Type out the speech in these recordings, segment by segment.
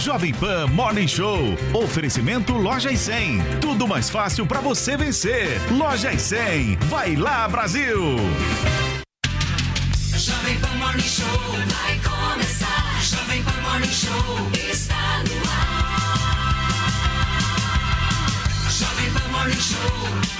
Jovem Pan Morning Show. Oferecimento Loja e 100. Tudo mais fácil para você vencer. Loja e 100. Vai lá, Brasil. Jovem Pan Morning Show vai começar. Jovem Pan Morning Show está no ar. Jovem Pan Morning Show.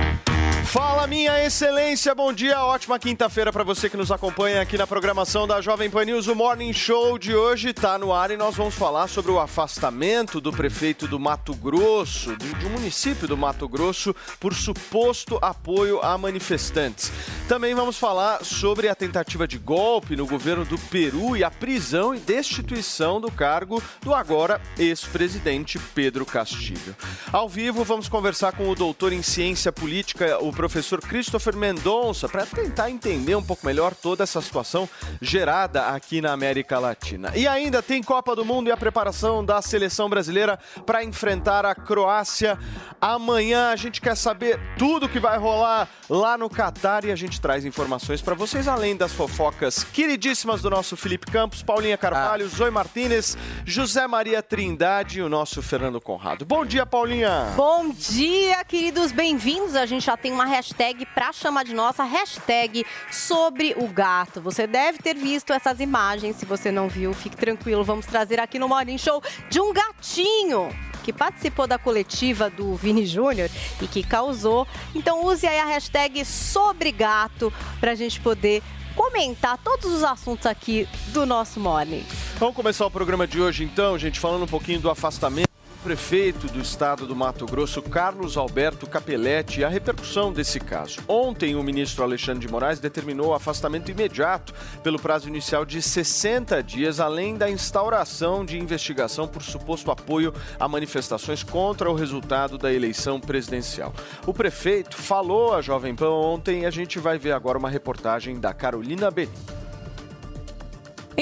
Fala, minha excelência, bom dia, ótima quinta-feira para você que nos acompanha aqui na programação da Jovem Pan News. O Morning Show de hoje está no ar e nós vamos falar sobre o afastamento do prefeito do Mato Grosso, de, de um município do Mato Grosso, por suposto apoio a manifestantes. Também vamos falar sobre a tentativa de golpe no governo do Peru e a prisão e destituição do cargo do agora ex-presidente Pedro Castilho. Ao vivo, vamos conversar com o doutor em ciência política, o professor Christopher Mendonça para tentar entender um pouco melhor toda essa situação gerada aqui na América Latina. E ainda tem Copa do Mundo e a preparação da seleção brasileira para enfrentar a Croácia amanhã. A gente quer saber tudo que vai rolar lá no Catar e a gente traz informações para vocês, além das fofocas queridíssimas do nosso Felipe Campos, Paulinha Carvalho, ah. Zoe Martinez, José Maria Trindade e o nosso Fernando Conrado. Bom dia, Paulinha! Bom dia, queridos, bem-vindos. A gente já tem uma hashtag para chamar de nossa, hashtag sobre o gato. Você deve ter visto essas imagens, se você não viu, fique tranquilo, vamos trazer aqui no Morning Show de um gatinho que participou da coletiva do Vini Júnior e que causou. Então use aí a hashtag sobre gato para a gente poder comentar todos os assuntos aqui do nosso Morning. Vamos começar o programa de hoje então, gente, falando um pouquinho do afastamento prefeito do estado do Mato Grosso, Carlos Alberto Capelletti, a repercussão desse caso. Ontem, o ministro Alexandre de Moraes determinou o afastamento imediato pelo prazo inicial de 60 dias, além da instauração de investigação por suposto apoio a manifestações contra o resultado da eleição presidencial. O prefeito falou à Jovem Pan ontem e a gente vai ver agora uma reportagem da Carolina Benito.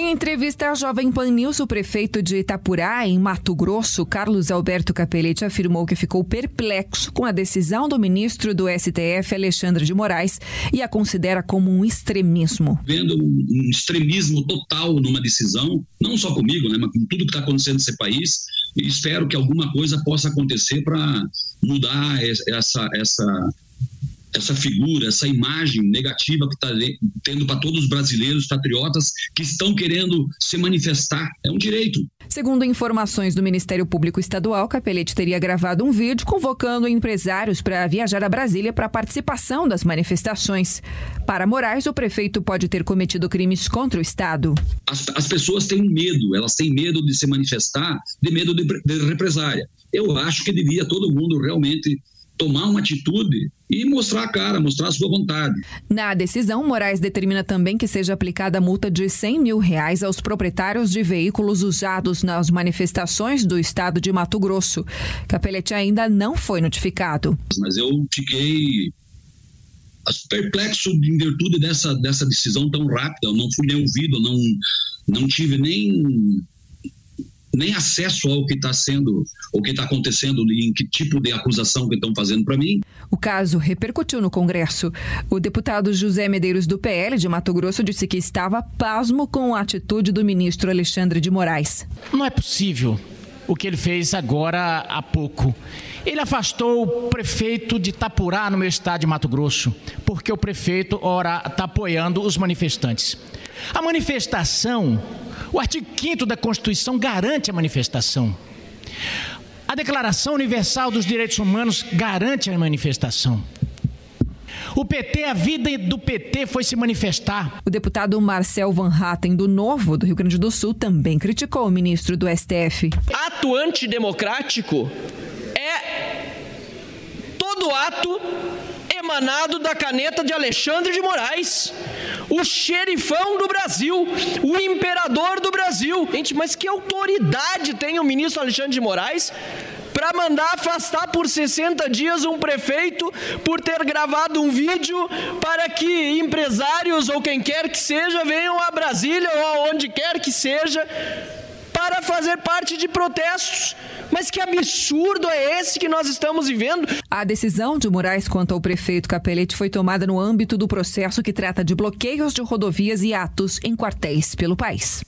Em entrevista à Jovem Pan News, o prefeito de Itapurá, em Mato Grosso, Carlos Alberto Capelete, afirmou que ficou perplexo com a decisão do ministro do STF, Alexandre de Moraes, e a considera como um extremismo. Vendo um extremismo total numa decisão, não só comigo, né, mas com tudo que está acontecendo nesse país, espero que alguma coisa possa acontecer para mudar essa, essa essa figura, essa imagem negativa que está tendo para todos os brasileiros patriotas que estão querendo se manifestar. É um direito. Segundo informações do Ministério Público Estadual, Capelete teria gravado um vídeo convocando empresários para viajar a Brasília para a participação das manifestações. Para Moraes, o prefeito pode ter cometido crimes contra o Estado. As, as pessoas têm medo, elas têm medo de se manifestar, de medo de, de represália. Eu acho que devia todo mundo realmente tomar uma atitude e mostrar a cara, mostrar a sua vontade. Na decisão, Moraes determina também que seja aplicada a multa de 100 mil reais aos proprietários de veículos usados nas manifestações do estado de Mato Grosso. Capelete ainda não foi notificado. Mas eu fiquei perplexo em virtude dessa, dessa decisão tão rápida. Eu não fui nem ouvido, não, não tive nem nem acesso ao que está sendo, o que está acontecendo, em que tipo de acusação que estão fazendo para mim. O caso repercutiu no Congresso. O deputado José Medeiros do PL de Mato Grosso disse que estava pasmo com a atitude do ministro Alexandre de Moraes. Não é possível o que ele fez agora há pouco. Ele afastou o prefeito de Itapurá, no meu estado de Mato Grosso, porque o prefeito, ora, está apoiando os manifestantes. A manifestação o artigo 5 da Constituição garante a manifestação. A Declaração Universal dos Direitos Humanos garante a manifestação. O PT, a vida do PT foi se manifestar. O deputado Marcel Van Hatten, do Novo, do Rio Grande do Sul, também criticou o ministro do STF. Ato antidemocrático todo ato emanado da caneta de Alexandre de Moraes, o xerifão do Brasil, o imperador do Brasil. Gente, mas que autoridade tem o ministro Alexandre de Moraes para mandar afastar por 60 dias um prefeito por ter gravado um vídeo para que empresários ou quem quer que seja venham a Brasília ou aonde quer que seja para fazer parte de protestos. Mas que absurdo é esse que nós estamos vivendo? A decisão de Moraes quanto ao prefeito Capelete foi tomada no âmbito do processo que trata de bloqueios de rodovias e atos em quartéis pelo país.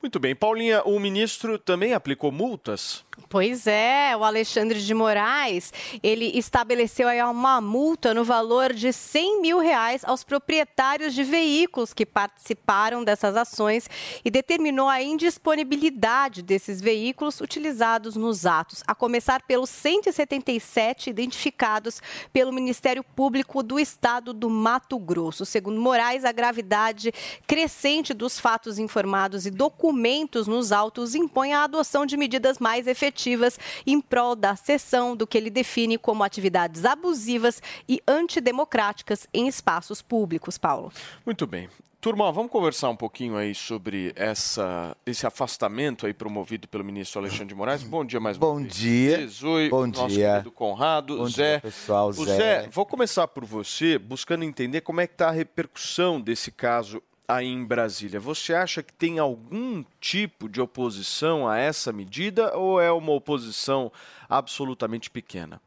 Muito bem. Paulinha, o ministro também aplicou multas? Pois é, o Alexandre de Moraes, ele estabeleceu aí uma multa no valor de 100 mil reais aos proprietários de veículos que participaram dessas ações e determinou a indisponibilidade desses veículos utilizados nos atos, a começar pelos 177 identificados pelo Ministério Público do Estado do Mato Grosso. Segundo Moraes, a gravidade crescente dos fatos informados e documentos nos autos impõe a adoção de medidas mais efetivas efetivas em prol da cessão do que ele define como atividades abusivas e antidemocráticas em espaços públicos, Paulo. Muito bem. Turma, vamos conversar um pouquinho aí sobre essa, esse afastamento aí promovido pelo ministro Alexandre de Moraes. Bom dia mais Bom dia. Jesus, Bom nosso dia. querido Conrado, Bom Zé. dia, pessoal, O Zé. Zé, vou começar por você, buscando entender como é que está a repercussão desse caso aí em Brasília. Você acha que tem algum tipo de oposição a essa medida ou é uma oposição absolutamente pequena?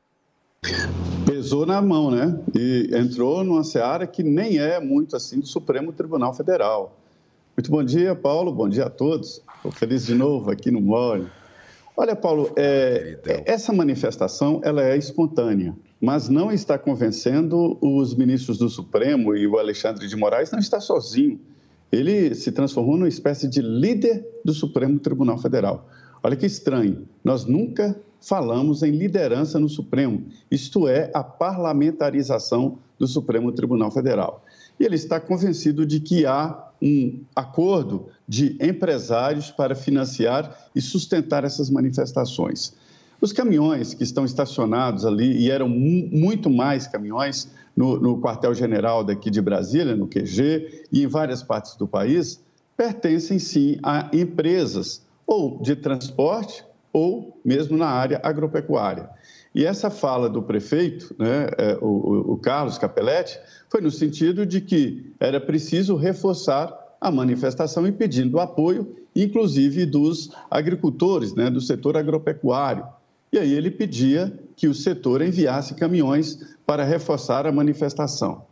pesou na mão, né? E entrou numa seara que nem é muito assim do Supremo Tribunal Federal. Muito bom dia, Paulo. Bom dia a todos. Estou feliz de novo aqui no Mole. Olha, Paulo, é, essa manifestação ela é espontânea, mas não está convencendo os ministros do Supremo e o Alexandre de Moraes não está sozinho. Ele se transformou numa espécie de líder do Supremo Tribunal Federal. Olha que estranho, nós nunca falamos em liderança no Supremo, isto é, a parlamentarização do Supremo Tribunal Federal. E ele está convencido de que há um acordo de empresários para financiar e sustentar essas manifestações. Os caminhões que estão estacionados ali, e eram mu muito mais caminhões no, no quartel-general daqui de Brasília, no QG, e em várias partes do país, pertencem sim a empresas ou de transporte ou mesmo na área agropecuária. E essa fala do prefeito, né, é, o, o Carlos Capelletti, foi no sentido de que era preciso reforçar a manifestação e pedindo apoio, inclusive dos agricultores, né, do setor agropecuário. E aí ele pedia que o setor enviasse caminhões para reforçar a manifestação.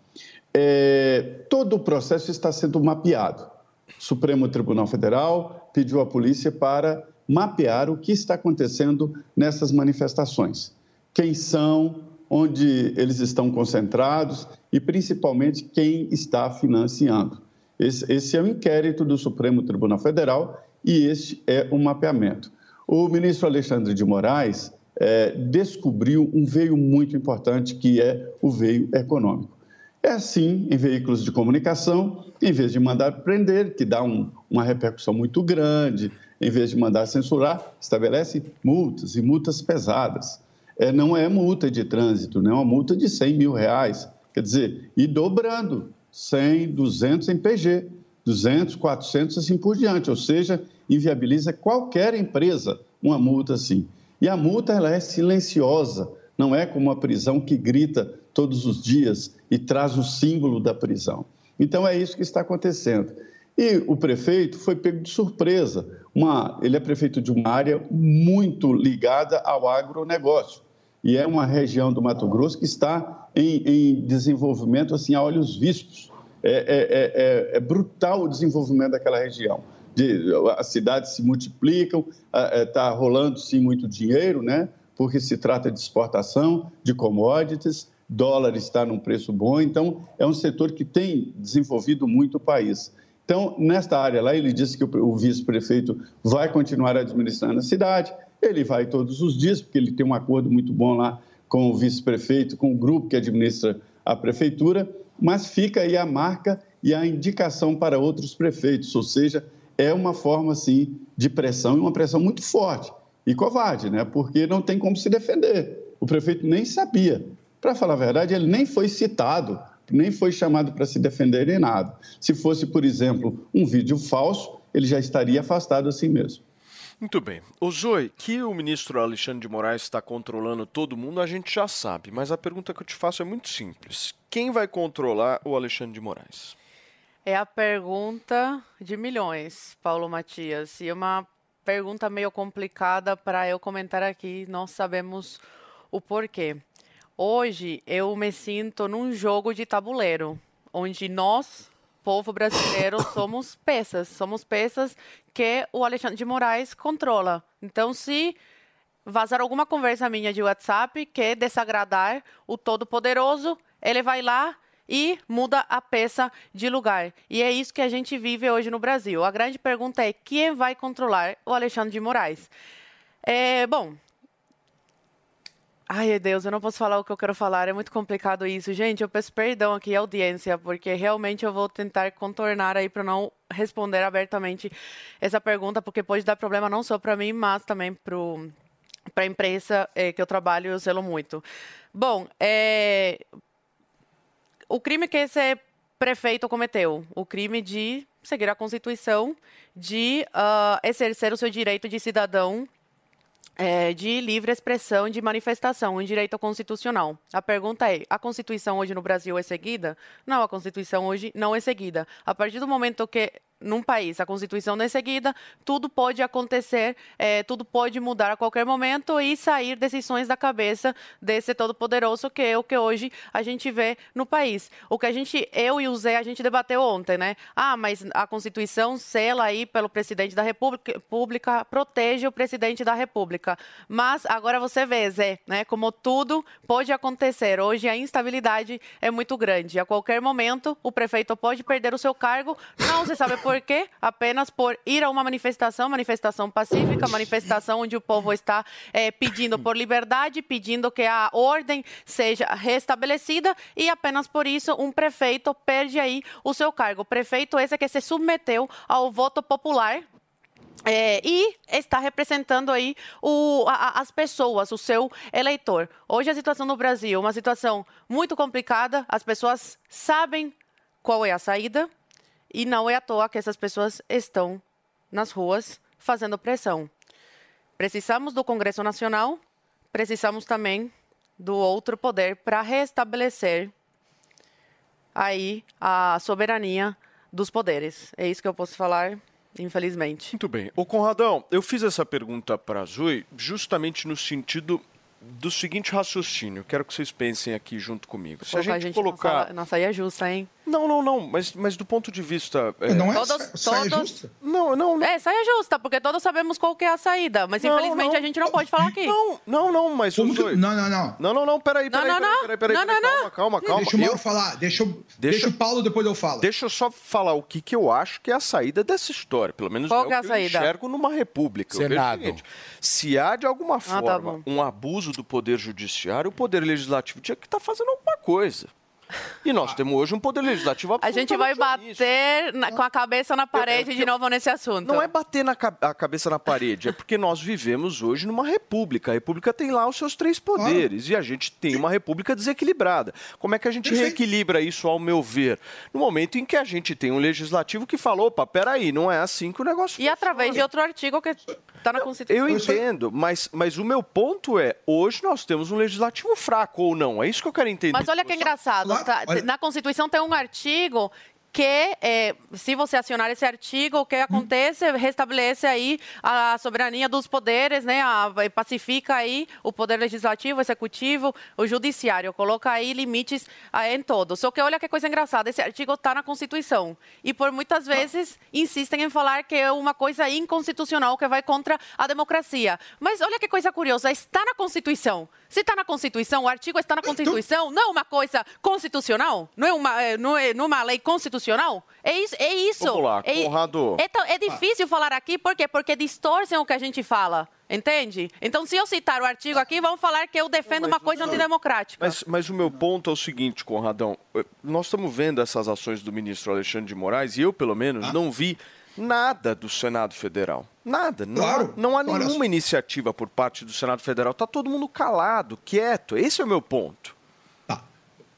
É, todo o processo está sendo mapeado. O Supremo Tribunal Federal pediu à polícia para mapear o que está acontecendo nessas manifestações. Quem são, onde eles estão concentrados e, principalmente, quem está financiando. Esse, esse é o inquérito do Supremo Tribunal Federal e este é o mapeamento. O ministro Alexandre de Moraes é, descobriu um veio muito importante, que é o veio econômico. É assim em veículos de comunicação, em vez de mandar prender, que dá um, uma repercussão muito grande, em vez de mandar censurar, estabelece multas e multas pesadas. É, não é multa de trânsito, não é uma multa de 100 mil reais. Quer dizer, e dobrando 100, 200 em PG, 200, 400 assim por diante. Ou seja, inviabiliza qualquer empresa uma multa assim. E a multa ela é silenciosa, não é como a prisão que grita todos os dias e traz o símbolo da prisão. Então é isso que está acontecendo. E o prefeito foi pego de surpresa. Uma, ele é prefeito de uma área muito ligada ao agronegócio. E é uma região do Mato Grosso que está em, em desenvolvimento assim, a olhos vistos. É, é, é, é, brutal o desenvolvimento daquela região. De, as cidades se multiplicam, está rolando sim muito dinheiro, né? porque se trata de exportação de commodities, dólar está num preço bom, então é um setor que tem desenvolvido muito o país. Então, nesta área lá, ele disse que o vice-prefeito vai continuar administrando a cidade, ele vai todos os dias, porque ele tem um acordo muito bom lá com o vice-prefeito, com o grupo que administra à prefeitura, mas fica aí a marca e a indicação para outros prefeitos, ou seja, é uma forma, sim, de pressão e uma pressão muito forte e covarde, né? porque não tem como se defender. O prefeito nem sabia. Para falar a verdade, ele nem foi citado, nem foi chamado para se defender nem nada. Se fosse, por exemplo, um vídeo falso, ele já estaria afastado assim mesmo. Muito bem. O Zoe, que o ministro Alexandre de Moraes está controlando todo mundo, a gente já sabe, mas a pergunta que eu te faço é muito simples. Quem vai controlar o Alexandre de Moraes? É a pergunta de milhões, Paulo Matias. E uma pergunta meio complicada para eu comentar aqui, nós sabemos o porquê. Hoje eu me sinto num jogo de tabuleiro, onde nós, povo brasileiro, somos peças, somos peças que o Alexandre de Moraes controla. Então, se vazar alguma conversa minha de WhatsApp que desagradar o Todo-Poderoso, ele vai lá e muda a peça de lugar. E é isso que a gente vive hoje no Brasil. A grande pergunta é quem vai controlar o Alexandre de Moraes? É, bom, Ai, Deus, eu não posso falar o que eu quero falar, é muito complicado isso. Gente, eu peço perdão aqui à audiência, porque realmente eu vou tentar contornar aí para não responder abertamente essa pergunta, porque pode dar problema não só para mim, mas também para a imprensa é, que eu trabalho eu zelo muito. Bom, é, o crime que esse prefeito cometeu, o crime de seguir a Constituição, de uh, exercer o seu direito de cidadão é, de livre expressão, de manifestação, um direito constitucional. A pergunta é: a Constituição hoje no Brasil é seguida? Não, a Constituição hoje não é seguida. A partir do momento que num país a Constituição não é seguida, tudo pode acontecer, é, tudo pode mudar a qualquer momento e sair decisões da cabeça desse todo-poderoso que é o que hoje a gente vê no país. O que a gente, eu e o Zé, a gente debateu ontem, né? Ah, mas a Constituição, sela aí pelo presidente da República, pública, protege o presidente da República. Mas agora você vê, Zé, né? Como tudo pode acontecer. Hoje a instabilidade é muito grande. A qualquer momento o prefeito pode perder o seu cargo. Não se sabe por quê? Apenas por ir a uma manifestação, manifestação pacífica, manifestação onde o povo está é, pedindo por liberdade, pedindo que a ordem seja restabelecida e apenas por isso um prefeito perde aí o seu cargo. O prefeito esse que se submeteu ao voto popular, é, e está representando aí o, a, as pessoas, o seu eleitor. Hoje a situação no Brasil é uma situação muito complicada, as pessoas sabem qual é a saída, e não é à toa que essas pessoas estão nas ruas fazendo pressão. Precisamos do Congresso Nacional, precisamos também do outro poder para restabelecer aí a soberania dos poderes. É isso que eu posso falar, infelizmente. Muito bem. Ô Conradão, eu fiz essa pergunta para a Zui justamente no sentido do seguinte raciocínio. Quero que vocês pensem aqui junto comigo. Se a gente, colocar. Nossa, saia justa, hein? Não, não, não, mas, mas do ponto de vista. É... Não é Todos- saia todos- justa? Não, não, não. É, saia justa, porque todos sabemos qual que é a saída, mas Não, infelizmente não. a gente não pode falar aqui. Não, não, não, mas Como o que- Zoe- Não, não, não. Não, não, não, peraí, Não, peraí, não, peraí, não. peraí, peraí, Não, peraí, não, calma, calma, calma. Deixa o Mauro Eu- falar. Deixa, o- Deixa- deixa o Paulo, depois eu falo. Deixa eu só falar o que, que eu acho que é a saída dessa história. Pelo menos Qual é o que é a que saída? eu enxergo numa república. Eu Senado. seguinte, se há, de alguma tá forma, bom. um abuso do poder judiciário, o poder legislativo tinha que estar fazendo alguma coisa. E nós temos hoje um poder legislativo A gente vai bater na- com a cabeça na parede eu- de novo nesse assunto. Não é bater na ca- a cabeça na parede, é porque nós vivemos hoje numa república. A república tem lá os seus três poderes e a gente tem uma república desequilibrada. Como é que a gente Perfeito. reequilibra isso, ao meu ver? No momento em que a gente tem um legislativo que falou, opa, peraí, não é assim que o negócio E através de funciona." outro artigo que está na Constituição. Eu entendo, mas, mas o meu ponto é, hoje nós temos um legislativo fraco ou não? É isso que eu quero entender. Mas olha que engraçado, Claro, tá? olha- na Constituição tem um artigo que, é, se você acionar esse artigo, o que acontece? Restabelece aí a soberania dos poderes, né? A- pacifica aí o poder legislativo, executivo, o judiciário, coloca aí limites ah, em todos. Só que olha que coisa engraçada, esse artigo está na Constituição. E por muitas vezes insistem em falar que é uma coisa inconstitucional, que vai contra a democracia. Mas olha que coisa curiosa, está na Constituição. Se está na Constituição, o artigo está na Constituição, não é uma coisa constitucional? Não é uma, não é, não é uma lei constitucional? Constitucional? É isso. É isso. Vamos lá, é, Conrado. É, tão- é difícil falar aqui, por quê? Porque distorcem o que a gente fala. Entende? Então, se eu citar o artigo aqui, vão falar que eu defendo uma coisa antidemocrática. Mas, mas o meu ponto é o seguinte, Conradão. Nós estamos vendo essas ações do ministro Alexandre de Moraes e eu, pelo menos, não vi nada do Senado Federal. Nada. Não, Claro. há, não há nenhuma iniciativa por parte do Senado Federal. Está todo mundo calado, quieto. Esse é o meu ponto.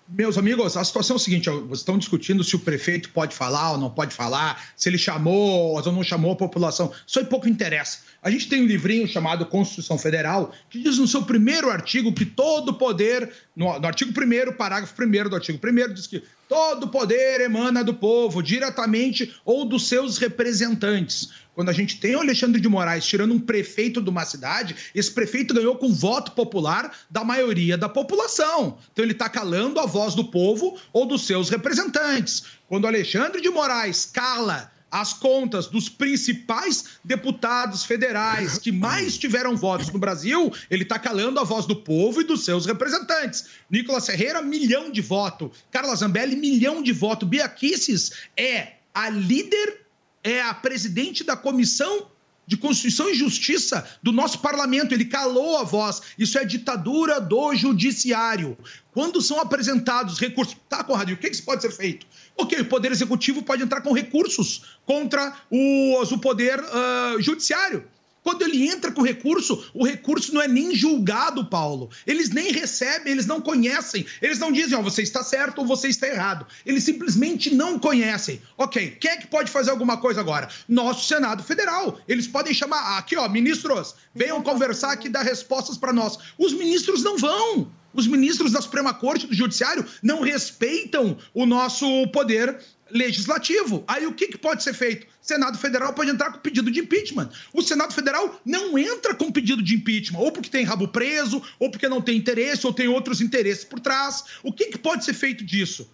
Meus amigos, a situação é o seguinte: vocês estão discutindo se o prefeito pode falar ou não pode falar, se ele chamou ou não chamou a população. Isso aí pouco interessa. A gente tem um livrinho chamado Constituição Federal, que diz no seu primeiro artigo que todo poder, no, no artigo 1, parágrafo 1 do artigo 1, diz que todo poder emana do povo, diretamente ou dos seus representantes. Quando a gente tem o Alexandre de Moraes tirando um prefeito de uma cidade, esse prefeito ganhou com voto popular da maioria da população. Então ele está calando a voz do povo ou dos seus representantes. Quando o Alexandre de Moraes cala as contas dos principais deputados federais que mais tiveram votos no Brasil, ele está calando a voz do povo e dos seus representantes. Nicolas Ferreira, milhão de voto. Carla Zambelli, milhão de voto. Bia Kicis é a líder, é a presidente da comissão de Constituição e Justiça do nosso parlamento. Ele calou a voz. Isso é ditadura do judiciário. Quando são apresentados recursos. Tá, Conrado, o que, que isso pode ser feito? Ok, o Poder Executivo pode entrar com recursos contra os- o Poder ah, Judiciário. Quando ele entra com recurso, o recurso não é nem julgado, Paulo. Eles nem recebem, eles não conhecem. Eles não dizem, ó, você está certo ou você está errado. Eles simplesmente não conhecem. Ok, quem é que pode fazer alguma coisa agora? Nosso Senado Federal. Eles podem chamar, aqui, ó, ministros, venham conversar aqui e dar respostas para nós. Os ministros não vão. Os ministros da Suprema Corte do Judiciário não respeitam o nosso poder legislativo. Aí o que, que pode ser feito? O Senado Federal pode entrar com pedido de impeachment. O Senado Federal não entra com pedido de impeachment, ou porque tem rabo preso, ou porque não tem interesse, ou tem outros interesses por trás. O que, que pode ser feito disso?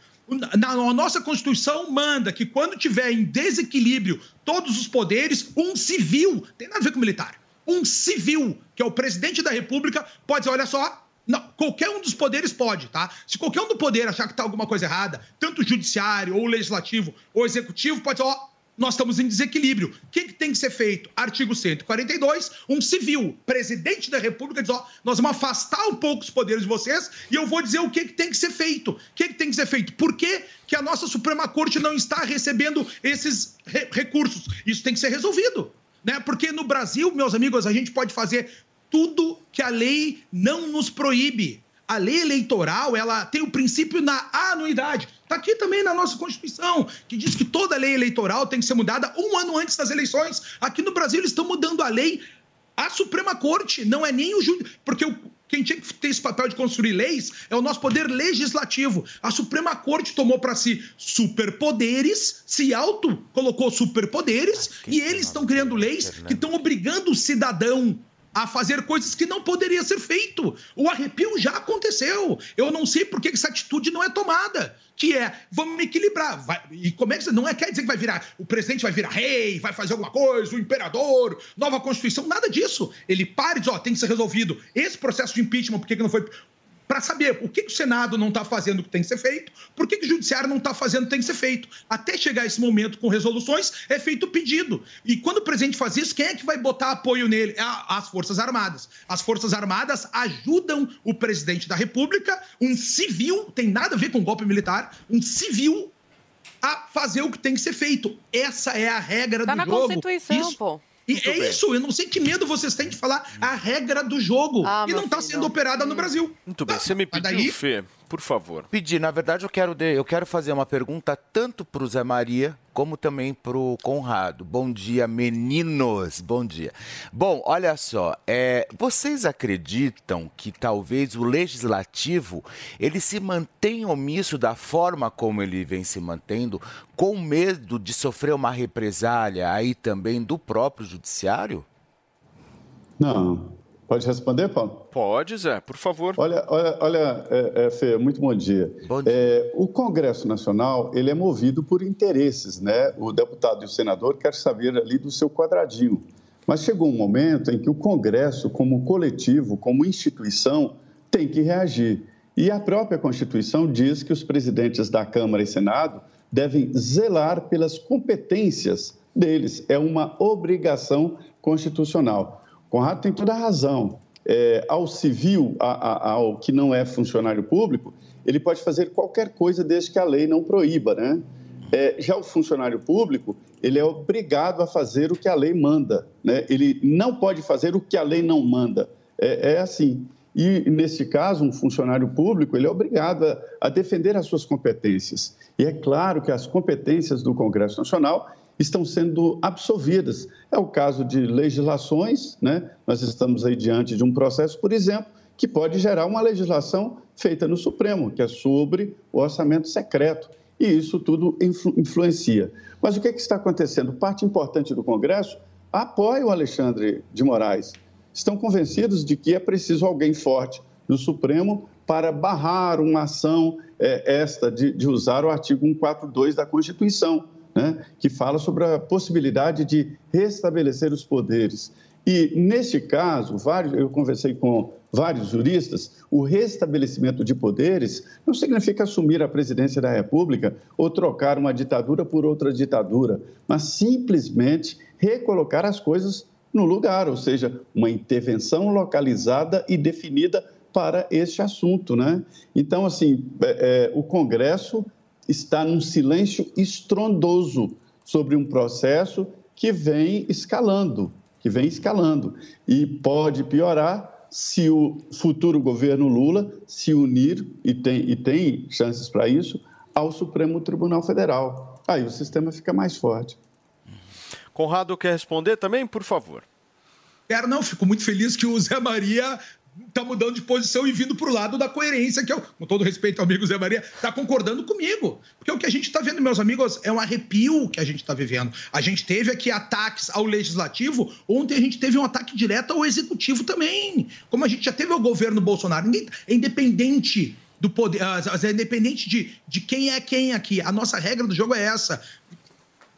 Na, nossa Constituição manda que quando tiver em desequilíbrio todos os poderes, um civil, tem nada a ver com militar, um civil, que é o presidente da República, pode dizer, olha só, não, qualquer um dos poderes pode, tá? Se qualquer um do poder achar que tá alguma coisa errada, tanto o judiciário, ou o legislativo, ou o executivo, pode dizer, ó, nós estamos em desequilíbrio. O que, que tem que ser feito? Artigo 142, um civil, presidente da República, diz, ó, nós vamos afastar um pouco os poderes de vocês e eu vou dizer o que, que tem que ser feito. O que, que tem que ser feito? Por que, que a nossa Suprema Corte não está recebendo esses re- recursos? Isso tem que ser resolvido. Né? Porque no Brasil, meus amigos, a gente pode fazer tudo que a lei não nos proíbe. A lei eleitoral, ela tem o princípio na anuidade. Está aqui também na nossa Constituição, que diz que toda lei eleitoral tem que ser mudada um ano antes das eleições. Aqui no Brasil, eles estão mudando a lei. A Suprema Corte não é nem o júdice. Porque o- quem tinha que ter esse papel de construir leis é o nosso poder legislativo. A Suprema Corte tomou para si superpoderes, se auto colocou superpoderes, e eles estão criando leis que estão obrigando o cidadão a fazer coisas que não poderia ser feito. O arrepio já aconteceu. Eu não sei por que essa atitude não é tomada. Que é, vamos equilibrar. Vai- e como é que. Não é quer dizer que vai virar. O presidente vai virar rei, vai fazer alguma coisa, o imperador, nova Constituição, nada disso. Ele para e diz: ó, tem que ser resolvido. Esse processo de impeachment, por que, que não foi. Para saber o que, que o Senado não está fazendo o que tem que ser feito, por que, que o Judiciário não está fazendo o que tem que ser feito. Até chegar esse momento com resoluções, é feito o pedido. E quando o presidente faz isso, quem é que vai botar apoio nele? A- As Forças Armadas. As Forças Armadas ajudam o presidente da República, um civil, tem nada a ver com golpe militar, um civil a fazer o que tem que ser feito. Essa é a regra Tá do na jogo. Constituição, Isso- pô. E Muito é bem. isso, eu não sei que medo vocês têm de falar a regra do jogo. Ah, e não está sendo operada no Brasil. Muito bem, você me pediu, daí- Fê, por favor. Pedir, na verdade, eu quero, de- eu quero fazer uma pergunta tanto para o Zé Maria como também para o Conrado. Bom dia, meninos. Bom dia. Bom, olha só, é, vocês acreditam que talvez o legislativo ele se mantenha omisso da forma como ele vem se mantendo, com medo de sofrer uma represália aí também do próprio judiciário? Não. Pode responder, Paulo? Pode, Zé, por favor. Olha, olha, olha é, é, Fê, muito bom dia. É, o Congresso Nacional ele é movido por interesses, né? O deputado e o senador querem saber ali do seu quadradinho. Mas chegou um momento em que o Congresso, como coletivo, como instituição, tem que reagir. E a própria Constituição diz que os presidentes da Câmara e Senado devem zelar pelas competências deles. É uma obrigação constitucional. Conrado tem toda a razão. É, ao civil, a, a, ao que não é funcionário público, ele pode fazer qualquer coisa desde que a lei não proíba, né? É, já o funcionário público, ele é obrigado a fazer o que a lei manda, né? Ele não pode fazer o que a lei não manda. É, é assim. E, nesse caso, um funcionário público, ele é obrigado a, a defender as suas competências. E é claro que as competências do Congresso Nacional estão sendo absolvidas. É o caso de legislações, né? Nós estamos aí diante de um processo, por exemplo, que pode gerar uma legislação feita no Supremo, que é sobre o orçamento secreto. E isso tudo influ influencia. Mas o que, é que está acontecendo? Parte importante do Congresso apoia o Alexandre de Moraes. Estão convencidos de que é preciso alguém forte no Supremo para barrar uma ação é, esta de, de usar o artigo 142 da Constituição, né, que fala sobre a possibilidade de restabelecer os poderes. E, neste caso, vários, eu conversei com vários juristas, o restabelecimento de poderes não significa assumir a presidência da República ou trocar uma ditadura por outra ditadura, mas simplesmente recolocar as coisas no lugar, ou seja, uma intervenção localizada e definida para este assunto, né? Então, assim, é, é, o Congresso está num silêncio estrondoso sobre um processo que vem escalando, que vem escalando e pode piorar se o futuro governo Lula se unir, e tem, e tem chances para isso, ao Supremo Tribunal Federal. Aí o sistema fica mais forte. Conrado quer responder também, por favor. Quero não, fico muito feliz que o Zé Maria tá mudando de posição e vindo pro lado da coerência, que eu, com todo respeito ao amigo Zé Maria, tá concordando comigo. Porque o que a gente tá vendo, meus amigos, é um arrepio que a gente tá vivendo. A gente teve aqui ataques ao legislativo, ontem a gente teve um ataque direto ao executivo também. Como a gente já teve o governo Bolsonaro, ninguém é independente do poder, é independente de, de quem é quem aqui. A nossa regra do jogo é essa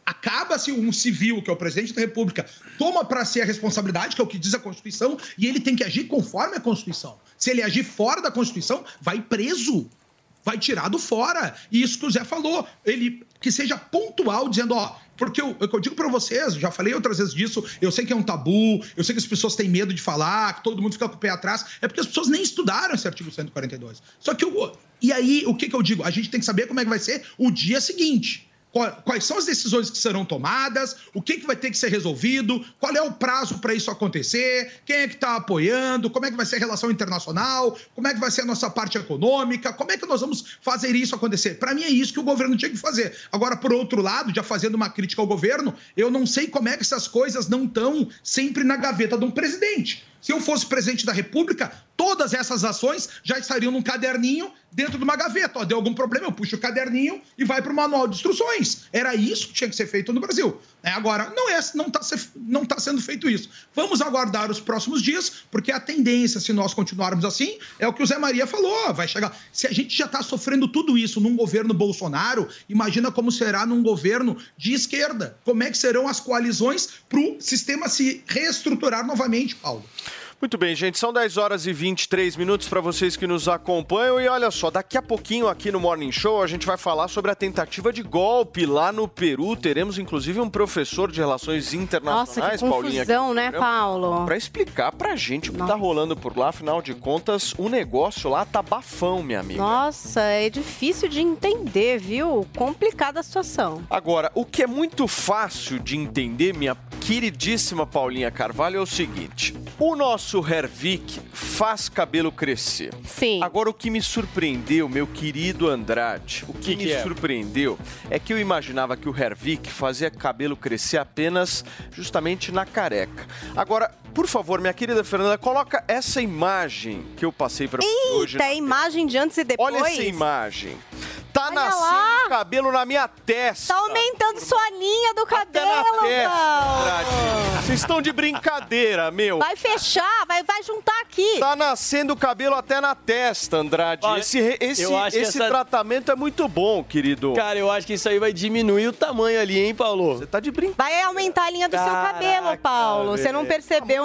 acaba-se um civil, que é o presidente da República, toma para si a responsabilidade, que é o que diz a Constituição, e ele tem que agir conforme a Constituição. Se ele agir fora da Constituição, vai preso. Vai tirado fora. E isso que o Zé falou, ele que seja pontual, dizendo, ó, porque eu, eu digo para vocês, já falei outras vezes disso, eu sei que é um tabu, eu sei que as pessoas têm medo de falar, que todo mundo fica com o pé atrás, é porque as pessoas nem estudaram esse artigo 142. Só que, eu, e aí, o que, que eu digo? A gente tem que saber como é que vai ser o dia seguinte quais são as decisões que serão tomadas, o que, que vai ter que ser resolvido, qual é o prazo para isso acontecer, quem é que está apoiando, como é que vai ser a relação internacional, como é que vai ser a nossa parte econômica, como é que nós vamos fazer isso acontecer. Para mim é isso que o governo tinha que fazer. Agora, por outro lado, já fazendo uma crítica ao governo, eu não sei como é que essas coisas não estão sempre na gaveta de um presidente. Se eu fosse presidente da República, todas essas ações já estariam num caderninho dentro de uma gaveta. Ó, deu algum problema, eu puxo o caderninho e vai para o manual de instruções. Era isso que tinha que ser feito no Brasil. É, agora, não é, está não tá sendo feito isso. Vamos aguardar os próximos dias, porque a tendência, se nós continuarmos assim, é o que o Zé Maria falou. Vai chegar. Se a gente já está sofrendo tudo isso num governo Bolsonaro, imagina como será num governo de esquerda. Como é que serão as coalizões para o sistema se reestruturar novamente, Paulo? Muito bem, gente, são 10 horas e 23 minutos para vocês que nos acompanham. E olha só, daqui a pouquinho aqui no Morning Show a gente vai falar sobre a tentativa de golpe lá no Peru. Teremos inclusive um professor de relações internacionais, Nossa, que Paulinha. confusão, né, Paulo? Para explicar pra gente o que tá rolando por lá. Afinal de contas, o negócio lá tá bafão, minha amiga. Nossa, é difícil de entender, viu? Complicada a situação. Agora, o que é muito fácil de entender, minha queridíssima Paulinha Carvalho, é o seguinte: o nosso Hervik faz cabelo crescer. Sim. Agora, o que me surpreendeu, meu querido Andrade, o que, Que me que é? surpreendeu é que eu imaginava que o Hervik fazia cabelo crescer apenas justamente na careca. Agora, por favor, minha querida Fernanda, coloca essa imagem que eu passei para você hoje. Eita, é imagem de antes e depois. Olha essa imagem. Tá Olha nascendo lá. cabelo na minha testa. Tá aumentando sua linha do cabelo. Vocês estão de brincadeira, meu. Vai fechar, vai, vai juntar aqui. Tá nascendo cabelo até na testa, Andrade. Olha, esse esse, esse essa- tratamento é muito bom, querido. Cara, eu acho que isso aí vai diminuir o tamanho ali, hein, Paulo? Você tá de brincadeira. Vai aumentar a linha do seu cabelo, Paulo. Você não velho.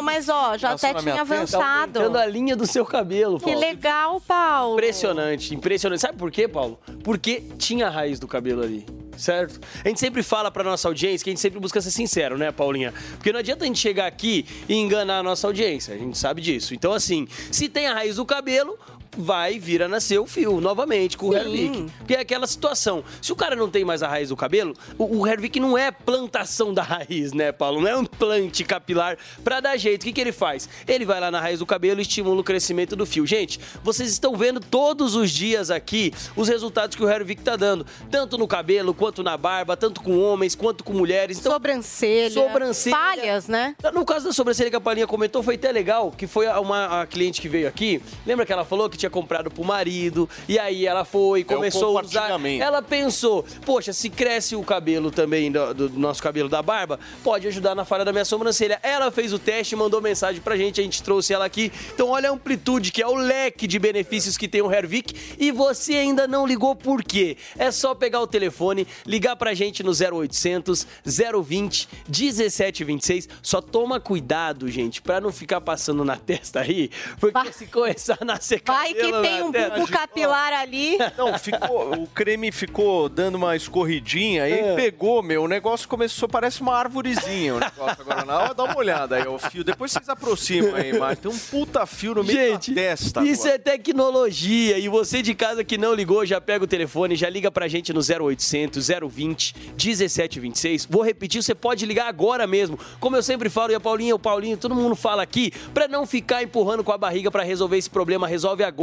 Mas ó, já até tinha. Tá avançado. aumentando a linha do seu cabelo, Que Paulo. legal, Paulo. Impressionante, impressionante. Sabe por quê, Paulo? Porque tinha a raiz do cabelo ali. certo? A gente sempre fala pra nossa audiência que a gente sempre busca ser sincero, né, Paulinha? Porque não adianta a gente chegar aqui e enganar a nossa audiência, a gente sabe disso. Então, assim, se tem a raiz do cabelo, vai vir a nascer o fio novamente com o Sim. Hervik. Porque é aquela situação. Se o cara não tem mais a raiz do cabelo, o, o Hervik não é plantação da raiz, né, Paulo? Não é um implante capilar pra dar jeito. O que, que ele faz? Ele vai lá na raiz do cabelo e estimula o crescimento do fio. Gente, vocês estão vendo todos os dias aqui os resultados que o Hervik tá dando. Tanto no cabelo, quanto na barba, tanto com homens, quanto com mulheres. Então, sobrancelha. Sobrancelha. Falhas, né? No caso da sobrancelha que a Paulinha comentou, foi até legal, que foi uma a cliente que veio aqui. Lembra que ela falou que tinha comprado pro marido, e aí ela foi, É o começou a usar. Ela pensou, poxa, se cresce o cabelo também, do, do nosso cabelo da barba, pode ajudar na falha da minha sobrancelha. Ela fez o teste, mandou mensagem pra gente, a gente trouxe ela aqui. Então olha a amplitude, que é o leque de benefícios que tem o Hervik, e você ainda não ligou por quê? É só pegar o telefone, ligar pra gente no 0800 020 1726. Só toma cuidado, gente, pra não ficar passando na testa aí, porque se começar a nascer Vai que tem um bulbo capilar ali. Não, ficou, o creme ficou dando uma escorridinha, aí É. pegou, meu, o negócio começou, parece uma arvorezinha o negócio agora. Hora, dá uma olhada aí, o fio. Depois vocês aproximam aí, mas tem um puta fio no meio Gente, da testa. Isso agora. é tecnologia. E você de casa que não ligou, já pega o telefone, já liga pra gente no 0800 020 1726. Vou repetir, você pode ligar agora mesmo. Como eu sempre falo, e a Paulinha, o Paulinho, todo mundo fala aqui, pra não ficar empurrando com a barriga pra resolver esse problema, resolve agora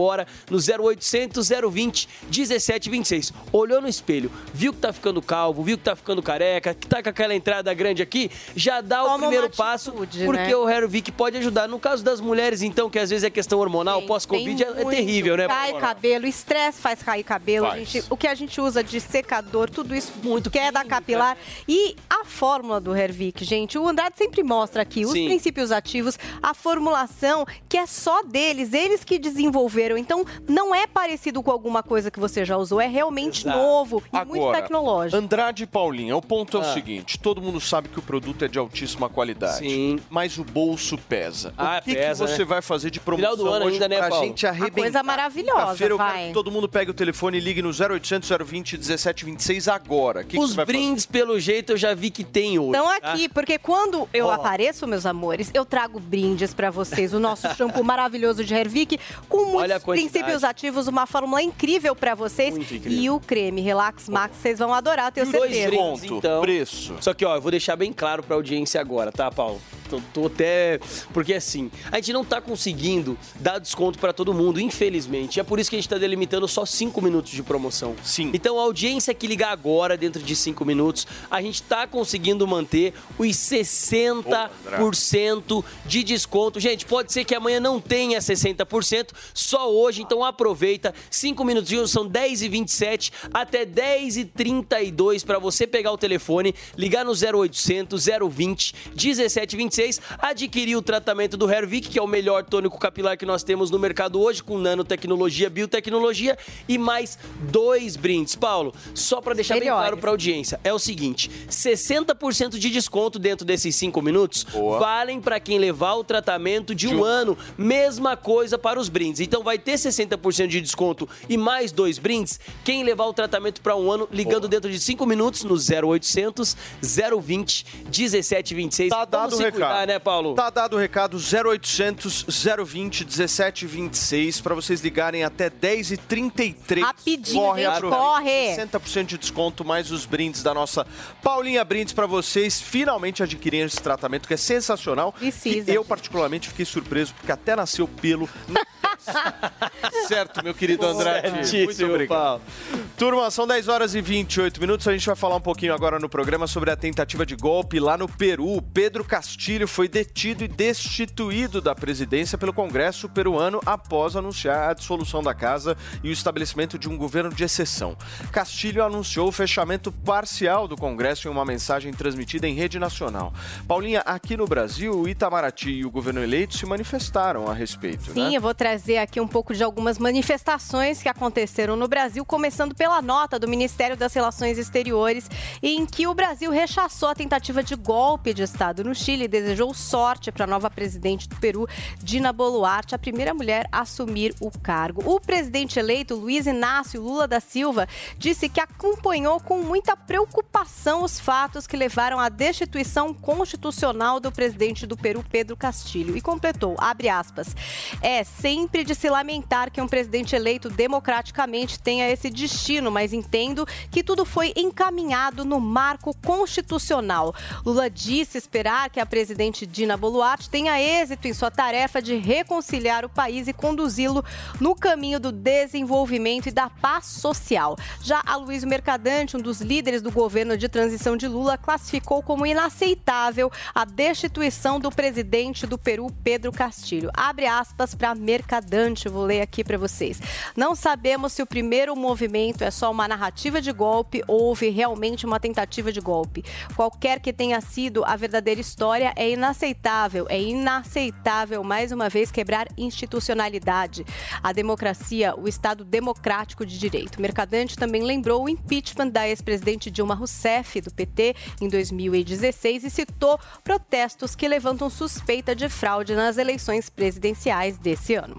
no 0800 020 1726. Olhou no espelho, viu que tá ficando calvo, viu que tá ficando careca, que tá com aquela entrada grande aqui, já dá o Toma uma primeiro passo, atitude, porque né? o Hervik pode ajudar. No caso das mulheres, então, que às vezes é questão hormonal, pós-Covid, é, é terrível, né? Cai cabelo, estresse faz cair cabelo. Gente- o que a gente usa de secador, tudo isso muito queda capilar. E a fórmula do Hervik, gente, o Andrade sempre mostra aqui os Sim. princípios ativos, a formulação que é só deles, eles que desenvolveram. Então, não é parecido com alguma coisa que você já usou, é realmente Exato. novo e muito Agora, tecnológico. Andrade e Paulinha, o ponto é o Ah. seguinte: todo mundo sabe que o produto é de altíssima qualidade. Sim. Mas o bolso pesa. Ah, o que, pesa, que você né? vai fazer de Final promoção do ano hoje ainda, né, pra Paulo? gente Uma arrebentar? coisa maravilhosa, Quinta-feira eu quero vai. que todo mundo pegue o telefone e ligue no 0800 020 1726 agora. Que, que Os vai fazer? brindes, pelo jeito, eu já vi que tem hoje. Estão tá? aqui, porque quando eu Ó. apareço, meus amores, eu trago brindes pra vocês. O nosso shampoo maravilhoso de Hervik, com Olha a quantidade. princípios ativos, uma fórmula incrível pra vocês. Muito incrível. E o creme Relax Max, vocês vão adorar, tenho E dois certeza. brindes, então. preço. Só que, ó, eu vou deixar bem claro pra audiência agora, tá, Paulo? Tô, tô até. Porque assim, a gente não tá conseguindo dar desconto pra todo mundo, infelizmente. É por isso que a gente tá delimitando só 5 minutos de promoção. Sim. Então, a audiência que ligar agora, dentro de 5 minutos, a gente tá conseguindo manter os 60% de desconto. Gente, pode ser que amanhã não tenha 60%, só hoje, então aproveita. 5 minutinhos, são 10 e 27 até 10 e 32 para você pegar o telefone, ligar no 0800 020 1726, adquirir o tratamento do Hervik, que é o melhor tônico capilar que nós temos no mercado hoje, com nanotecnologia, biotecnologia e mais dois brindes. Paulo, só para deixar bem Melhores. claro para audiência, é o seguinte: 60% de desconto dentro desses 5 minutos valem para quem levar o tratamento de um ano. Mesma coisa para os brindes. Então vai ter 60% de desconto e mais dois brindes quem levar o tratamento para um ano, ligando dentro de 5 minutos no 0800 020 1726. Tá dado o se recado. cuidar, né, Paulo? Tá dado o recado 0800 020 1726 para vocês ligarem até 10 e 33 Rapidinho, corre, gente, corre. 60% de desconto mais os brindes da nossa Paulinha Brindes para vocês finalmente adquirirem esse tratamento que é sensacional. Precisa, E eu particularmente fiquei surpreso porque até nasceu pelo. certo, meu querido Andrade. Muito obrigado. Paulo. Turma, são 10 horas e 28 minutos. A gente vai falar um pouquinho agora no programa sobre a tentativa de golpe lá no Peru. Pedro Castilho foi detido e destituído da presidência pelo Congresso peruano após anunciar a dissolução da casa e o estabelecimento de um governo de exceção. Castilho anunciou o fechamento parcial do Congresso em uma mensagem transmitida em rede nacional. Paulinha, aqui no Brasil, o Itamaraty e o governo eleito se manifestaram a respeito, né? Sim, eu vou trazer ler aqui um pouco de algumas manifestações que aconteceram no Brasil, começando pela nota do Ministério das Relações Exteriores, em que o Brasil rechaçou a tentativa de golpe de Estado no Chile e desejou sorte para a nova presidente do Peru, Dina Boluarte, a primeira mulher a assumir o cargo. O presidente eleito, Luiz Inácio Lula da Silva, disse que acompanhou com muita preocupação os fatos que levaram à destituição constitucional do presidente do Peru, Pedro Castilho, e completou, abre aspas, é sempre de se lamentar que um presidente eleito democraticamente tenha esse destino, mas entendo que tudo foi encaminhado no marco constitucional. Lula disse esperar que a presidente Dina Boluarte tenha êxito em sua tarefa de reconciliar o país e conduzi-lo no caminho do desenvolvimento e da paz social. Já Aloysio Mercadante, um dos líderes do governo de transição de Lula, classificou como inaceitável a destituição do presidente do Peru, Pedro Castilho. Abre aspas para Mercadante, vou ler aqui para vocês. Não sabemos se o primeiro movimento é só uma narrativa de golpe ou houve realmente uma tentativa de golpe. Qualquer que tenha sido a verdadeira história é inaceitável. É inaceitável, mais uma vez, quebrar institucionalidade, a democracia, o Estado democrático de direito. Mercadante também lembrou o impeachment da ex-presidente Dilma Rousseff, do PT, em 2016 e citou protestos que levantam suspeita de fraude nas eleições presidenciais desse ano.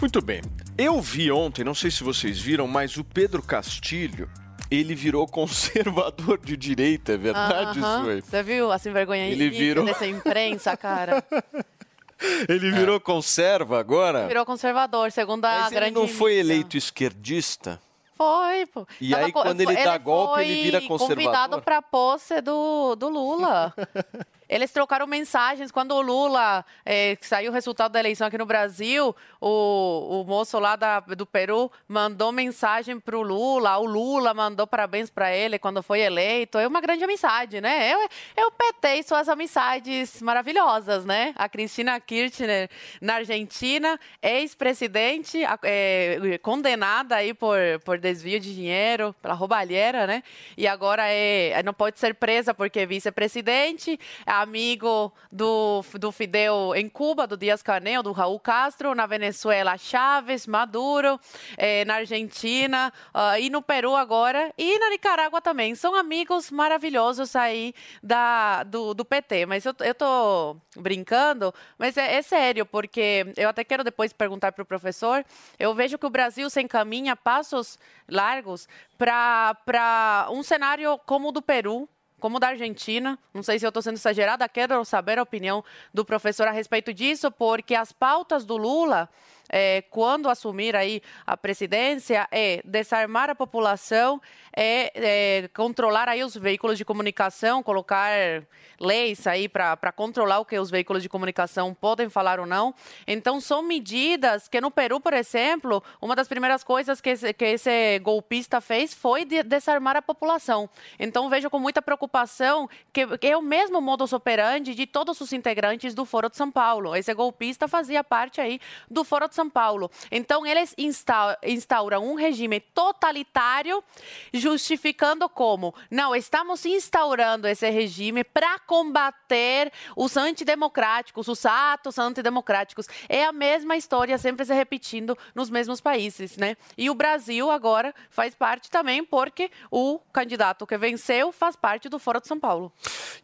Muito bem. Eu vi ontem, não sei se vocês viram, mas o Pedro Castilho, ele virou conservador de direita, é verdade isso aí? Você viu assim vergonha Ele virou- dessa imprensa, cara? Ele virou conserva agora? Virou conservador, segundo a Mas ele grande não foi mídia. eleito esquerdista? Foi, pô. E aí, quando ele dá golpe, ele vira conservador? convidado para posse do, do Lula. Eles trocaram mensagens. Quando o Lula, que saiu o resultado da eleição aqui no Brasil, o, o moço lá da- do Peru mandou mensagem para o Lula. O Lula mandou parabéns para ele quando foi eleito. É uma grande amizade, né? Eu, eu petei suas amizades maravilhosas, né? A Cristina Kirchner na Argentina, ex-presidente, a- eh, condenada aí por, por desvio de dinheiro, pela roubalheira, né? E agora é, não pode ser presa porque é vice-presidente, é amigo do, do Fidel em Cuba, do Dias Canel, do Raul Castro, na Venezuela, Chávez, Maduro, eh, na Argentina ah, e no Peru agora, e na Nicarágua também. São amigos maravilhosos aí da, do, do PT. Mas eu, eu brincando, mas é, é sério, porque eu até quero depois perguntar para o professor. Eu vejo que o Brasil se encaminha passos largos para um cenário como o do Peru, como da Argentina. Não sei se eu estou sendo exagerada, quero saber a opinião do professor a respeito disso, porque as pautas do Lula, eh, quando assumir aí a presidência, é desarmar a população, é, é controlar aí os veículos de comunicação, colocar leis aí para controlar o que os veículos de comunicação podem falar ou não. Então, são medidas que no Peru, por exemplo, uma das primeiras coisas que esse, que esse golpista fez foi de- desarmar a população. Então, vejo com muita preocupação que, que é o mesmo modus operandi de todos os integrantes do Foro de São Paulo. Esse golpista fazia parte aí do Foro de São Paulo. Então, eles insta- instauram um regime totalitário, justificando como? Não, estamos instaurando esse regime para combater os antidemocráticos, os atos antidemocráticos. É a mesma história sempre se repetindo nos mesmos países, né? E o Brasil agora faz parte também porque o candidato que venceu faz parte do Foro de São Paulo.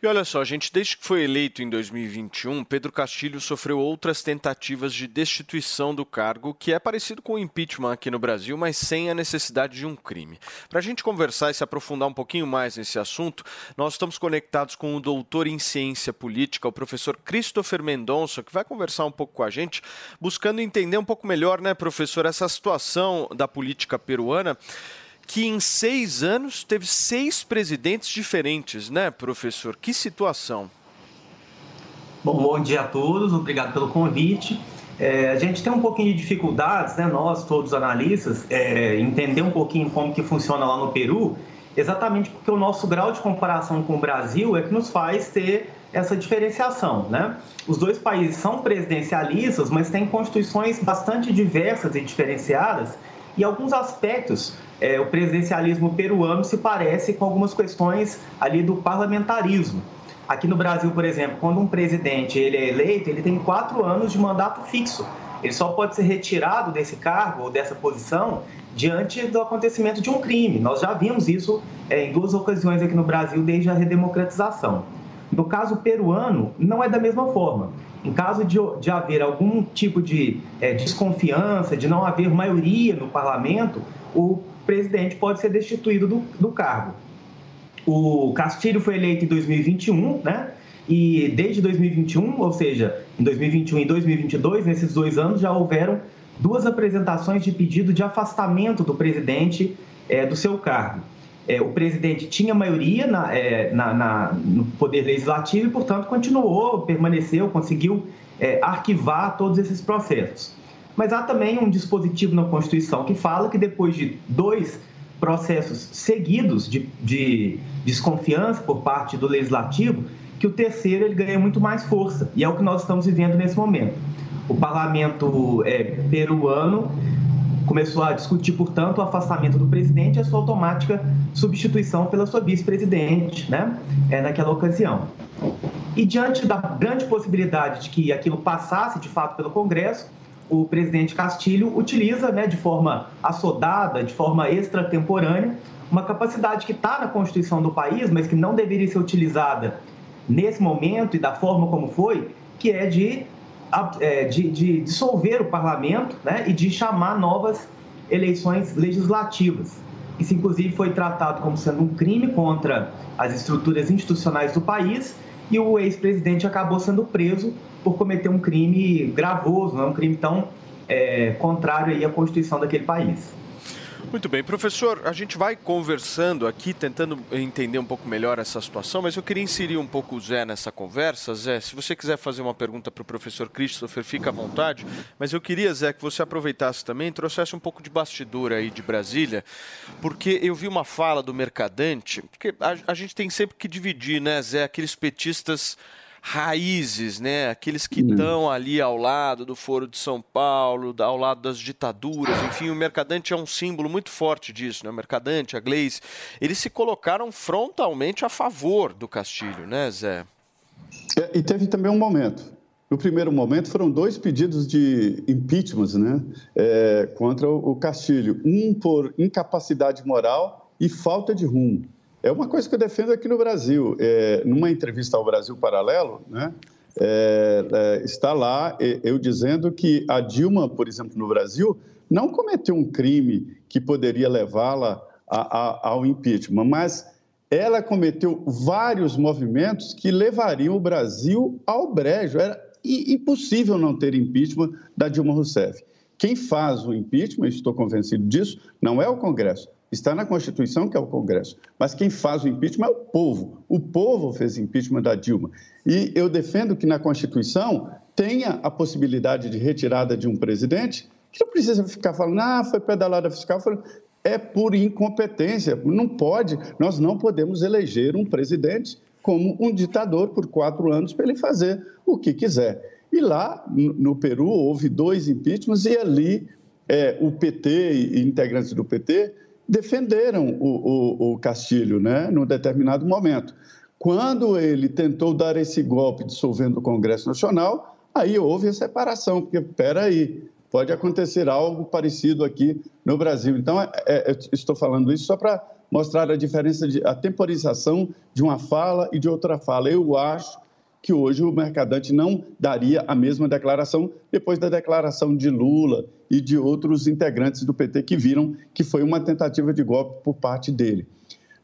E olha só, gente, desde que foi eleito em 2021, Pedro Castilho sofreu outras tentativas de destituição do cargo, que é parecido com o impeachment aqui no Brasil, mas sem a necessidade de um crime. Para a gente conversar e se aprofundar um pouquinho mais nesse assunto, nós estamos conectados com o doutor em ciência política, o professor Christopher Mendonça, que vai conversar um pouco com a gente, buscando entender um pouco melhor, né, professor, essa situação da política peruana que em seis anos teve seis presidentes diferentes, né, professor? Que situação. Bom, bom dia a todos, obrigado pelo convite. É, a gente tem um pouquinho de dificuldades, né, nós, todos analistas, é, entender um pouquinho como que funciona lá no Peru, exatamente porque o nosso grau de comparação com o Brasil é que nos faz ter essa diferenciação, né? Os dois países são presidencialistas, mas têm constituições bastante diversas e diferenciadas, e alguns aspectos é, o presidencialismo peruano se parece com algumas questões ali do parlamentarismo. Aqui no Brasil, por exemplo, quando um presidente ele é eleito, ele tem quatro anos de mandato fixo. Ele só pode ser retirado desse cargo ou dessa posição diante do acontecimento de um crime. Nós já vimos isso é, em duas ocasiões aqui no Brasil desde a redemocratização. No caso peruano, não é da mesma forma. Em caso de, de haver algum tipo de é, desconfiança, de não haver maioria no parlamento, o presidente pode ser destituído do, do cargo. O Castilho foi eleito em 2021, né? E desde 2021, ou seja, em 2021 e 2022, nesses dois anos, já houveram duas apresentações de pedido de afastamento do presidente é, do seu cargo. É, o presidente tinha maioria na, é, na, na, no Poder Legislativo e, portanto, continuou, permaneceu, conseguiu arquivar todos esses processos. Mas há também um dispositivo na Constituição que fala que depois de dois processos seguidos de, de desconfiança por parte do Legislativo, que o terceiro ele ganha muito mais força. E é o que nós estamos vivendo nesse momento. O parlamento é, peruano começou a discutir, portanto, o afastamento do presidente e a sua automática substituição pela sua vice-presidente, né, é, naquela ocasião. E diante da grande possibilidade de que aquilo passasse de fato pelo Congresso, o presidente Castilho utiliza, né, de forma assodada, de forma extratemporânea, uma capacidade que está na Constituição do país, mas que não deveria ser utilizada nesse momento e da forma como foi, que é de, é, de, de dissolver o parlamento né, e de chamar novas eleições legislativas. Isso, inclusive, foi tratado como sendo um crime contra as estruturas institucionais do país e o ex-presidente acabou sendo preso por cometer um crime gravoso, não é um crime tão é, contrário à Constituição daquele país. Muito bem, professor, a gente vai conversando aqui, tentando entender um pouco melhor essa situação, mas eu queria inserir um pouco o Zé nessa conversa. Zé, se você quiser fazer uma pergunta para o professor Christopher, fica à vontade, mas eu queria, Zé, que você aproveitasse também, trouxesse um pouco de bastidor aí de Brasília, porque eu vi uma fala do Mercadante, porque a, a gente tem sempre que dividir, né, Zé, aqueles petistas raízes, né? Aqueles que estão ali ao lado do Foro de São Paulo, ao lado das ditaduras, enfim, o Mercadante é um símbolo muito forte disso, né? O Mercadante, a Gleice, eles se colocaram frontalmente a favor do Castilho, né, Zé? É, e teve também um momento. No primeiro momento foram dois pedidos de impeachment, né, é, contra o Castilho, um por incapacidade moral e falta de rumo. É uma coisa que eu defendo aqui no Brasil. É, numa entrevista ao Brasil Paralelo, né, é, é, está lá eu dizendo que a Dilma, por exemplo, no Brasil, não cometeu um crime que poderia levá-la ao impeachment, mas ela cometeu vários movimentos que levariam o Brasil ao brejo. Era impossível não ter impeachment da Dilma Rousseff. Quem faz o impeachment, estou convencido disso, não é o Congresso, Está na Constituição, que é o Congresso. Mas quem faz o impeachment é o povo. O povo fez impeachment da Dilma. E eu defendo que na Constituição tenha a possibilidade de retirada de um presidente, que não precisa ficar falando, ah, foi pedalada fiscal. É por incompetência. Não pode, nós não podemos eleger um presidente como um ditador por quatro anos para ele fazer o que quiser. E lá, no Peru, houve dois impeachments e ali é, o PT e integrantes do PT defenderam o, o, o Castilho, né, num determinado momento. Quando ele tentou dar esse golpe dissolvendo o Congresso Nacional, aí houve a separação, porque, peraí, pode acontecer algo parecido aqui no Brasil. Então, é, é, estou falando isso só para mostrar a diferença, de, a temporização de uma fala e de outra fala. Eu acho que hoje o mercadante não daria a mesma declaração depois da declaração de Lula e de outros integrantes do PT que viram que foi uma tentativa de golpe por parte dele.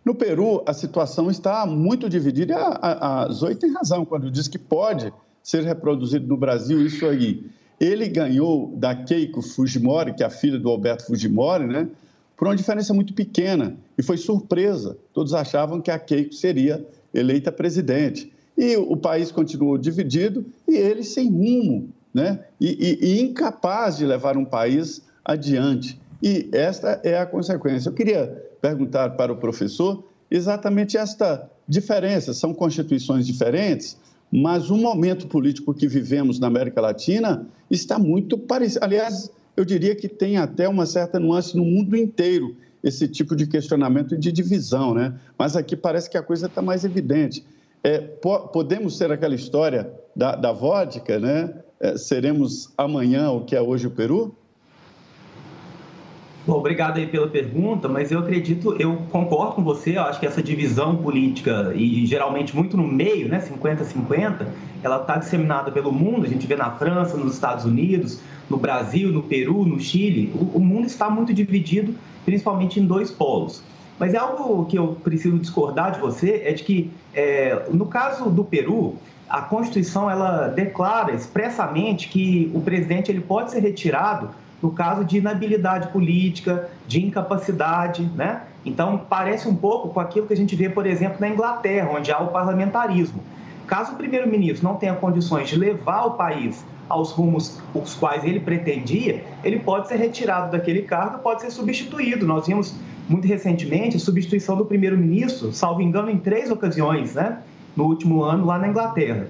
No Peru, a situação está muito dividida. A, Zoe tem razão quando diz que pode ser reproduzido no Brasil isso aí. Ele ganhou da Keiko Fujimori, que é a filha do Alberto Fujimori, né, por uma diferença muito pequena. E foi surpresa. Todos achavam que a Keiko seria eleita presidente. E o país continuou dividido e ele sem rumo, né? E, e, e, incapaz de levar um país adiante. E esta é a consequência. Eu queria perguntar para o professor exatamente esta diferença. São constituições diferentes, mas o momento político que vivemos na América Latina está muito parecido. Aliás, eu diria que tem até uma certa nuance no mundo inteiro esse tipo de questionamento e de divisão, né? Mas aqui parece que a coisa está mais evidente. É, po podemos ser aquela história da, da vodka, né? eh, seremos amanhã o que é hoje o Peru? Bom, obrigado aí pela pergunta, mas eu acredito, eu concordo com você, eu acho que essa divisão política, e geralmente muito no meio, né, 50-50, ela está disseminada pelo mundo, a gente vê na França, nos Estados Unidos, no Brasil, no Peru, no Chile, o, o mundo está muito dividido, principalmente em dois polos. Mas é algo que eu preciso discordar de você, é de que, é, no caso do Peru, a Constituição ela declara expressamente que o presidente ele pode ser retirado no caso de inabilidade política, de incapacidade, né? Então, parece um pouco com aquilo que a gente vê, por exemplo, na Inglaterra, onde há o parlamentarismo. Caso o primeiro-ministro não tenha condições de levar o país aos rumos os quais ele pretendia, ele pode ser retirado daquele cargo, pode ser substituído. Nós vimos muito recentemente a substituição do primeiro-ministro, salvo engano, em três ocasiões, né? No último ano, lá na Inglaterra.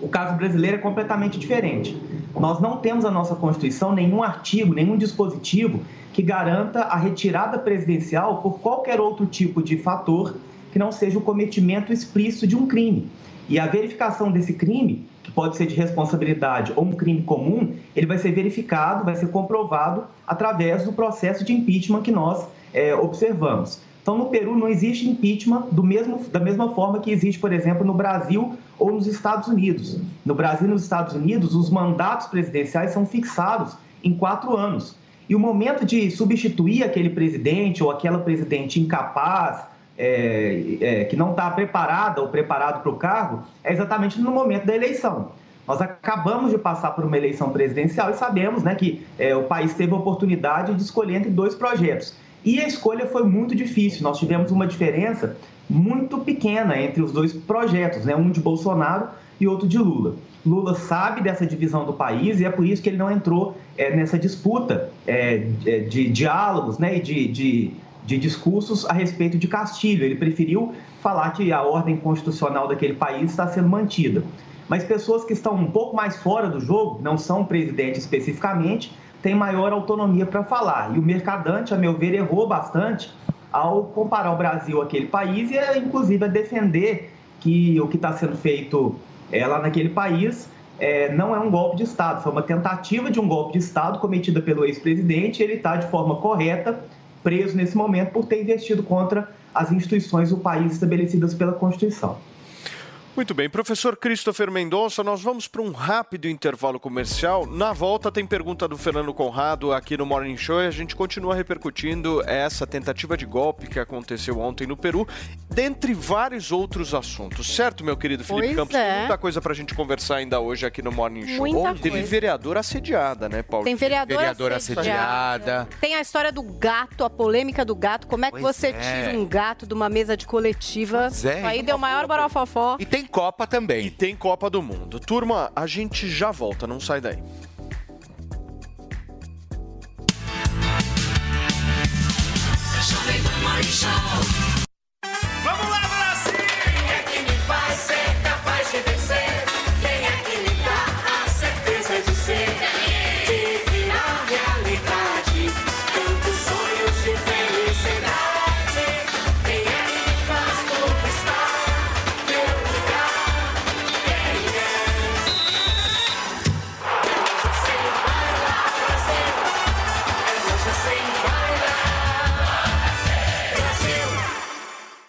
O caso brasileiro é completamente diferente. Nós não temos na nossa Constituição nenhum artigo, nenhum dispositivo que garanta a retirada presidencial por qualquer outro tipo de fator que não seja o cometimento explícito de um crime. E a verificação desse crime, que pode ser de responsabilidade ou um crime comum, ele vai ser verificado, vai ser comprovado através do processo de impeachment que nós é, observamos. Então, no Peru não existe impeachment do mesmo, da mesma forma que existe, por exemplo, no Brasil ou nos Estados Unidos. No Brasil e nos Estados Unidos, os mandatos presidenciais são fixados em quatro anos. E o momento de substituir aquele presidente ou aquela presidente incapaz, é, é, que não está preparada ou preparado para o cargo, é exatamente no momento da eleição. Nós acabamos de passar por uma eleição presidencial e sabemos né, que é, o país teve a oportunidade de escolher entre dois projetos. E a escolha foi muito difícil. Nós tivemos uma diferença muito pequena entre os dois projetos, né? um de Bolsonaro e outro de Lula. Lula sabe dessa divisão do país e é por isso que ele não entrou é, nessa disputa é, de diálogos né? e de, de, de discursos a respeito de Castilho. Ele preferiu falar que a ordem constitucional daquele país está sendo mantida. Mas pessoas que estão um pouco mais fora do jogo, não são presidente especificamente, tem maior autonomia para falar. E o Mercadante, a meu ver, errou bastante ao comparar o Brasil àquele país e, inclusive, a defender que o que está sendo feito é, lá naquele país é, não é um golpe de Estado, foi uma tentativa de um golpe de Estado cometida pelo ex-presidente. Ele está, de forma correta, preso nesse momento por ter investido contra as instituições do país estabelecidas pela Constituição. Muito bem, professor Christopher Mendonça, nós vamos para um rápido intervalo comercial. Na volta tem pergunta do Fernando Conrado aqui no Morning Show e a gente continua repercutindo essa tentativa de golpe que aconteceu ontem no Peru, dentre vários outros assuntos. Certo, meu querido Felipe Pois Campos? é. Tem muita coisa para a gente conversar ainda hoje aqui no Morning Show. Muita Teve coisa. vereadora assediada, né, Paulo? Tem vereadora, Vereadora assediada. assediada. Tem a história do gato, a polêmica do gato. Como é que Pois você é. tira um gato de uma mesa de coletiva? Pois é. Isso aí deu maior barafafó. E tem Copa também. E tem Copa do Mundo. Turma, a gente já volta, não sai daí. Vamos lá,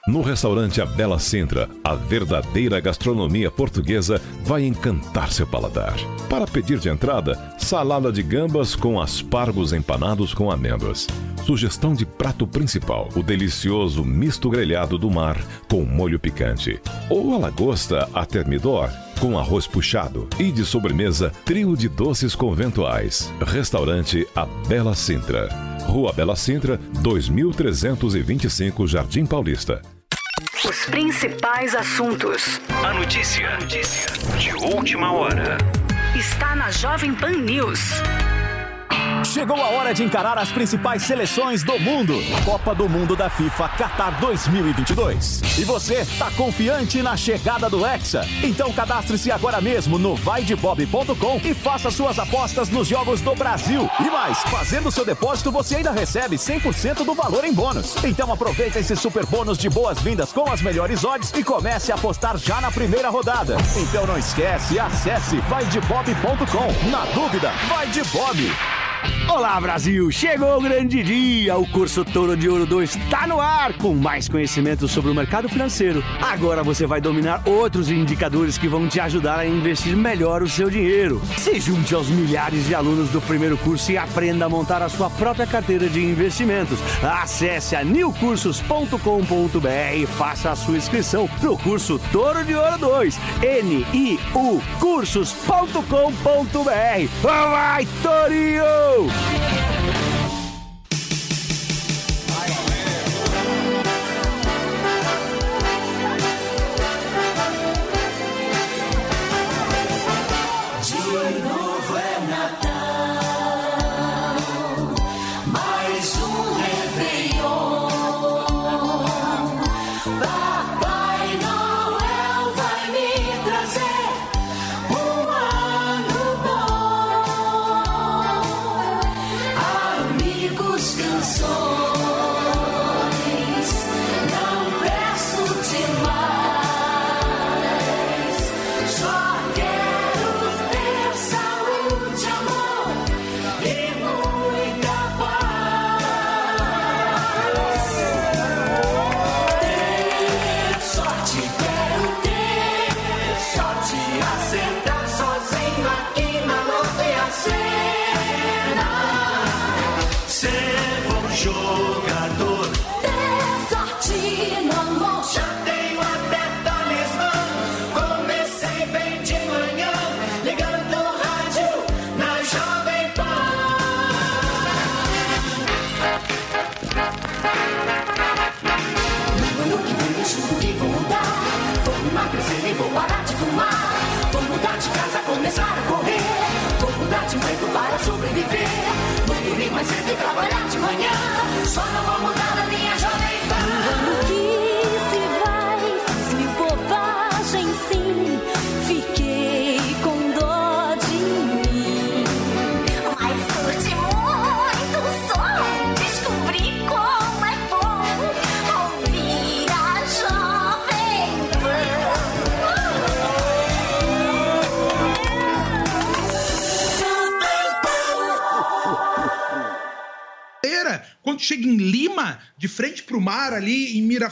No restaurante A Bela Sintra, a verdadeira gastronomia portuguesa vai encantar seu paladar. Para pedir de entrada, salada de gambas com aspargos empanados com amêndoas. Sugestão de prato principal, o delicioso misto grelhado do mar com molho picante. Ou a lagosta a termidor com arroz puxado. E de sobremesa, trio de doces conventuais. Restaurante A Bela Sintra. Rua Bela Sintra, 2325 Jardim Paulista. Os principais assuntos. A notícia, notícia de última hora. Está na Jovem Pan News. Chegou a hora de encarar as principais seleções do mundo. Copa do Mundo da FIFA Qatar 2022. E você tá confiante na chegada do Hexa? Então cadastre-se agora mesmo no vaidebob.com e faça suas apostas nos jogos do Brasil. E mais, fazendo seu depósito você ainda recebe 100% do valor em bônus. Então aproveita esse super bônus de boas-vindas com as melhores odds e comece a apostar já na primeira rodada. Então não esquece, acesse vaidebob.com. Na dúvida, vai de Bob. Olá, Brasil! Chegou o grande dia! O curso Touro de Ouro 2 está no ar com mais conhecimento sobre o mercado financeiro. Agora você vai dominar outros indicadores que vão te ajudar a investir melhor o seu dinheiro. Se junte aos milhares de alunos do primeiro curso e aprenda a montar a sua própria carteira de investimentos. Acesse a newcursos.com.br e faça a sua inscrição no curso Touro de Ouro 2. N-I-U cursos.com.br. Vai, Torinho! Yeah.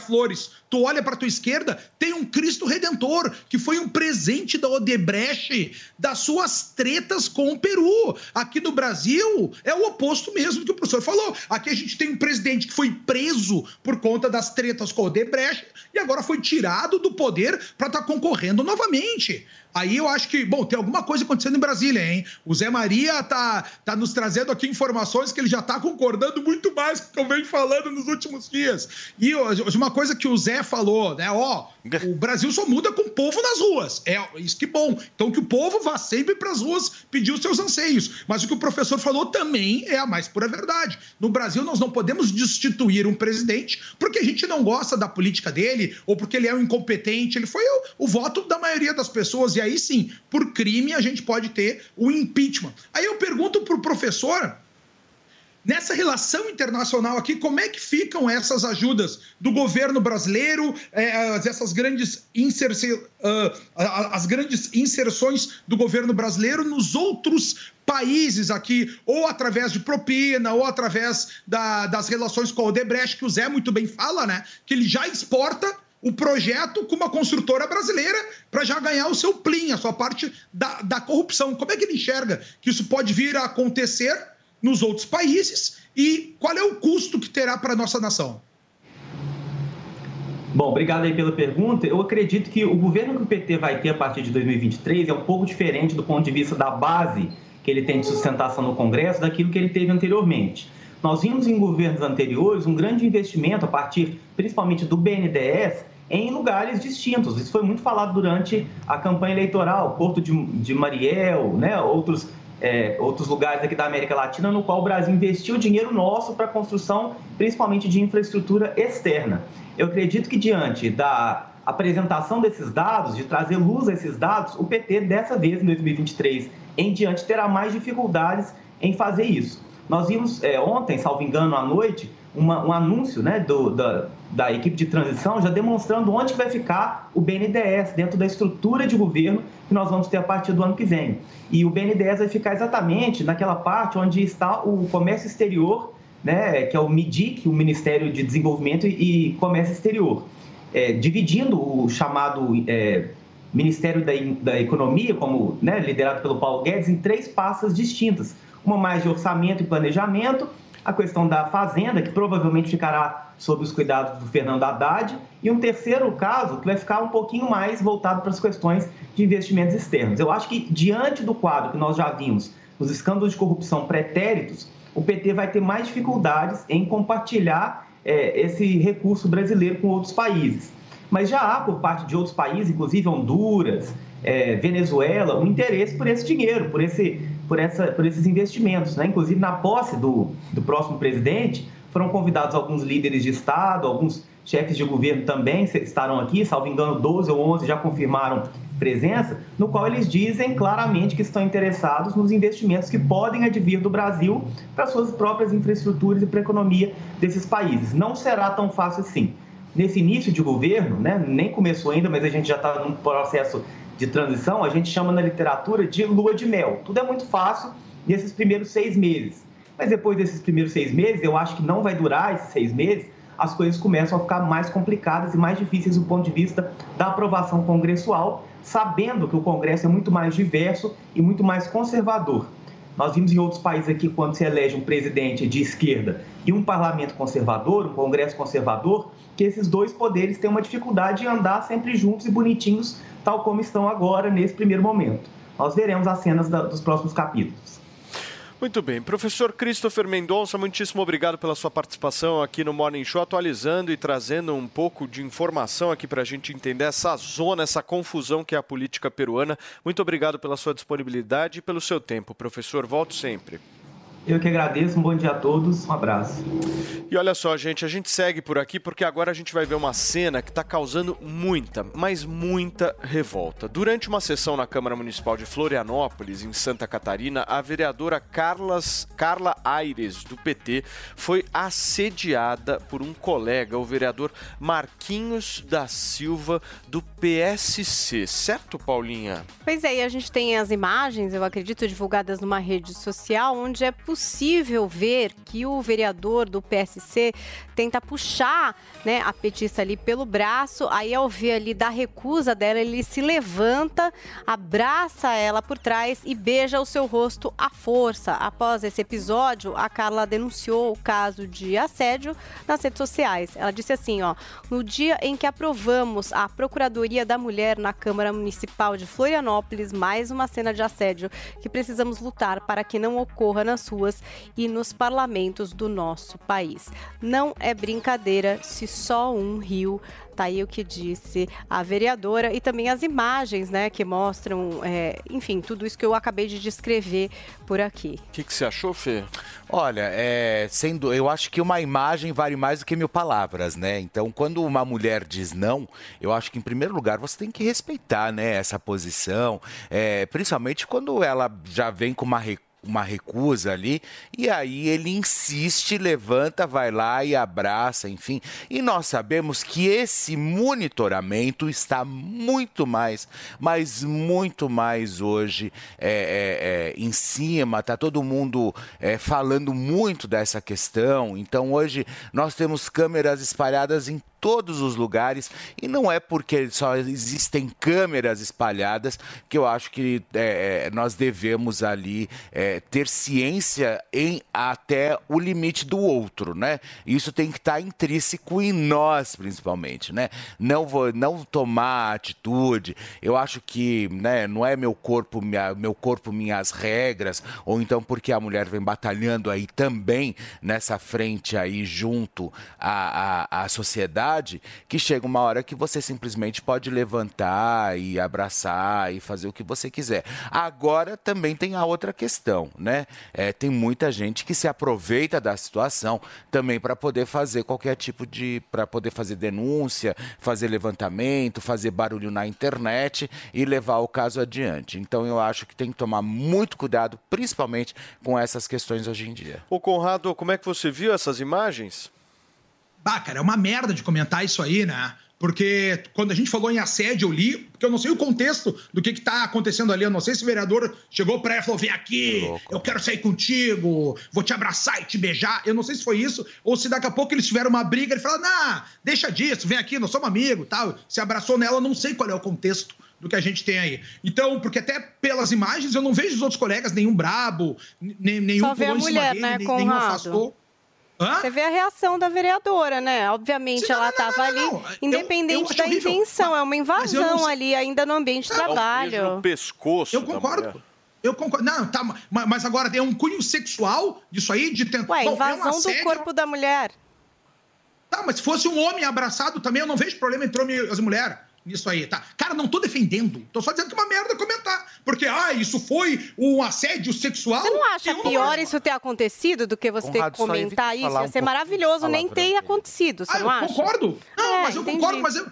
Miraflores, tu olha para tua esquerda, tem um Cristo Redentor, que foi um presente da Odebrecht, das suas tretas com o Peru. Aqui no Brasil, é o oposto mesmo que o professor falou. Aqui a gente tem um presidente que foi preso por conta das tretas com a Odebrecht e agora foi tirado do poder para estar concorrendo novamente. Aí eu acho que, bom, tem alguma coisa acontecendo em Brasília, hein? O Zé Maria tá, tá nos trazendo aqui informações que ele já tá concordando muito mais com o que eu venho falando nos últimos dias. E uma coisa que o Zé falou, né? Ó, o Brasil só muda com o povo nas ruas. É isso que bom. Então que o povo vá sempre para as ruas pedir os seus anseios. Mas o que o professor falou também é a mais pura verdade. No Brasil nós não podemos destituir um presidente porque a gente não gosta da política dele ou porque ele é um incompetente. Ele foi o, o voto da maioria das pessoas e aí sim, por crime a gente pode ter o impeachment. Aí eu pergunto para o professor Nessa relação internacional aqui, como é que ficam essas ajudas do governo brasileiro, eh, essas grandes, ah, as grandes inserções do governo brasileiro nos outros países aqui, ou através de propina, ou através da- das relações com a Odebrecht, que o Zé muito bem fala, né? Que ele já exporta o projeto com uma construtora brasileira para já ganhar o seu plim, a sua parte da, da corrupção. Como é que ele enxerga que isso pode vir a acontecer nos outros países e qual é o custo que terá para a nossa nação? Bom, obrigado aí pela pergunta. Eu acredito que o governo que o PT vai ter a partir de 2023 é um pouco diferente do ponto de vista da base que ele tem de sustentação no Congresso daquilo que ele teve anteriormente. Nós vimos em governos anteriores um grande investimento a partir principalmente do BNDES em lugares distintos. Isso foi muito falado durante a campanha eleitoral, Porto de, de Mariel, né, outros é, outros lugares aqui da América Latina, no qual o Brasil investiu dinheiro nosso para a construção, principalmente de infraestrutura externa. Eu acredito que diante da apresentação desses dados, de trazer luz a esses dados, o PT dessa vez, em 2023 em diante, terá mais dificuldades em fazer isso. Nós vimos é, ontem, salvo engano, à noite, uma, um anúncio né, do, da, da equipe de transição já demonstrando onde vai ficar o BNDES dentro da estrutura de governo que nós vamos ter a partir do ano que vem. E o BNDES vai ficar exatamente naquela parte onde está o comércio exterior, né, que é o MIDIC, o Ministério de Desenvolvimento e Comércio Exterior, é, dividindo o chamado é, Ministério da, da Economia, como né, liderado pelo Paulo Guedes, em três pastas distintas. Uma mais de orçamento e planejamento, a questão da Fazenda, que provavelmente ficará sob os cuidados do Fernando Haddad, e um terceiro caso que vai ficar um pouquinho mais voltado para as questões de investimentos externos. Eu acho que, diante do quadro que nós já vimos, os escândalos de corrupção pretéritos, o PT vai ter mais dificuldades em compartilhar é, esse recurso brasileiro com outros países. Mas já há, por parte de outros países, inclusive Honduras, é, Venezuela, um interesse por esse dinheiro, por, esse, por, essa, por esses investimentos. Né? Inclusive, na posse do, do próximo presidente, foram convidados alguns líderes de Estado, alguns chefes de governo também estarão aqui, salvo engano, 12 ou 11 já confirmaram presença, no qual eles dizem claramente que estão interessados nos investimentos que podem advir do Brasil para suas próprias infraestruturas e para a economia desses países. Não será tão fácil assim. Nesse início de governo, né, nem começou ainda, mas a gente já está num processo de transição, a gente chama na literatura de lua de mel. Tudo é muito fácil nesses primeiros seis meses. Mas depois desses primeiros seis meses, eu acho que não vai durar esses seis meses, as coisas começam a ficar mais complicadas e mais difíceis do ponto de vista da aprovação congressual, sabendo que o Congresso é muito mais diverso e muito mais conservador. Nós vimos em outros países aqui, quando se elege um presidente de esquerda e um parlamento conservador, um congresso conservador, que esses dois poderes têm uma dificuldade de andar sempre juntos e bonitinhos, tal como estão agora, nesse primeiro momento. Nós veremos as cenas da, dos próximos capítulos. Muito bem. Professor Christopher Mendonça, muitíssimo obrigado pela sua participação aqui no Morning Show, atualizando e trazendo um pouco de informação aqui para a gente entender essa zona, essa confusão que é a política peruana. Muito obrigado pela sua disponibilidade e pelo seu tempo, professor. Volto sempre. Eu que agradeço, um bom dia a todos, um abraço. E olha só, gente, a gente segue por aqui porque agora a gente vai ver uma cena que está causando muita, mas muita revolta. Durante uma sessão na Câmara Municipal de Florianópolis, em Santa Catarina, a vereadora Carlas, Carla Aires, do PT, foi assediada por um colega, o vereador Marquinhos da Silva, do PSC. Certo, Paulinha? Pois é, e a gente tem as imagens, eu acredito, divulgadas numa rede social, onde é possível ver que o vereador do PSC tenta puxar né, a petista ali pelo braço, aí ao ver ali da recusa dela, ele se levanta, abraça ela por trás e beija o seu rosto à força. Após esse episódio, a Carla denunciou o caso de assédio nas redes sociais. Ela disse assim, ó, no dia em que aprovamos a Procuradoria da Mulher na Câmara Municipal de Florianópolis, mais uma cena de assédio que precisamos lutar para que não ocorra nas ruas e nos parlamentos do nosso país. Não é brincadeira se só um riu. Tá aí o que disse a vereadora e também as imagens, né, que mostram, é, enfim, tudo isso que eu acabei de descrever por aqui. O que, que você achou, Fê? Olha, é, sendo, eu acho que uma imagem vale mais do que mil palavras, né? Então, quando uma mulher diz não, eu acho que em primeiro lugar você tem que respeitar, né, essa posição, é, principalmente quando ela já vem com uma recusa uma recusa ali, e aí ele insiste, levanta, vai lá e abraça, enfim. E nós sabemos que esse monitoramento está muito mais, mas muito mais hoje é, é, é, em cima, tá todo mundo é, falando muito dessa questão. Então hoje nós temos câmeras espalhadas em todos os lugares e não é porque só existem câmeras espalhadas que eu acho que é, nós devemos ali é, ter ciência em até o limite do outro, né? Isso tem que estar intrínseco em nós, principalmente, né? Não vou não tomar atitude. Eu acho que, né? Não é meu corpo, minha, meu corpo, minhas regras, ou então porque a mulher vem batalhando aí também nessa frente aí junto à, à, à sociedade que chega uma hora que você simplesmente pode levantar e abraçar e fazer o que você quiser. Agora também tem a outra questão, né? É, tem muita gente que se aproveita da situação também para poder fazer qualquer tipo de. para poder fazer denúncia, fazer levantamento, fazer barulho na internet e levar o caso adiante. Então eu acho que tem que tomar muito cuidado, principalmente com essas questões hoje em dia. Ô Conrado, como é que você viu essas imagens? Bah, cara, é uma merda de comentar isso aí, né? Porque quando a gente falou em assédio, eu li, porque eu não sei o contexto do que, que tá acontecendo ali. Eu não sei se o vereador chegou pra ela e falou: vem aqui, eu quero sair contigo, vou te abraçar e te beijar. Eu não sei se foi isso, ou se daqui a pouco eles tiveram uma briga e ele falou: não, deixa disso, vem aqui, nós somos amigos tal. Se abraçou nela, eu não sei qual é o contexto do que a gente tem aí. Então, porque até pelas imagens eu não vejo os outros colegas, nenhum brabo, nem, nenhum Só pulou em cima mulher, dele, né, nem- nenhum Conrado? afastou. Hã? Você vê a reação da vereadora, né? Obviamente ela estava ali, independente acho da horrível. intenção, é uma eu invasão não ali ainda no ambiente de Não, trabalho. pescoço. Eu concordo. Eu concordo. Não, tá, ma- mas agora tem um cunho sexual disso aí, de tentar. Ué, Bom, é um invasão do corpo da mulher. Tá, mas se fosse um homem abraçado também, eu não vejo problema entre homem e as mulheres nisso aí, tá? Cara, não tô defendendo. Tô só dizendo que é uma merda comentar. Porque, ah, isso foi um assédio sexual. Você não acha pior isso ter acontecido do que você ter Conrado, que só evita comentar isso? Ia um ser maravilhoso nem ter acontecido, você Ah, não eu acha? concordo. Não, É, mas eu entendi. concordo, mas eu.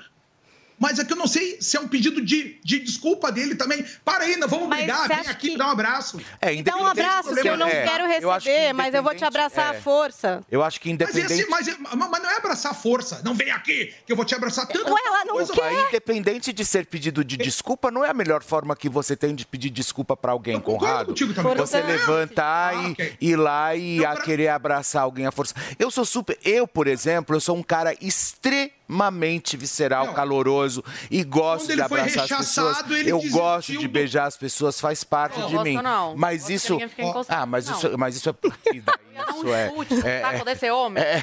Mas é que eu não sei se é um pedido de, de desculpa dele também. Para aí, não vamos Mas brigar, vem aqui que- me dá um abraço. É, Me dá um abraço que eu não É, quero eu receber, mas eu vou te abraçar é. à força. Eu acho que Mas, independente. esse, mas, mas não é abraçar força. Não vem aqui que eu vou te abraçar tanto. Ué, ela não coisa. Aí, independente de ser pedido de desculpa, não é a melhor forma que você tem de pedir desculpa pra alguém, Conrado. Você levantar Ah, e ok. ir lá e a querer abraçar alguém à força. Eu sou super. Eu, por exemplo, eu sou um cara extremamente visceral, caloroso e gosto de abraçar as pessoas. Eu desistiu gosto de beijar as pessoas, faz parte Não de mim. não. Mas isso. Ah, mas não. isso, mas isso é. Isso é. Chute é- saco desse homem. é-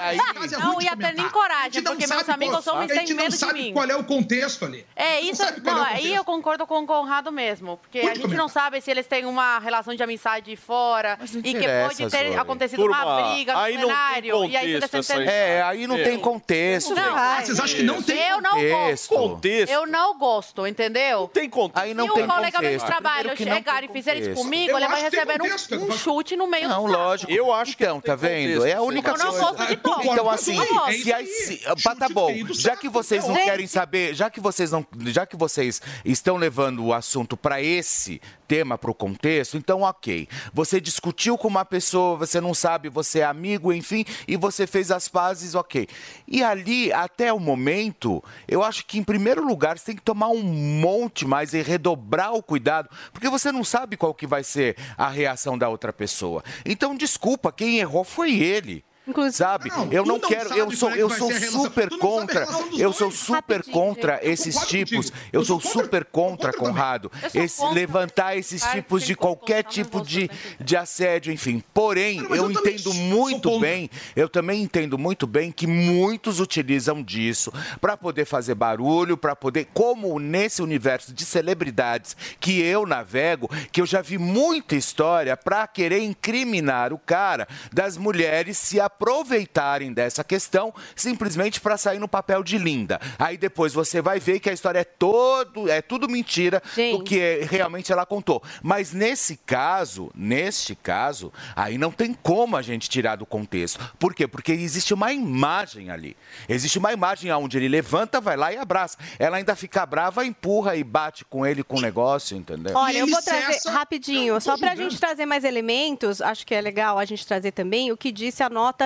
Aí, é Não de ia ter nem. A coragem, gente não porque meus sabe amigos A gente têm não medo de sabe mim. qual é o contexto ali. É, Não isso. sabe é Não, aí eu concordo com o Conrado mesmo. Porque a gente comentar. não sabe se eles têm uma relação de amizade fora e que pode ter Zoe. acontecido Turma, uma briga no aí não tem plenário. e aí tenta- É, aí não tem contexto. Não, Ah, vocês acham que não tem Eu não contexto? gosto. Contexto. Eu não gosto, entendeu? tem contexto. Aí não Se tem um colega meu de contexto. trabalho que não chegar e fizer isso contexto. comigo, Eu ele vai que receber contexto, um, um chute no meio Não, do saco. lógico. Eu acho que Então, tá vendo? É a única Eu não coisa. gosto de toque. Então, assim, não gosto. se aí, se, ah, tá bom. Já que vocês não querem saber, já que vocês não, já que vocês estão levando o assunto para esse tema, para o contexto, então ok. Você discutiu com uma pessoa, você não sabe, você é amigo, enfim, e você fez as pazes, ok. E ali, até o momento, eu acho que em primeiro lugar você tem que tomar um monte mais e redobrar o cuidado, porque você não sabe qual que vai ser a reação da outra pessoa. Então, desculpa, quem errou foi ele. Sabe? Não, eu não não quero, eu sou, é eu sou super contra, eu sou super contra esses tipos, eu sou super contra. Conrado, esse, levantar esses tipos de qualquer tipo de, também. de assédio, enfim. Porém, eu entendo muito bem, eu também entendo muito bem que muitos utilizam disso para poder fazer barulho, para poder, como nesse universo de celebridades que eu navego, que eu já vi muita história para querer incriminar o cara das mulheres se aproveitarem dessa questão simplesmente para sair no papel de linda. Aí depois você vai ver que a história é todo, é tudo mentira do Gente. que é- realmente ela contou. Mas nesse caso, neste caso, aí não tem como a gente tirar do contexto. Por quê? Porque existe uma imagem ali. Existe uma imagem onde ele levanta, vai lá e abraça. Ela ainda fica brava, empurra e bate com ele com o negócio, entendeu? Olha, eu vou trazer cessa- rapidinho, só para a gente trazer mais elementos, acho que é legal a gente trazer também o que disse a nota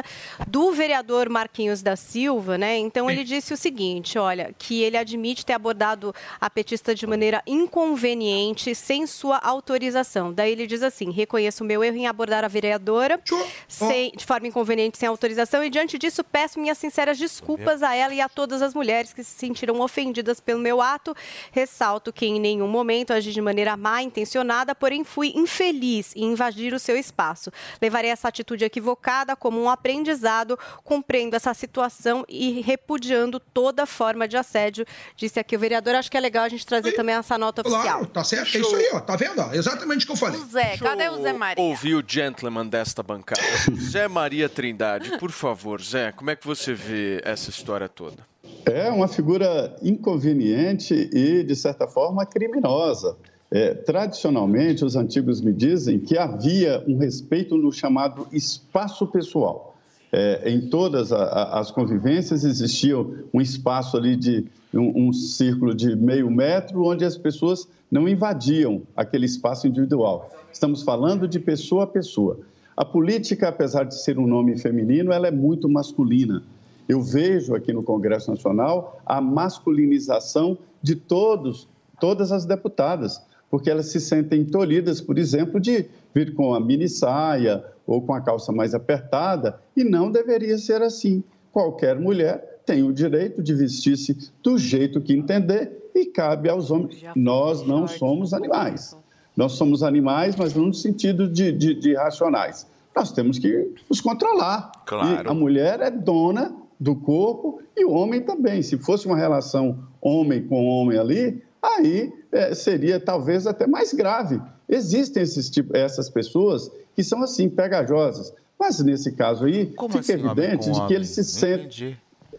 do vereador Marquinhos da Silva, né? Então ele disse o seguinte, olha, que ele admite ter abordado a petista de maneira inconveniente, sem sua autorização. Daí ele diz assim: reconheço o meu erro em abordar a vereadora sem- de forma inconveniente, sem autorização, e diante disso peço minhas sinceras desculpas a ela e a todas as mulheres que se sentiram ofendidas pelo meu ato. Ressalto que em nenhum momento agi de maneira má intencionada, porém fui infeliz em invadir o seu espaço. Levarei essa atitude equivocada como um apelo aprendizado, compreendo essa situação e repudiando toda forma de assédio, disse aqui o vereador. Acho que é legal a gente trazer também essa nota oficial. Claro, tá certo. É isso aí, ó. Tá vendo? ó? Exatamente o que eu falei. Zé, cadê o Zé Maria? Ouvir o gentleman desta bancada. Zé Maria Trindade, por favor, Zé, como é que você vê essa história toda? É uma figura inconveniente e, de certa forma, criminosa. É, tradicionalmente, os antigos me dizem que havia um respeito no chamado espaço pessoal. É, em todas a- a- as convivências existia um espaço ali de um, um círculo de meio metro onde as pessoas não invadiam aquele espaço individual. Estamos falando de pessoa a pessoa. A política, apesar de ser um nome feminino, ela é muito masculina. Eu vejo aqui no Congresso Nacional a masculinização de todos, todas as deputadas, porque elas se sentem tolhidas, por exemplo, de vir com a mini saia ou com a calça mais apertada, e não deveria ser assim. Qualquer mulher tem o direito de vestir-se do jeito que entender e cabe aos homens. Nós não somos animais. Nós somos animais, mas não no sentido de, de, de racionais. Nós temos que nos controlar. Claro. E a mulher é dona do corpo e o homem também. Se fosse uma relação homem com homem ali, aí eh, seria talvez até mais grave. Existem esses tipo, essas pessoas que são assim, pegajosas. Mas nesse caso aí, fica assim, evidente de que eles se entendi.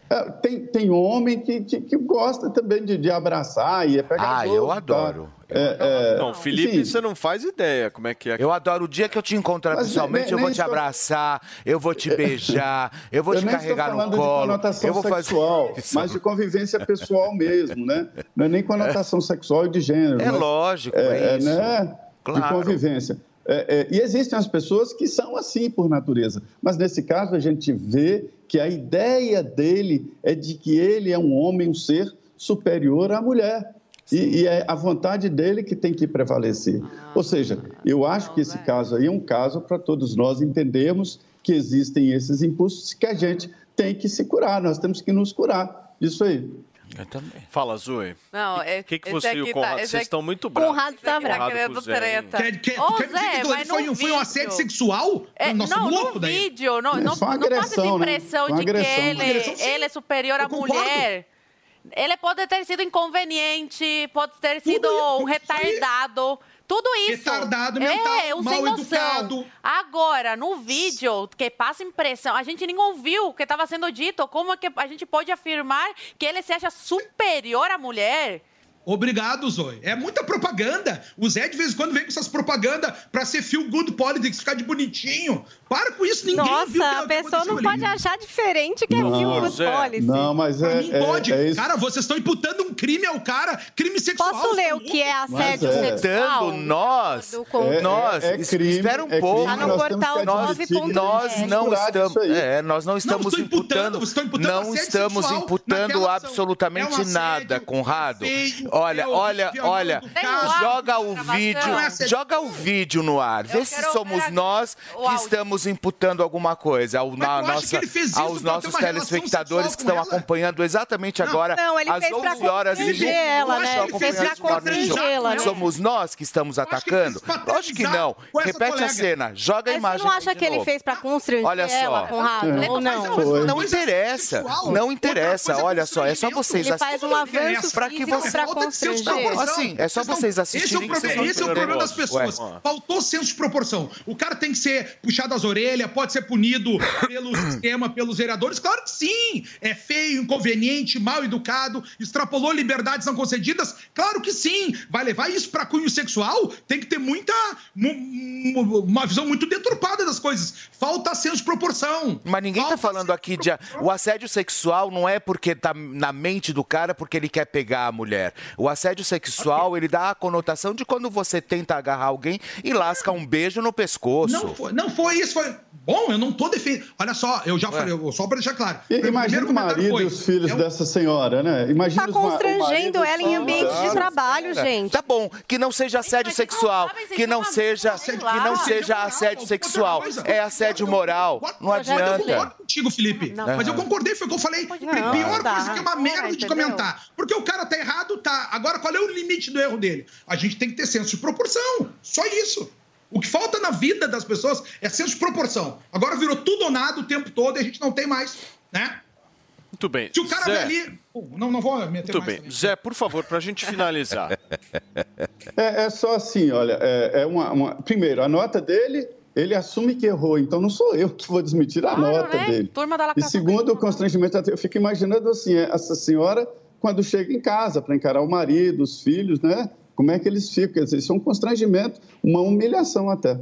É, tem, tem homem que, que, que gosta também de, de abraçar e é pegajoso. Ah, eu tá? adoro. É, é, Não, Felipe, enfim, você não faz ideia como é que é. Eu adoro o dia que eu te encontrar Mas pessoalmente, nem- eu vou te estou- abraçar, eu vou te beijar, eu vou eu te nem carregar estou no falando de colo, conotação eu vou fazer sexual, mas de convivência pessoal mesmo, né? Não é nem conotação sexual e de gênero. É mas lógico, é isso. Né? De Claro. convivência. É, é, e existem as pessoas que são assim por natureza, mas nesse caso a gente vê que a ideia dele é de que ele é um homem, um ser superior à mulher. E, e é a vontade dele que tem que prevalecer. Ou seja, eu acho que esse caso aí é um caso para todos nós entendermos que existem esses impulsos que a gente tem que se curar, nós temos que nos curar. Isso aí. Eu também. Fala, Zoe. Não, é, O que, que você e o Conrado, tá, vocês aqui- estão muito bravos. Conrado tá bravo. Tá querendo com o Zé, hein? treta. Quer, quer, Ô, quer dizer Zé, que mas foi, no um- foi um assédio vídeo- sexual? É, Nossa, não, louco no daí. vídeo, não, É não, uma não passa essa agressão, né? impressão Uma de que agressão. ele, Agressão, ele é superior à mulher. Ele pode ter sido inconveniente, pode ter sido isso, um retardado. Tudo isso. Retardado é, mental, um mal sem educado. Agora, no vídeo, que passa impressão, a gente nem ouviu o que estava sendo dito. Como é que a gente pode afirmar que ele se acha superior à mulher? Obrigado, Zoe. É muita propaganda. O Zé, de vez em quando, vem com essas propagandas pra ser feel good politics, ficar de bonitinho. Para com isso, ninguém viu Nossa, a pessoa não ali. pode achar diferente que é Não, filme Zé. policy. Não, mas é, mim é, pode. é isso. Cara, vocês estão imputando um crime ao cara, crime sexual. Posso ler o que é assédio Mas é. sexual? Nós, É- nós, é- é crime, espera um é pouco. Tá no nós portal Nós É. não estamos, é, nós não estamos estou imputando, imputando, não estamos imputando absolutamente É nada, Conrado. é feio, olha, é olha, olha, é joga o vídeo, é joga o vídeo no ar, vê se somos nós que estamos imputando alguma coisa ao, na nossa, aos ter nossos telespectadores que estão com acompanhando exatamente agora Não, ele às fez pra 11 horas e constranger 20 ela, né? Ele fez pra constrangê-la, né? Somos nós que estamos atacando? Lógico que não. com Repete a cena, joga a imagem. você não acha que ele fez pra constranger Olha só. É. Ou não? Foi. Não interessa, não interessa. é Olha só, é só vocês Ele faz um assistirem. avanço Pra que você- senso de proporção. Assim, é só vocês Esse é o assistirem que problema, vocês vão esse é o problema das pessoas. Ué. Faltou senso de proporção. O cara tem que ser puxado às orelhas, pode ser punido pelo sistema, pelos vereadores. Claro que sim. É feio, inconveniente, mal educado, extrapolou liberdades não concedidas. Claro que sim. Vai levar isso para cunho sexual? Tem que ter muita. mu- mu- uma visão muito deturpada das coisas. Falta senso de proporção. Mas ninguém tá Falta falando senso aqui de. O assédio sexual não é porque tá na mente do cara porque ele quer pegar a mulher. O assédio sexual, ele dá a conotação de quando você tenta agarrar alguém e lasca um beijo no pescoço. Não foi, não foi isso, foi. Bom, eu não tô defendendo. Olha só, eu já falei, eu- só para deixar claro. E- Imagina o marido foi, e os filhos é um- dessa senhora, né? Imagina Tá constrangendo ela em ambiente de trabalho, Cara, gente. Tá bom, que não seja assédio sexual, vocês que não seja, sabem, que não seja assédio sexual, é assédio moral. Não Mas eu adianta. concordo contigo, Felipe. Mas eu concordei, foi o que eu falei. Não, Pior coisa que é uma merda de entendeu? comentar. Porque o cara tá errado, tá. Agora, qual é o limite do erro dele? A gente tem que ter senso de proporção. Só isso. O que falta na vida das pessoas é senso de proporção. Agora virou tudo ou nada o tempo todo e a gente não tem mais, né? Muito bem. Se o cara Zé, vê ali. Não, não vou meter Muito mais. bem. Zé, por favor, para a gente finalizar. É, é só assim, olha, é, é uma, uma- Primeiro, a nota dele, ele assume que errou, então não sou eu que vou desmentir a nota né? dele. Turma da E segundo, o constrangimento, eu fico imaginando assim, essa senhora, quando chega em casa para encarar o marido, os filhos, né? Como é que eles ficam? Quer dizer, Isso é um constrangimento, uma humilhação até.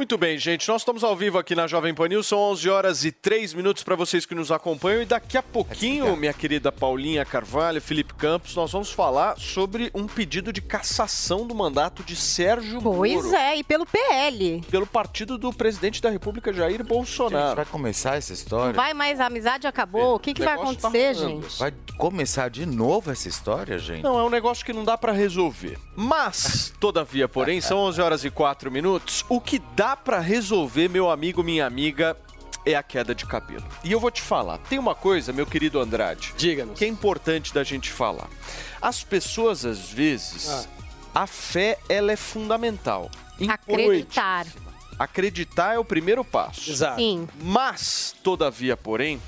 Muito bem, gente. Nós estamos ao vivo aqui na Jovem Pan News. São 11 horas e 3 minutos para vocês que nos acompanham. E daqui a pouquinho, minha querida Paulinha Carvalho, Felipe Campos, nós vamos falar sobre um pedido de cassação do mandato de Sérgio Pois Moro. é, e pelo PL. Pelo partido do presidente da República, Jair Bolsonaro. vai começar essa história? Vai mais, a amizade acabou. O que, que vai tá acontecer, rolando. gente? Vai começar de novo essa história, gente? Não, é um negócio que não dá para resolver. Mas, todavia, porém, são 11 horas e 4 minutos. O que dá para resolver, meu amigo, minha amiga, é a queda de cabelo. E eu vou te falar, tem uma coisa, meu querido Andrade, Diga-nos. que é importante da gente falar. As pessoas, às vezes, a fé, ela é fundamental. Acreditar. Acreditar é o primeiro passo. Exato. Sim. Mas, todavia, porém,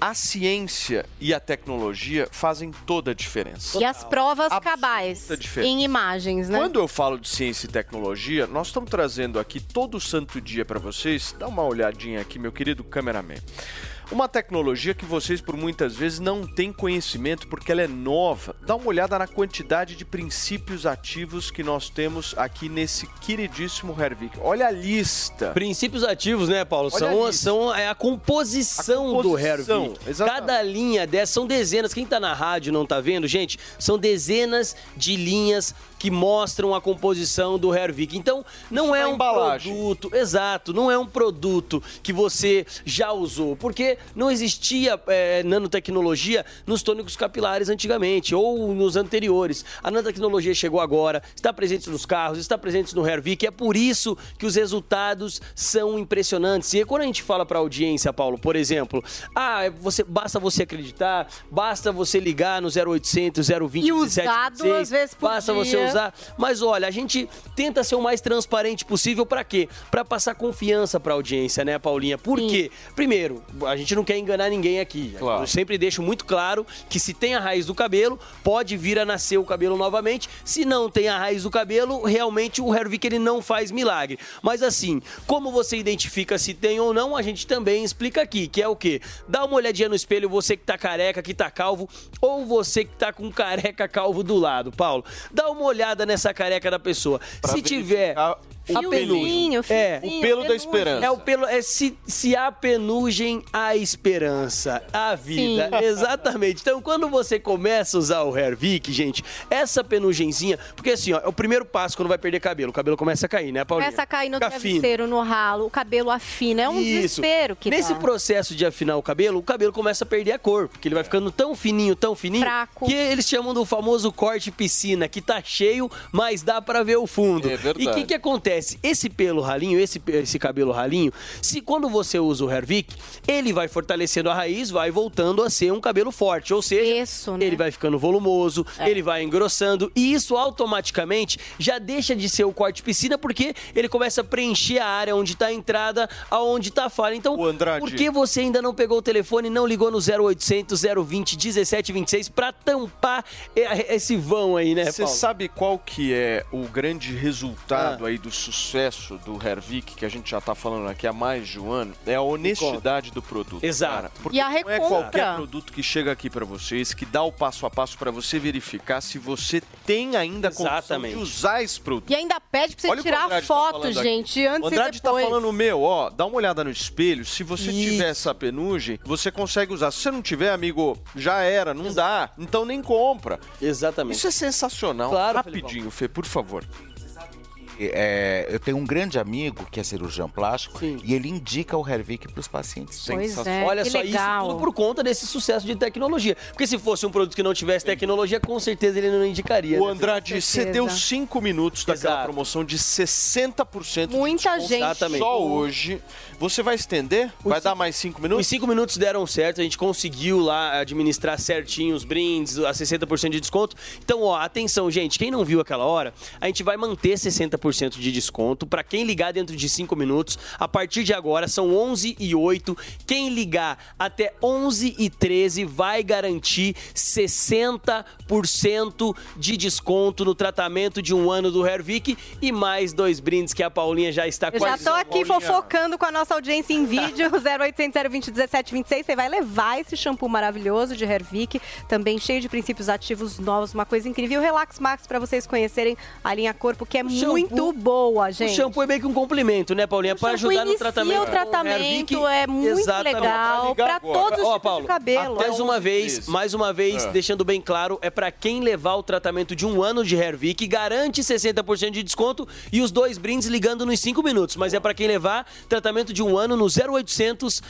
a ciência e a tecnologia fazem toda a diferença. E as provas cabais diferença. em imagens, né? Quando eu falo de ciência e tecnologia, nós estamos trazendo aqui todo santo dia para vocês. Dá uma olhadinha aqui, meu querido cameraman. Uma tecnologia que vocês por muitas vezes não têm conhecimento porque ela é nova. Dá uma olhada na quantidade de princípios ativos que nós temos aqui nesse queridíssimo Hervik. Olha a lista. Princípios ativos, né, Paulo? Olha São, isso. são é a composição, A do composição, Hervik. exatamente. Cada linha dessas são dezenas. Quem tá na rádio não tá vendo, gente, são dezenas de linhas que mostram a composição do Hervik. Então, não é na um embalagem. produto, exato, não é um produto que você já usou, porque não existia é, nanotecnologia nos tônicos capilares antigamente ou nos anteriores. A nanotecnologia chegou agora, está presente nos carros, está presente no Hervik, é por isso que os resultados são impressionantes. E quando a gente fala para a audiência, Paulo, por exemplo, ah, é você, basta você acreditar, basta você ligar no 0800 020 E usado 1726, às vezes por basta dia. você usar. Mas olha, a gente tenta ser o mais transparente possível para quê? Para passar confiança para a audiência, né, Paulinha? Por quê? Primeiro, a gente não quer enganar ninguém aqui. Claro. Eu sempre deixo muito claro que se tem a raiz do cabelo, pode vir a nascer o cabelo novamente. Se não tem a raiz do cabelo, realmente o Hervik ele não faz milagre. Mas assim, como você identifica se tem ou não, a gente também explica aqui, que é o quê? Dá uma olhadinha no espelho, você que tá careca, que tá calvo, ou você que tá com careca calvo do lado, Paulo. Dá uma olhada nessa careca da pessoa. se tiver o a penugem, é, o pelo da esperança. é o pelo, é se, se há penugem, há esperança, há vida. Sim. Exatamente. Então, quando você começa a usar o Hervik, gente, essa penugenzinha, porque assim, ó, é o primeiro passo quando vai perder cabelo. O cabelo começa a cair, né, Paulinha? Começa a cair no Fica fino. travesseiro, no ralo, o cabelo afina. É um Isso. desespero que Nesse dá. processo de afinar o cabelo, o cabelo começa a perder a cor, porque ele vai ficando tão fininho, tão fininho, Fraco. que eles chamam do famoso corte piscina, que tá cheio, mas dá pra ver o fundo. É verdade. E o que que acontece? Esse pelo ralinho, esse, esse cabelo ralinho, se quando você usa o Hervik, ele vai fortalecendo a raiz, vai voltando a ser um cabelo forte, ou seja, Isso, né? ele vai ficando volumoso, ele vai engrossando e isso automaticamente já deixa de ser o corte piscina porque ele começa a preencher a área onde está a entrada, aonde está a falha. Então, Andrade. por que você ainda não pegou o telefone e não ligou no 0800 020 1726 para tampar e- esse vão aí, né, Você sabe qual que é o grande resultado aí do sucesso do Hervik, que a gente já tá falando aqui há mais de um ano? É a honestidade do produto. Exato. cara. Porque E a não é recompra. qualquer produto que chega aqui pra vocês, que dá o passo a passo pra você verificar se você tem ainda condição Exatamente. de usar esse produto. E ainda pede pra você Olha tirar tá foto, falando aqui. gente, antes O Andrade e tá depois. falando o meu, ó, dá uma olhada no espelho, se você Isso. tiver essa penugem, você consegue usar. Se você não tiver, amigo, já era, não dá, então nem compra. Exatamente. Isso é sensacional. Claro, Rapidinho, Fê, por favor. É, eu tenho um grande amigo que é cirurgião plástico e ele indica o Hervik para os pacientes. Pois é, Olha que só, legal. isso tudo por conta desse sucesso de tecnologia. Porque se fosse um produto que não tivesse tecnologia, com certeza ele não indicaria. O né? Andrade, você deu cinco minutos daquela Exato. promoção de 60% de Muita desconto gente. Exatamente. Só hoje. Você vai estender? vai dar mais cinco Os minutos? cinco minutos deram certo, a gente conseguiu lá administrar certinho os brindes, a 60% de desconto. Então, ó, atenção, gente, quem não viu aquela hora, a gente vai manter 60% 60% de desconto para quem ligar dentro de 5 minutos. A partir de agora são 11 e 8. Quem ligar até 11 e 13 vai garantir 60% de desconto no tratamento de um ano do Hervik e mais dois brindes que a Paulinha já está Eu já tô aqui fofocando com a nossa audiência em vídeo, 0800 020 1726. Você vai levar esse shampoo maravilhoso de Hervik, também cheio de princípios ativos novos, uma coisa incrível. E o Relax Max para vocês conhecerem a linha corpo, que é muito boa, gente. O shampoo é meio que um complemento, né, Paulinha? Para ajudar no tratamento. o tratamento, Hervik. é muito Exatamente. legal pra todos os tipos Paulo, de cabelo. Mais uma vez, mais uma vez, É. deixando bem claro, é para quem levar o tratamento de um ano de Hervik, garante 60% de desconto e os dois brindes ligando nos 5 minutos. Mas é para quem levar tratamento de um ano no 0800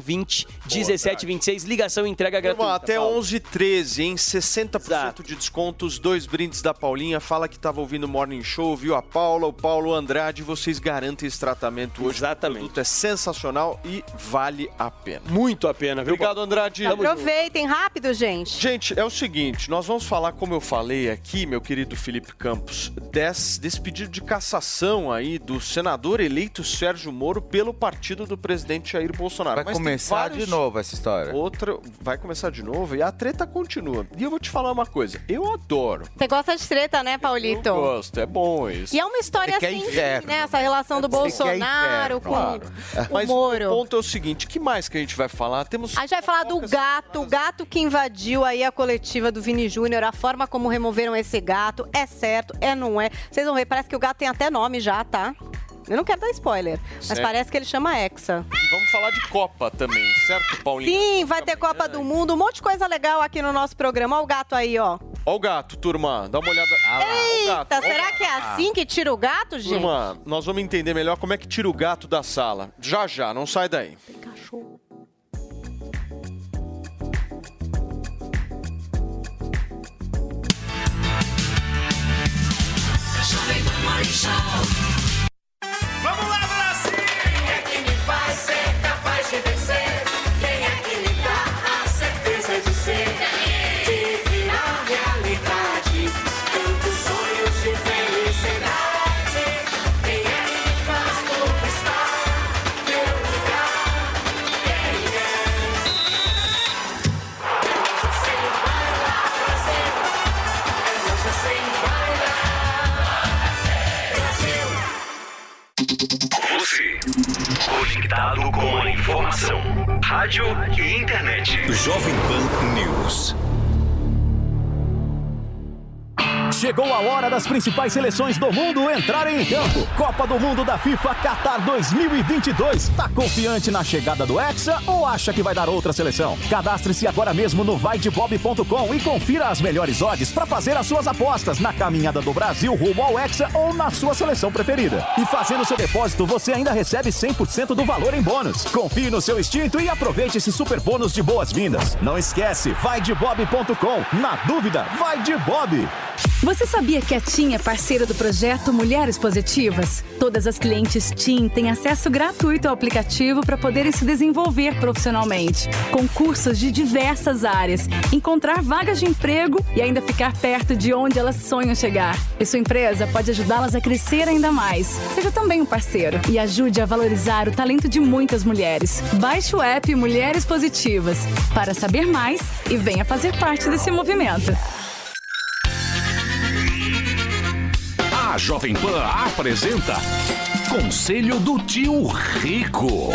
020 1726. Ligação e entrega gratuita. Turma, até Paulo. 11 13 hein? 60% de desconto, os dois brindes da Paulinha. Fala que tava ouvindo o Morning Show, viu a Paula, o Paulo Andrade. Vocês garantem esse tratamento hoje. Exatamente. O produto é sensacional e vale a pena. Muito a pena, viu? Obrigado, Andrade. Aproveitem rápido, gente. Gente, é o seguinte, nós vamos falar, como eu falei aqui, meu querido Felipe Campos, desse, desse pedido de cassação aí do senador eleito Sérgio Moro pelo partido do presidente Jair Bolsonaro. Vai Mas começar vários- de novo essa história. Outra, vai começar de novo e a treta continua. E eu vou te falar uma coisa, eu adoro. Você gosta de treta, né, Paulito? Eu gosto, é bom isso. E é uma história Você quer assim, né? Essa relação do Bolsonaro com claro. o Mas Moro. o ponto é o seguinte, que mais que a gente vai falar? Temos A gente vai falar do gato, o gato que invadiu aí a coletiva do Vini Júnior, a forma como removeram esse gato, é certo, é não é. Vocês vão ver, parece que o gato tem até nome já, tá? Eu não quero dar spoiler, mas Certo. parece que ele chama Hexa. E vamos falar de Copa também, certo, Paulinho? Sim, vai ter Copa do Mundo, um monte de coisa legal aqui no nosso programa. Olha o gato aí, ó. Ó o gato, turma, dá uma olhada. Ah, Eita, será que é assim que tira o gato, gente? Turma, nós vamos entender melhor como é que tira o gato da sala. Já, já, não sai daí. Cachorro. Vamos lá, Brasil! É que me faz ser capaz de vencer? Conectado com a informação, rádio e internet. Jovem Pan News. Chegou a hora das principais seleções do mundo entrarem em campo. Copa do Mundo da FIFA Qatar 2022. Tá confiante na chegada do Hexa ou acha que vai dar outra seleção? Cadastre-se agora mesmo no vaidebob.com e confira as melhores odds para fazer as suas apostas na caminhada do Brasil rumo ao Hexa ou na sua seleção preferida. E fazendo seu depósito, você ainda recebe 100% do valor em bônus. Confie no seu instinto e aproveite esse super bônus de boas-vindas. Não esquece, vaidebob.com. Na dúvida, vai de Bob. Você sabia que a TIM é parceira do projeto Mulheres Positivas? Todas as clientes TIM têm acesso gratuito ao aplicativo para poderem se desenvolver profissionalmente, com cursos de diversas áreas, encontrar vagas de emprego e ainda ficar perto de onde elas sonham chegar. E sua empresa pode ajudá-las a crescer ainda mais. Seja também um parceiro e ajude a valorizar o talento de muitas mulheres. Baixe o app Mulheres Positivas para saber mais e venha fazer parte desse movimento. Jovem Pan apresenta Conselho do Tio Rico.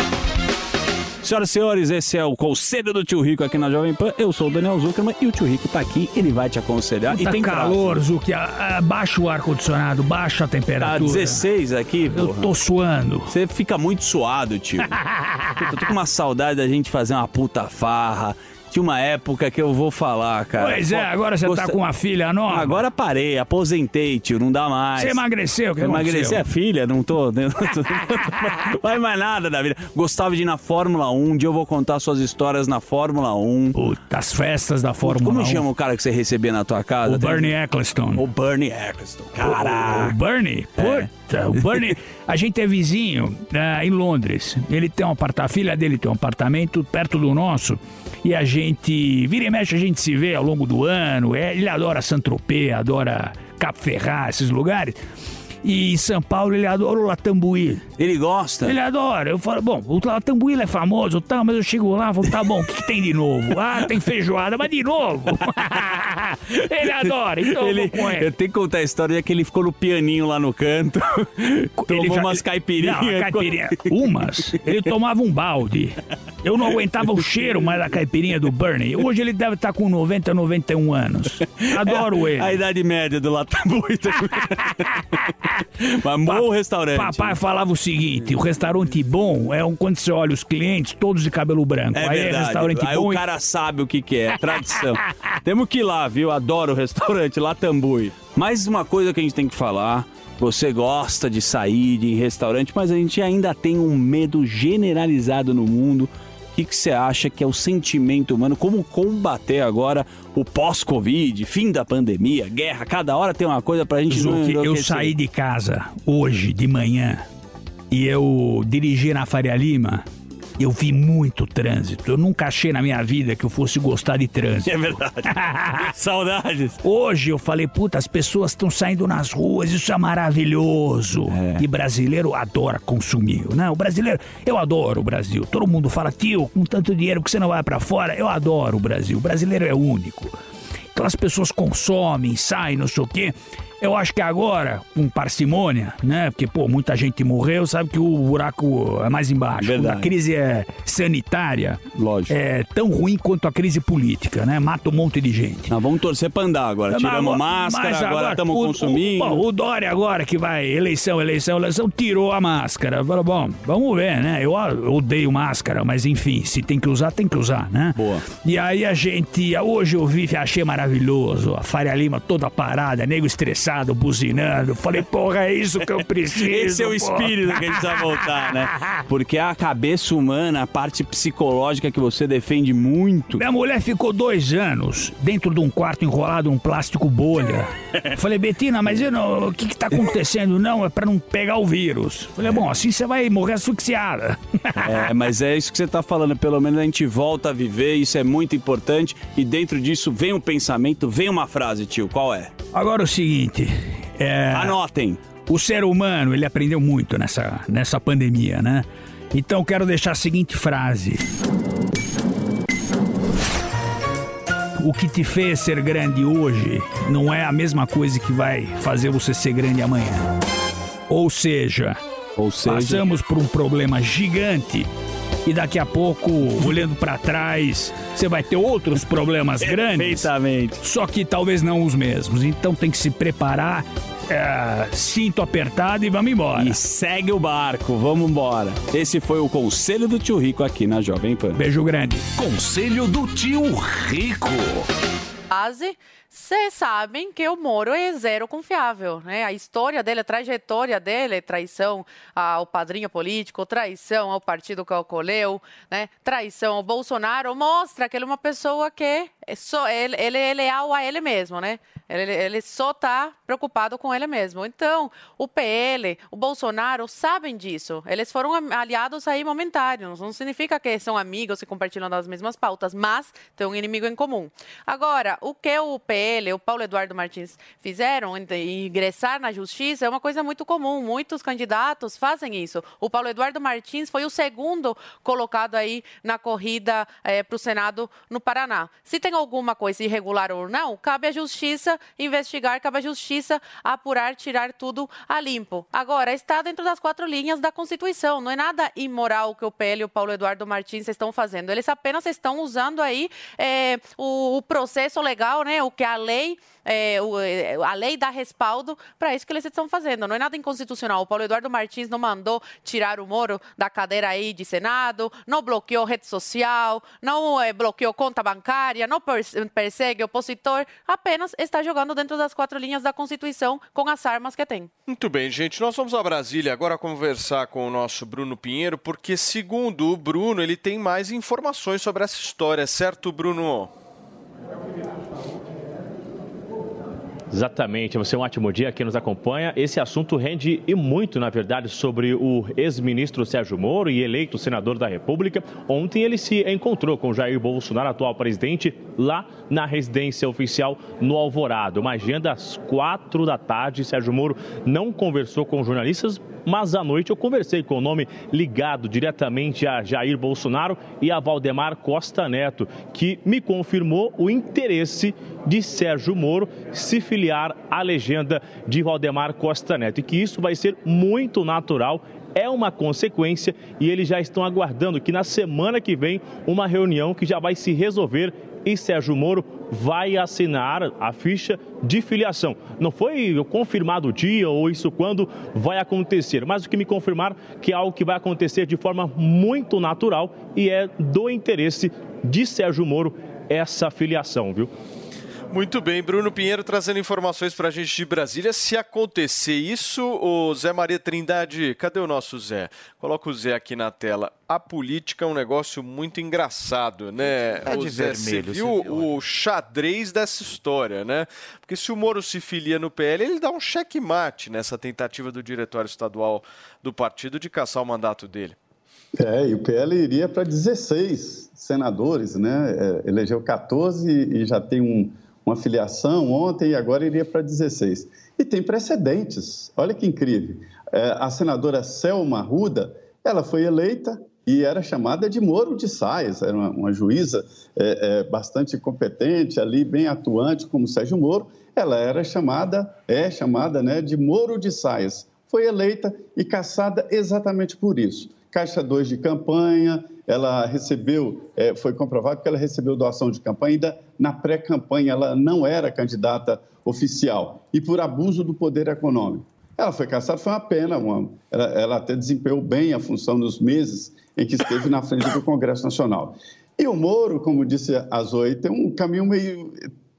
Senhoras e senhores, esse é o Conselho do Tio Rico aqui na Jovem Pan. Eu sou o Daniel Zuckerman e o Tio Rico tá aqui, ele vai te aconselhar. Tá e tem calor, prazo. Zuki. Baixa o ar-condicionado, baixa a Tá temperatura. 16 aqui, Eu porra. tô suando. Você fica muito suado, tio. Puta, eu tô com uma saudade da gente fazer uma puta farra. Tinha uma época que eu vou falar, cara. Pois é, agora você tá com uma filha nova. Agora parei, aposentei, tio, não dá mais. Você emagreceu, que Emagreci aconteceu? é filha, não tô. Não faz mais nada da vida. Gostava de ir na Fórmula 1, um dia eu vou contar suas histórias na Fórmula 1. Puta, as festas da Fórmula Como 1. chama o cara que você recebia na tua casa? O Bernie Eccleston. O Bernie Eccleston. Caraca. o Bernie? Puta, o Bernie. A gente é vizinho ah, em Londres. Ele tem um apartamento, a filha dele tem um apartamento perto do nosso. E a gente, vira e mexe, a gente se vê ao longo do ano. É, ele adora Saint-Tropez, adora Cap Ferrat, esses lugares. E em São Paulo ele adora o Latambuí. Ele gosta? Ele adora. Eu falo, bom, o Latambuí é famoso, tá, mas eu chego lá e falo, tá bom, o que, que tem de novo? Ah, tem feijoada, mas de novo. ele adora, então ele, eu vou com ele. eu tenho que contar a história que ele ficou no pianinho lá no canto, tomou já- umas caipirinhas. Não, caipirinha. Umas. Ele tomava um balde. Eu não aguentava o cheiro mais da caipirinha do Bernie. Hoje ele deve estar com 90, 91 anos. Adoro É ele. A idade média do Latambuí também. Mas bom restaurante. Papai falava o seguinte: o restaurante bom é um quando você olha os clientes, todos de cabelo branco. É Aí é verdade. restaurante Aí bom. o e- cara sabe o que, que é, tradição. Temos que ir lá, viu? Adoro o restaurante Latambui. Mais uma coisa que a gente tem que falar. Você gosta de sair de restaurante, mas a gente ainda tem um medo generalizado no mundo. O que, você acha que é o sentimento humano? Como combater agora o pós-Covid, fim da pandemia, guerra? Cada hora tem uma coisa pra gente Zuki, eu saí de casa hoje de manhã e eu dirigi na Faria Lima. Eu vi muito trânsito. Eu nunca achei na minha vida que eu fosse gostar de trânsito. É verdade. Saudades. Hoje eu falei, puta, as pessoas estão saindo nas ruas, isso é maravilhoso. E brasileiro adora consumir, né? O brasileiro, eu adoro o Brasil. Todo mundo fala, tio, com tanto dinheiro que você não vai pra fora, eu adoro o Brasil. O brasileiro é único. Então as pessoas consomem, saem, não sei o quê. Eu acho que agora, com parcimônia, né? Porque, pô, muita gente morreu, sabe que o buraco é mais embaixo. Verdade. a crise é sanitária, Lógico. é tão ruim quanto a crise política, né? Mata um monte de gente. Nós vamos torcer pra andar agora. Mas Tiramos máscara, mas agora estamos consumindo. O, bom, o Dória agora que vai, eleição, eleição, eleição, tirou a máscara. Falou, bom, vamos ver, né? Eu, eu odeio máscara, mas enfim, se tem que usar, tem que usar, né? Boa. E aí a gente, hoje eu vi, achei maravilhoso, a Faria Lima toda parada, nego estressado, buzinando. Falei, porra, é isso que eu preciso. Esse é o espírito que a gente precisa voltar, né? Porque a cabeça humana, a parte psicológica que você defende muito. Minha mulher ficou dois anos dentro de um quarto enrolado num plástico bolha. Falei, Betina, mas não- o que que tá acontecendo? Não, é pra não pegar o vírus. Falei, bom, assim você vai morrer asfixiada. É, mas é isso que você tá falando. Pelo menos a gente volta a viver, isso é muito importante. E dentro disso vem um pensamento, vem uma frase, tio. Qual é? Agora o seguinte, é... Anotem. O ser humano, ele aprendeu muito nessa, nessa pandemia, né? Então quero deixar a seguinte frase. O que te fez ser grande hoje não é a mesma coisa que vai fazer você ser grande amanhã. Ou seja, seja- passamos por um problema gigante e daqui a pouco, olhando pra trás, você vai ter outros problemas grandes. Perfeitamente. Só que talvez não os mesmos. Então tem que se preparar, é, cinto apertado e vamos embora. E segue o barco, vamos embora. Esse foi o conselho do tio Rico aqui na Jovem Pan. Beijo grande. Conselho do tio Rico. base, vocês sabem que o Moro é zero confiável, né? A história dele, a trajetória dele, traição ao padrinho político, traição ao partido que acolheu, né? Traição ao Bolsonaro, mostra que ele é uma pessoa que é só ele, ele é leal a ele mesmo, né? Ele, ele só está preocupado com ele mesmo. Então, o PL, o Bolsonaro sabem disso. Eles foram am- aliados aí momentâneos. Não significa que são amigos e compartilham das mesmas pautas, mas tem um inimigo em comum. Agora, o que o PL, o Paulo Eduardo Martins fizeram, em- ingressar na justiça, é uma coisa muito comum. Muitos candidatos fazem isso. O Paulo Eduardo Martins foi o segundo colocado aí na corrida para o Senado no Paraná. Se tem alguma coisa irregular ou não, cabe à justiça investigar, cabe à justiça apurar, tirar tudo a limpo. Agora, está dentro das quatro linhas da Constituição. Não é nada imoral que o PL e o Paulo Eduardo Martins estão fazendo. Eles apenas estão usando aí é, o, o processo legal, né? O que a lei, é, o- é, a lei dá respaldo para isso que eles estão fazendo. Não é nada inconstitucional. O Paulo Eduardo Martins não mandou tirar o Moro da cadeira aí de Senado, não bloqueou rede social, não é, bloqueou conta bancária, não pers- persegue opositor, apenas está jogando dentro das quatro linhas da Constituição com as armas que tem. Muito bem, gente. Nós vamos a Brasília agora conversar com o nosso Bruno Pinheiro, porque segundo o Bruno, ele tem mais informações sobre essa história, certo, Bruno? Exatamente, você é um ótimo dia que nos acompanha. Esse assunto rende e muito, na verdade, sobre o ex-ministro Sérgio Moro e eleito senador da República. Ontem ele se encontrou com Jair Bolsonaro, atual presidente, lá na residência oficial no Alvorado. Uma agenda às quatro da tarde. Sérgio Moro não conversou com jornalistas, mas à noite eu conversei com o nome ligado diretamente a Jair Bolsonaro e a Valdemar Costa Neto, que me confirmou o interesse de Sérgio Moro se filiar à legenda de Valdemar Costa Neto e que isso vai ser muito natural. É uma consequência e eles já estão aguardando que na semana que vem uma reunião que já vai se resolver e Sérgio Moro vai assinar a ficha de filiação. Não foi confirmado o dia ou isso quando vai acontecer, mas o que me confirmar que é algo que vai acontecer de forma muito natural e é do interesse de Sérgio Moro essa filiação, viu? Muito bem, Bruno Pinheiro trazendo informações para a gente de Brasília. Se acontecer isso, o Zé Maria Trindade, cadê o nosso Zé? Coloca o Zé aqui na tela. A política é um negócio muito engraçado, né? Tá de o Zé, vermelho, viu viu, o xadrez dessa história, né? Porque se o Moro se filia no PL, ele dá um checkmate nessa tentativa do diretório estadual do partido de caçar o mandato dele. É, e o PL iria para 16 senadores, né? É, elegeu 14 e já tem um, uma filiação ontem e agora iria para 16. E tem precedentes, olha que incrível. É, a senadora Selma Ruda, ela foi eleita e era chamada de Moro de Saias, era uma, uma juíza é, é, bastante competente ali, bem atuante, como Sérgio Moro. Ela era chamada, é chamada né, de Moro de Saias. Foi eleita e caçada exatamente por isso. Caixa 2 de campanha, ela recebeu, é, foi comprovado que ela recebeu doação de campanha, ainda na pré-campanha ela não era candidata oficial, e por abuso do poder econômico. Ela foi caçada, foi uma pena, uma, ela, ela até desempenhou bem a função nos meses em que esteve na frente do Congresso Nacional. E o Moro, como disse a Zoe, tem um caminho meio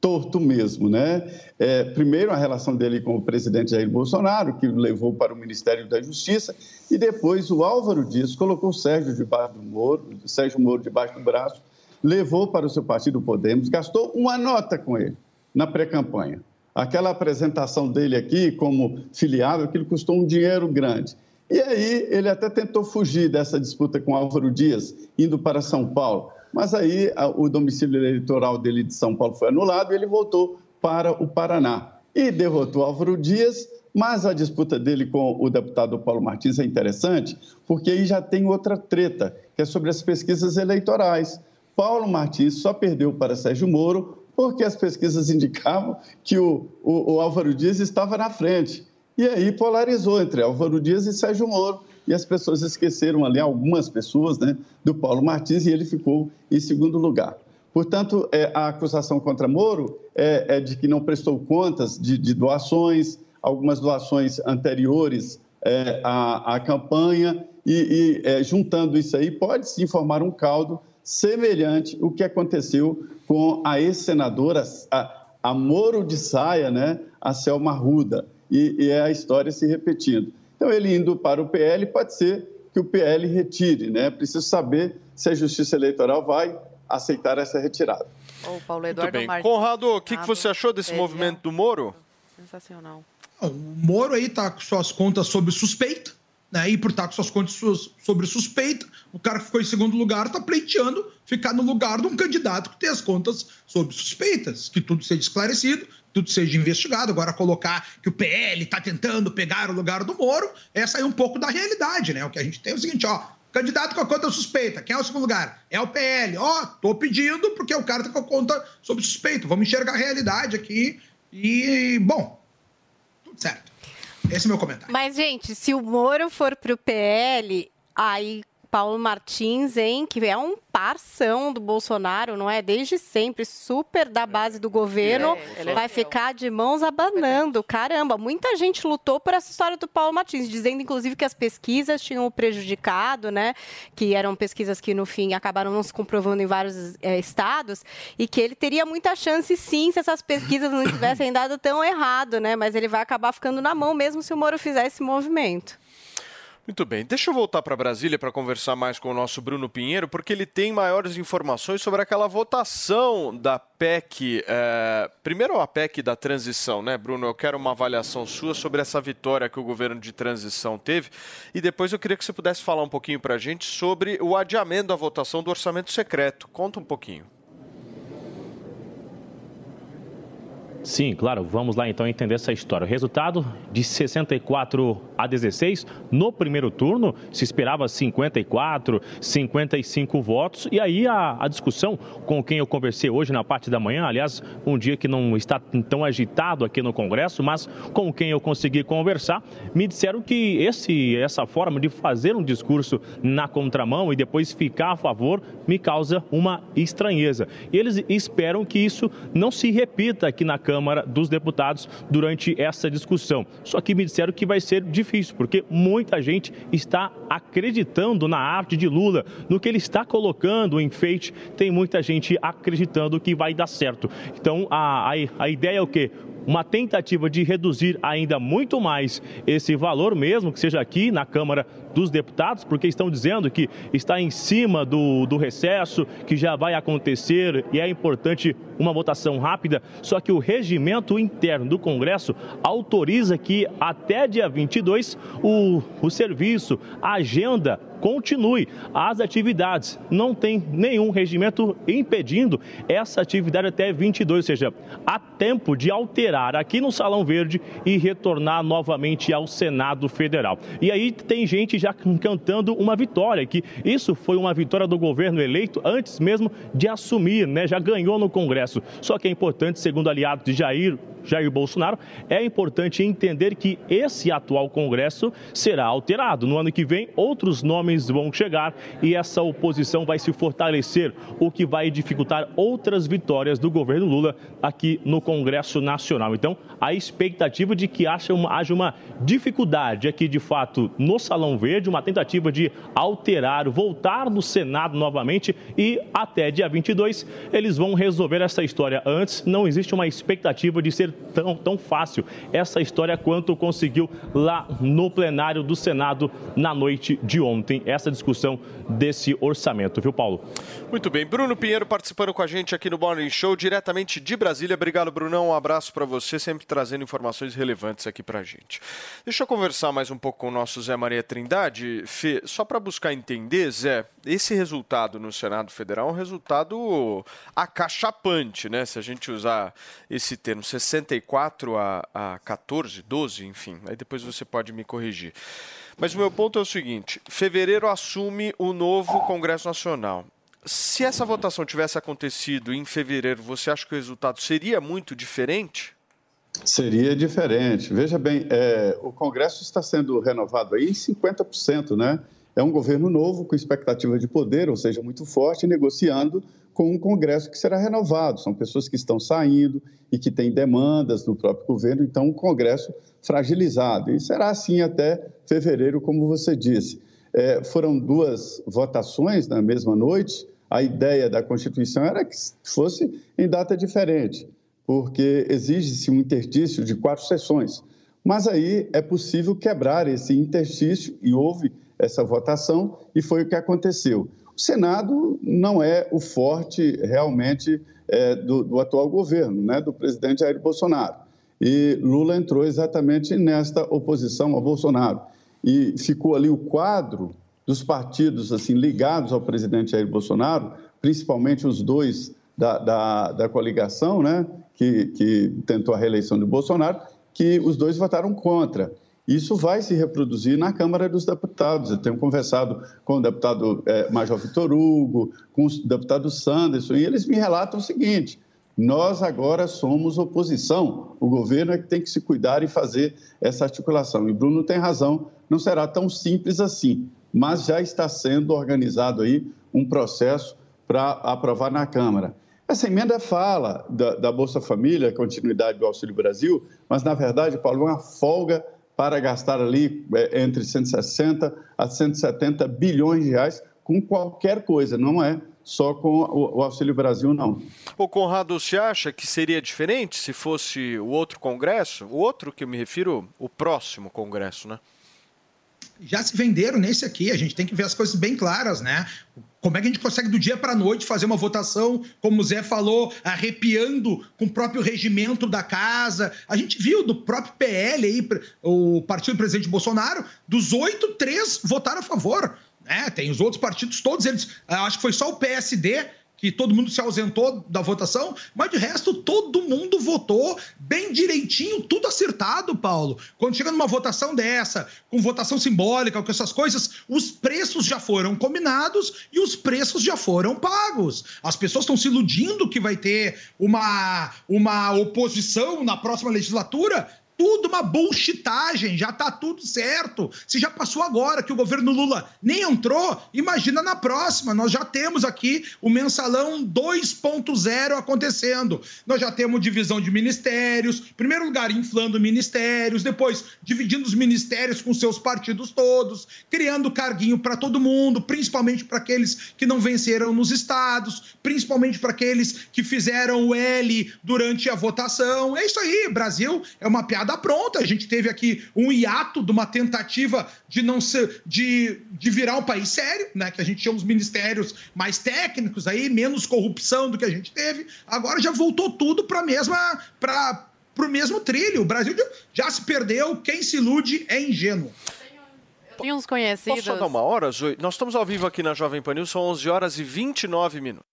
torto mesmo, né? É, primeiro, a relação dele com o presidente Jair Bolsonaro, que o levou para o Ministério da Justiça, e depois o Álvaro Dias colocou o Sérgio debaixo do Moro, Sérgio Moro debaixo do braço, levou para o seu partido Podemos, gastou uma nota com ele na pré-campanha. Aquela apresentação dele aqui como filiado, aquilo custou um dinheiro grande. E aí ele até tentou fugir dessa disputa com Álvaro Dias, indo para São Paulo. Mas aí a, o domicílio eleitoral dele de São Paulo foi anulado e ele voltou para o Paraná. E derrotou Álvaro Dias, mas a disputa dele com o deputado Paulo Martins é interessante, porque aí já tem outra treta, que é sobre as pesquisas eleitorais. Paulo Martins só perdeu para Sérgio Moro porque as pesquisas indicavam que o, o, o Álvaro Dias estava na frente. E aí polarizou entre Álvaro Dias e Sérgio Moro. E as pessoas esqueceram ali, algumas pessoas, né, do Paulo Martins, e ele ficou em segundo lugar. Portanto, é, a acusação contra Moro é, é, de que não prestou contas de, de doações, algumas doações anteriores é, à, à, campanha, e, e é, juntando isso aí, pode se formar um caldo semelhante ao que aconteceu com a ex-senadora, a, a Moro de Saia, né, a Selma Ruda e, e é a história se repetindo. Então, ele indo para o PL, pode ser que o PL retire, né? Preciso saber se a Justiça Eleitoral vai aceitar essa retirada. O Paulo Muito Eduardo bem. Martins. Conrado, o que, que você achou desse movimento do Moro? Sensacional. O Moro aí está com suas contas sob suspeita, né? E por estar com suas contas sobre suspeita, o cara que ficou em segundo lugar está pleiteando ficar no lugar de um candidato que tem as contas sob suspeitas, que tudo seja esclarecido, tudo seja investigado. Agora colocar que o PL está tentando pegar o lugar do Moro, é sair um pouco da realidade, né? O que a gente tem é o seguinte, ó, candidato com a conta suspeita, quem é o segundo lugar? É o PL. Ó, tô pedindo porque o cara tá com a conta sob suspeita. Vamos enxergar a realidade aqui e, bom, tudo certo. Esse é o meu comentário. Mas, gente, se o Moro for pro PL, aí Paulo Martins, hein, que é um parção do Bolsonaro, não é? Desde sempre, super da base do governo, É, é vai ficar de mãos abanando. Caramba, muita gente lutou por essa história do Paulo Martins, dizendo, inclusive, que as pesquisas tinham prejudicado, né? Que eram pesquisas que, no fim, acabaram não se comprovando em vários eh, estados, e que ele teria muita chance, sim, se essas pesquisas não tivessem dado tão errado, né? Mas ele vai acabar ficando na mão mesmo se o Moro fizer esse movimento. Muito bem, deixa eu voltar para Brasília para conversar mais com o nosso Bruno Pinheiro, porque ele tem maiores informações sobre aquela votação da PEC. eh, Primeiro a PEC da transição, né, Bruno? Eu quero uma avaliação sua sobre essa vitória que o governo de transição teve. E depois eu queria que você pudesse falar um pouquinho para a gente sobre o adiamento da votação do orçamento secreto. Conta um pouquinho. Sim, claro. Vamos lá então entender essa história. O resultado de 64 a 16 no primeiro turno, se esperava 54, 55 votos. E aí a, a discussão com quem eu conversei hoje na parte da manhã, aliás, um dia que não está tão agitado aqui no Congresso, mas com quem eu consegui conversar, me disseram que esse, essa forma de fazer um discurso na contramão e depois ficar a favor me causa uma estranheza. E eles esperam que isso não se repita aqui na Câmara dos Deputados durante essa discussão. Só que me disseram que vai ser difícil, porque muita gente está acreditando na arte de Lula, no que ele está colocando, o enfeite, tem muita gente acreditando que vai dar certo. Então, a, a, a ideia é o quê? uma tentativa de reduzir ainda muito mais esse valor, mesmo que seja aqui na Câmara dos Deputados, porque estão dizendo que está em cima do, do recesso, que já vai acontecer e é importante uma votação rápida. Só que o regimento interno do Congresso autoriza que até dia 22 o, o serviço, a agenda continue as atividades. Não tem nenhum regimento impedindo essa atividade até 22, ou seja, há tempo de alterar aqui no Salão Verde e retornar novamente ao Senado Federal. E aí tem gente já cantando uma vitória, que isso foi uma vitória do governo eleito antes mesmo de assumir, né? Já ganhou no Congresso. Só que é importante, segundo aliado de Jair, Jair Bolsonaro, é importante entender que esse atual Congresso será alterado. No ano que vem, outros nomes vão chegar e essa oposição vai se fortalecer, o que vai dificultar outras vitórias do governo Lula aqui no Congresso Nacional. Então, a expectativa de que haja uma, haja uma dificuldade aqui, de fato, no Salão Verde, uma tentativa de alterar, voltar no Senado novamente e até dia 22 eles vão resolver essa história. Antes, não existe uma expectativa de ser tão, tão fácil essa história quanto conseguiu lá no plenário do Senado na noite de ontem, essa discussão desse orçamento, viu, Paulo? Muito bem, Bruno Pinheiro participando com a gente aqui no Morning Show, diretamente de Brasília. Obrigado, Brunão. Um abraço para você, sempre trazendo informações relevantes aqui para a gente. Deixa eu conversar mais um pouco com o nosso Zé Maria Trindade. Fê, só para buscar entender, Zé, esse resultado no Senado Federal é um resultado acachapante, né? Se a gente usar esse termo, 64 a, a 14, 12, enfim. Aí depois você pode me corrigir. Mas o meu ponto é o seguinte: fevereiro assume o novo Congresso Nacional. Se essa votação tivesse acontecido em fevereiro, você acha que o resultado seria muito diferente? Seria diferente. Veja bem, é, o Congresso está sendo renovado aí em 50%, né? É um governo novo, com expectativa de poder, ou seja, muito forte, negociando com um Congresso que será renovado. São pessoas que estão saindo e que têm demandas no próprio governo, então um Congresso fragilizado. E será assim até fevereiro, como você disse. É, foram duas votações na mesma noite. A ideia da Constituição era que fosse em data diferente, porque exige-se um interstício de quatro sessões. Mas aí é possível quebrar esse interstício, e houve essa votação, e foi o que aconteceu. O Senado não é o forte realmente é, do, do, atual governo, né, do presidente Jair Bolsonaro. E Lula entrou exatamente nesta oposição a Bolsonaro. E ficou ali o quadro dos partidos assim ligados ao presidente Jair Bolsonaro, principalmente os dois da, da, da coligação, né, que, que tentou a reeleição de Bolsonaro, que os dois votaram contra. Isso vai se reproduzir na Câmara dos Deputados. Eu tenho conversado com o deputado eh, Major Vitor Hugo, com o deputado Sanderson, e eles me relatam o seguinte: nós agora somos oposição, o governo é que tem que se cuidar e fazer essa articulação. E Bruno tem razão, não será tão simples assim, mas já está sendo organizado aí um processo para aprovar na Câmara. Essa emenda fala da, da Bolsa Família, continuidade do Auxílio Brasil, mas na verdade, Paulo, é uma folga para gastar ali é, entre 160 a 170 bilhões de reais com qualquer coisa, não é só com o, Auxílio Brasil, não. O Conrado, você acha que seria diferente se fosse o outro Congresso? O outro que eu me refiro, o próximo Congresso, né? Já se venderam nesse aqui. A gente tem que ver as coisas bem claras, né? Como é que a gente consegue do dia para a noite fazer uma votação, como o Zé falou, arrepiando com o próprio regimento da casa? A gente viu do próprio PL aí, o partido do presidente Bolsonaro, dos oito, três votaram a favor. Né? Tem os outros partidos, todos eles. Acho que foi só o PSD que todo mundo se ausentou da votação, mas de resto todo mundo votou bem direitinho, tudo acertado, Paulo. Quando chega numa votação dessa, com votação simbólica, com essas coisas, os preços já foram combinados e os preços já foram pagos. As pessoas estão se iludindo que vai ter uma, uma oposição na próxima legislatura. Tudo uma bullshitagem, já tá tudo certo. Se já passou agora que o governo Lula nem entrou, imagina na próxima. Nós já temos aqui o mensalão 2.0 acontecendo. Nós já temos divisão de ministérios, primeiro lugar inflando ministérios, depois dividindo os ministérios com seus partidos todos, criando carguinho para todo mundo, principalmente para aqueles que não venceram nos estados, principalmente para aqueles que fizeram o L durante a votação. É isso aí, Brasil é uma piada pronta. A gente teve aqui um hiato de uma tentativa de não ser de, de virar um país sério, né? Que a gente tinha uns ministérios mais técnicos aí, menos corrupção do que a gente teve. Agora já voltou tudo para a mesma para o mesmo trilho. O Brasil já se perdeu. Quem se ilude é ingênuo. Tem uns conhecidos. Posso só dar uma hora, Zoe? Nós estamos ao vivo aqui na Jovem Pan News, são 11 horas e 29 minutos.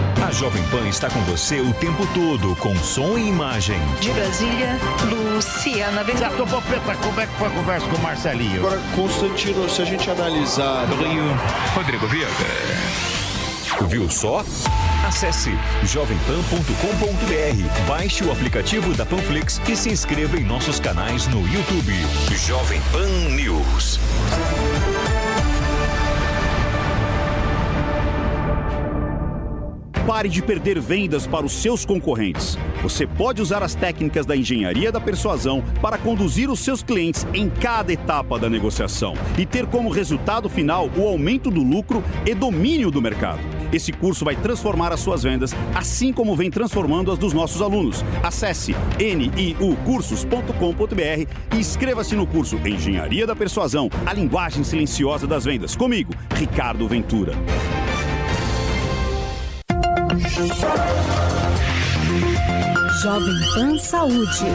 A Jovem Pan está com você o tempo todo, com som e imagem. De Brasília, Luciana Certo, Popeta, como é que foi a conversa com o Marcelinho? Agora, Constantino, se a gente analisar. Rio, Rodrigo Viega. Viu só? Acesse jovempan.com.br, baixe o aplicativo da Panflix e se inscreva em nossos canais no YouTube. Jovem Pan News. Pare de perder vendas para os seus concorrentes. Você pode usar as técnicas da engenharia da persuasão para conduzir os seus clientes em cada etapa da negociação e ter como resultado final o aumento do lucro e domínio do mercado. Esse curso vai transformar as suas vendas, assim como vem transformando as dos nossos alunos. Acesse niucursos.com.br e inscreva-se no curso Engenharia da Persuasão, a linguagem silenciosa das vendas. Comigo, Ricardo Ventura. Jovem Pan Saúde.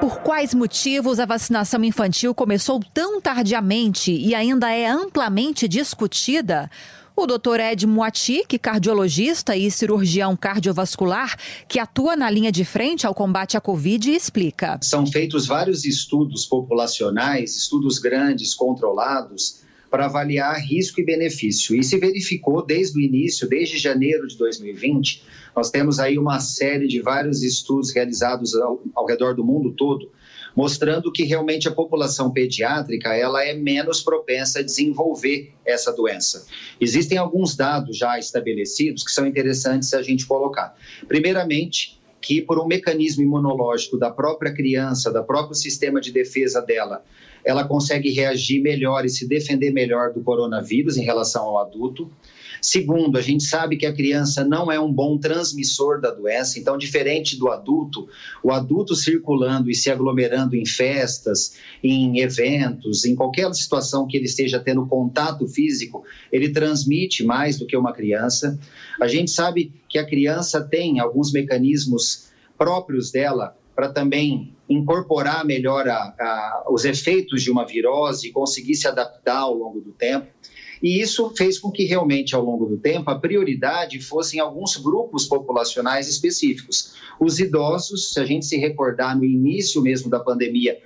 Por quais motivos a vacinação infantil começou tão tardiamente e ainda é amplamente discutida? O Dr. Ed Moati, que é cardiologista e cirurgião cardiovascular, que atua na linha de frente ao combate à Covid, explica. São feitos vários estudos populacionais, estudos grandes, controlados, para avaliar risco e benefício. E se verificou desde o início, desde janeiro de 2020, nós temos aí uma série de vários estudos realizados ao, ao redor do mundo todo, mostrando que realmente a população pediátrica ela é menos propensa a desenvolver essa doença. Existem alguns dados já estabelecidos que são interessantes a gente colocar. Primeiramente, que por um mecanismo imunológico da própria criança, da próprio sistema de defesa dela, ela consegue reagir melhor e se defender melhor do coronavírus em relação ao adulto. Segundo, a gente sabe que a criança não é um bom transmissor da doença, então, diferente do adulto, o adulto circulando e se aglomerando em festas, em eventos, em qualquer situação que ele esteja tendo contato físico, ele transmite mais do que uma criança. A gente sabe que a criança tem alguns mecanismos próprios dela para também incorporar melhor a, a, os efeitos de uma virose e conseguir se adaptar ao longo do tempo. E isso fez com que realmente, ao longo do tempo, a prioridade fossem alguns grupos populacionais específicos. Os idosos, se a gente se recordar no início mesmo da pandemia,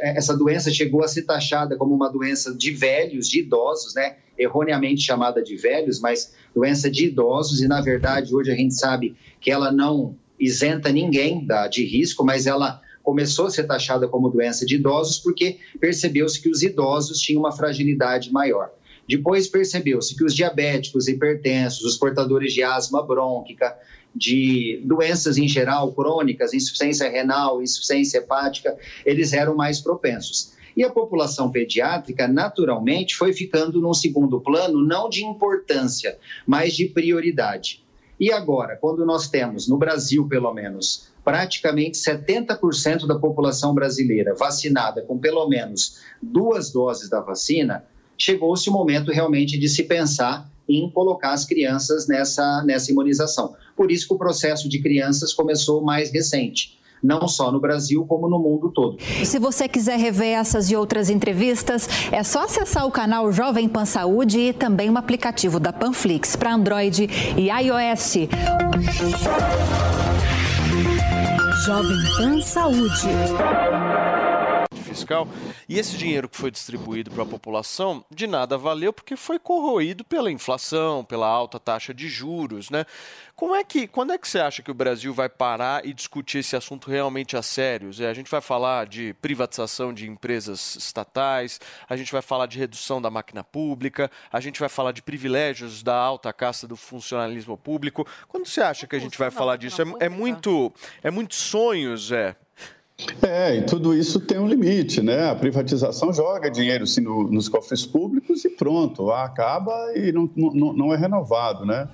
essa doença chegou a ser taxada como uma doença de velhos, de idosos, né? Erroneamente chamada de velhos, mas doença de idosos, e na verdade hoje a gente sabe que ela não isenta ninguém de risco, mas ela começou a ser taxada como doença de idosos porque percebeu-se que os idosos tinham uma fragilidade maior. Depois percebeu-se que os diabéticos, hipertensos, os portadores de asma brônquica, de doenças em geral crônicas, insuficiência renal, insuficiência hepática, eles eram mais propensos. E a população pediátrica, naturalmente, foi ficando num segundo plano, não de importância, mas de prioridade. E agora, quando nós temos, no Brasil pelo menos, praticamente 70% da população brasileira vacinada com pelo menos duas doses da vacina, chegou-se o momento realmente de se pensar em colocar as crianças nessa, nessa imunização. Por isso que o processo de crianças começou mais recente não só no Brasil, como no mundo todo. Se você quiser rever essas e outras entrevistas, é só acessar o canal Jovem Pan Saúde e também o aplicativo da Panflix para Android e iOS. Jovem Pan Saúde fiscal. E esse dinheiro que foi distribuído para a população de nada valeu porque foi corroído pela inflação, pela alta taxa de juros, né? Como é que, quando é que você acha que o Brasil vai parar e discutir esse assunto realmente a sério? A gente vai falar de privatização de empresas estatais, a gente vai falar de redução da máquina pública, a gente vai falar de privilégios da alta casta do funcionalismo público. Quando você acha que a gente vai falar disso? É, é muito, é muito sonhos, é. É, e tudo isso tem um limite, né? A privatização joga dinheiro assim, no, nos cofres públicos e pronto, acaba e não, não, não é renovado, né?